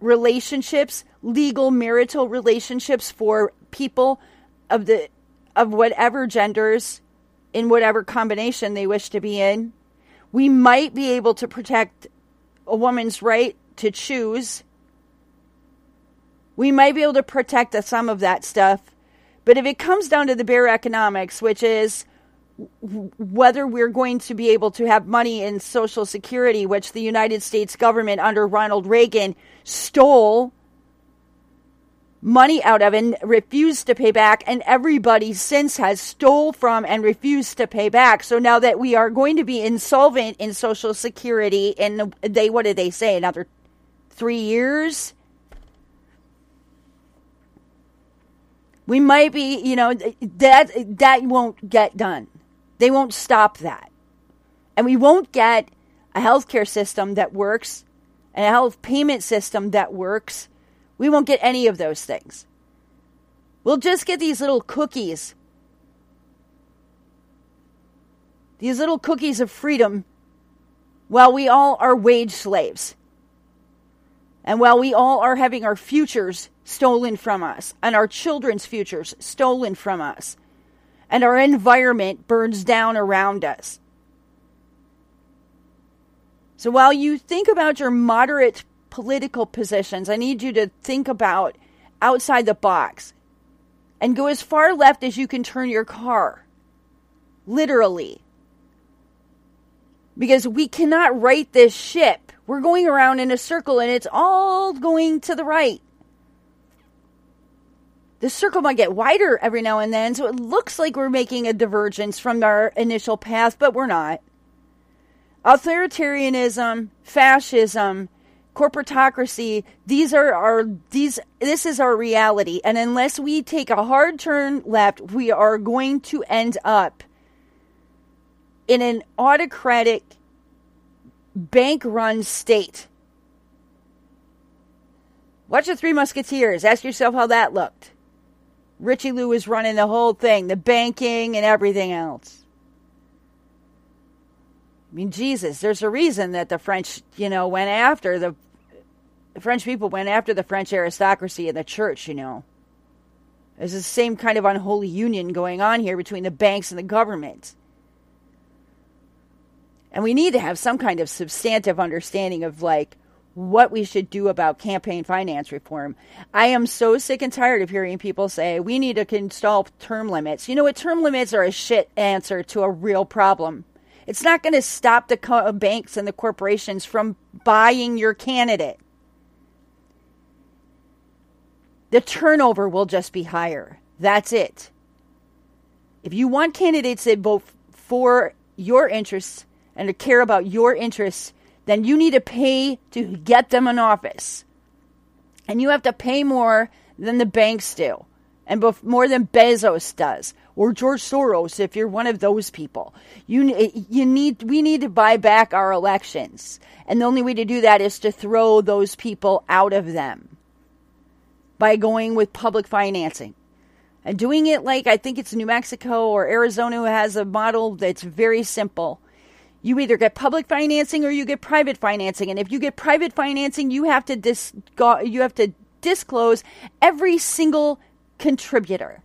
relationships, legal marital relationships for people of the of whatever genders in whatever combination they wish to be in we might be able to protect a woman's right to choose. We might be able to protect some of that stuff. But if it comes down to the bare economics, which is whether we're going to be able to have money in Social Security, which the United States government under Ronald Reagan stole money out of and refused to pay back and everybody since has stole from and refused to pay back. So now that we are going to be insolvent in social security and they what did they say another 3 years we might be you know that that won't get done they won't stop that and we won't get a healthcare system that works and a health payment system that works we won't get any of those things. We'll just get these little cookies. These little cookies of freedom while we all are wage slaves. And while we all are having our futures stolen from us and our children's futures stolen from us and our environment burns down around us. So while you think about your moderate political positions, I need you to think about outside the box and go as far left as you can turn your car. Literally. Because we cannot right this ship. We're going around in a circle and it's all going to the right. The circle might get wider every now and then, so it looks like we're making a divergence from our initial path, but we're not. Authoritarianism, fascism, corporatocracy these are our these this is our reality and unless we take a hard turn left we are going to end up in an autocratic bank run state watch the three musketeers ask yourself how that looked Richelieu was running the whole thing the banking and everything else I mean, Jesus, there's a reason that the French, you know, went after the the French people went after the French aristocracy and the church, you know. There's the same kind of unholy union going on here between the banks and the government. And we need to have some kind of substantive understanding of like what we should do about campaign finance reform. I am so sick and tired of hearing people say we need to install term limits. You know what? Term limits are a shit answer to a real problem. It's not going to stop the co- uh, banks and the corporations from buying your candidate the turnover will just be higher. That's it. If you want candidates that vote for your interests and to care about your interests, then you need to pay to get them in office. And you have to pay more than the banks do, and more than Bezos does, or George Soros if you're one of those people. You, you need, we need to buy back our elections. And the only way to do that is to throw those people out of them by going with public financing. And doing it like I think it's New Mexico or Arizona has a model that's very simple. You either get public financing or you get private financing. And if you get private financing, you have to dis- you have to disclose every single contributor.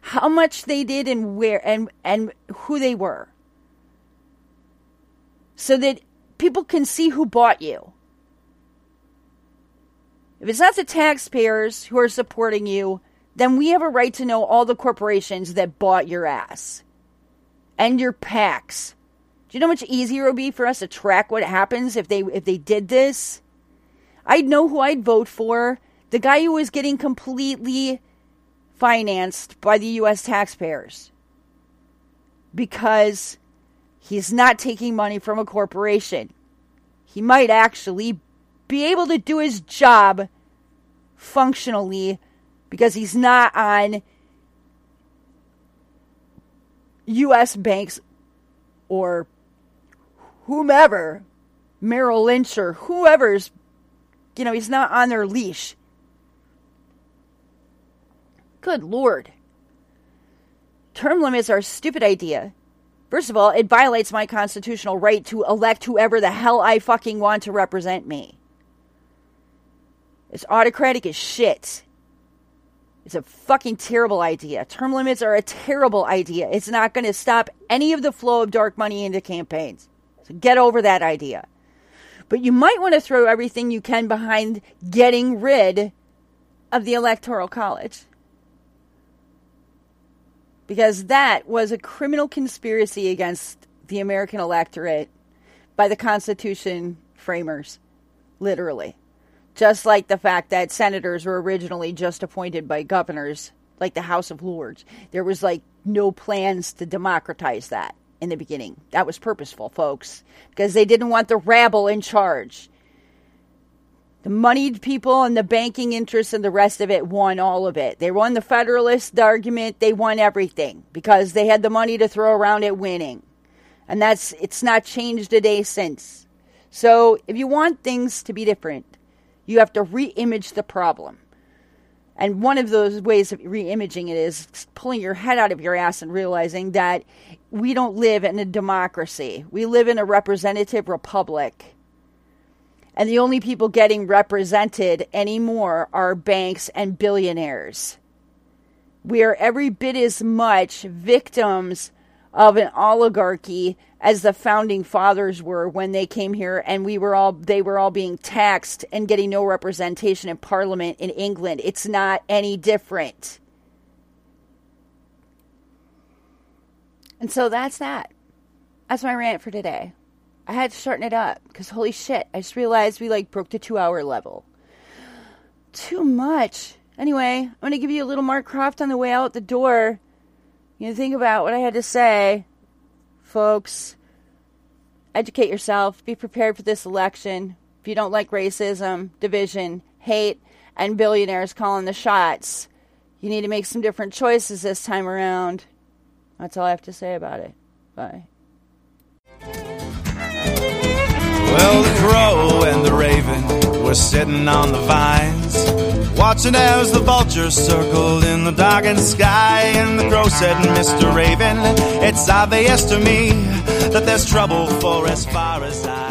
How much they did and where and and who they were. So that people can see who bought you. If it's not the taxpayers who are supporting you, then we have a right to know all the corporations that bought your ass and your PACs. Do you know how much easier it would be for us to track what happens if they if they did this? I'd know who I'd vote for. The guy who was getting completely financed by the US taxpayers. Because he's not taking money from a corporation. He might actually be able to do his job functionally because he's not on U.S. banks or whomever, Merrill Lynch or whoever's, you know, he's not on their leash. Good Lord. Term limits are a stupid idea. First of all, it violates my constitutional right to elect whoever the hell I fucking want to represent me. It's autocratic as shit. It's a fucking terrible idea. Term limits are a terrible idea. It's not going to stop any of the flow of dark money into campaigns. So get over that idea. But you might want to throw everything you can behind getting rid of the Electoral College. Because that was a criminal conspiracy against the American electorate by the Constitution framers, literally. Just like the fact that senators were originally just appointed by governors, like the House of Lords. There was like no plans to democratize that in the beginning. That was purposeful, folks, because they didn't want the rabble in charge. The moneyed people and the banking interests and the rest of it won all of it. They won the Federalist argument. They won everything because they had the money to throw around at winning. And that's, it's not changed a day since. So if you want things to be different, you have to re-image the problem. And one of those ways of re-imaging it is pulling your head out of your ass and realizing that we don't live in a democracy. We live in a representative republic. And the only people getting represented anymore are banks and billionaires. We are every bit as much victims of an oligarchy as the founding fathers were when they came here and we were all they were all being taxed and getting no representation in parliament in England. It's not any different. And so that's that. That's my rant for today. I had to shorten it up because holy shit I just realized we like broke the 2 hour level. Too much. Anyway I'm going to give you a little Mark Croft on the way out the door. You know, think about what I had to say, folks. Educate yourself. Be prepared for this election. If you don't like racism, division, hate, and billionaires calling the shots, you need to make some different choices this time around. That's all I have to say about it. Bye. Well, the crow and the raven were sitting on the vines watching as the vultures circled in the darkened sky. And the crow said, Mr. Raven, it's obvious to me that there's trouble for as far as I.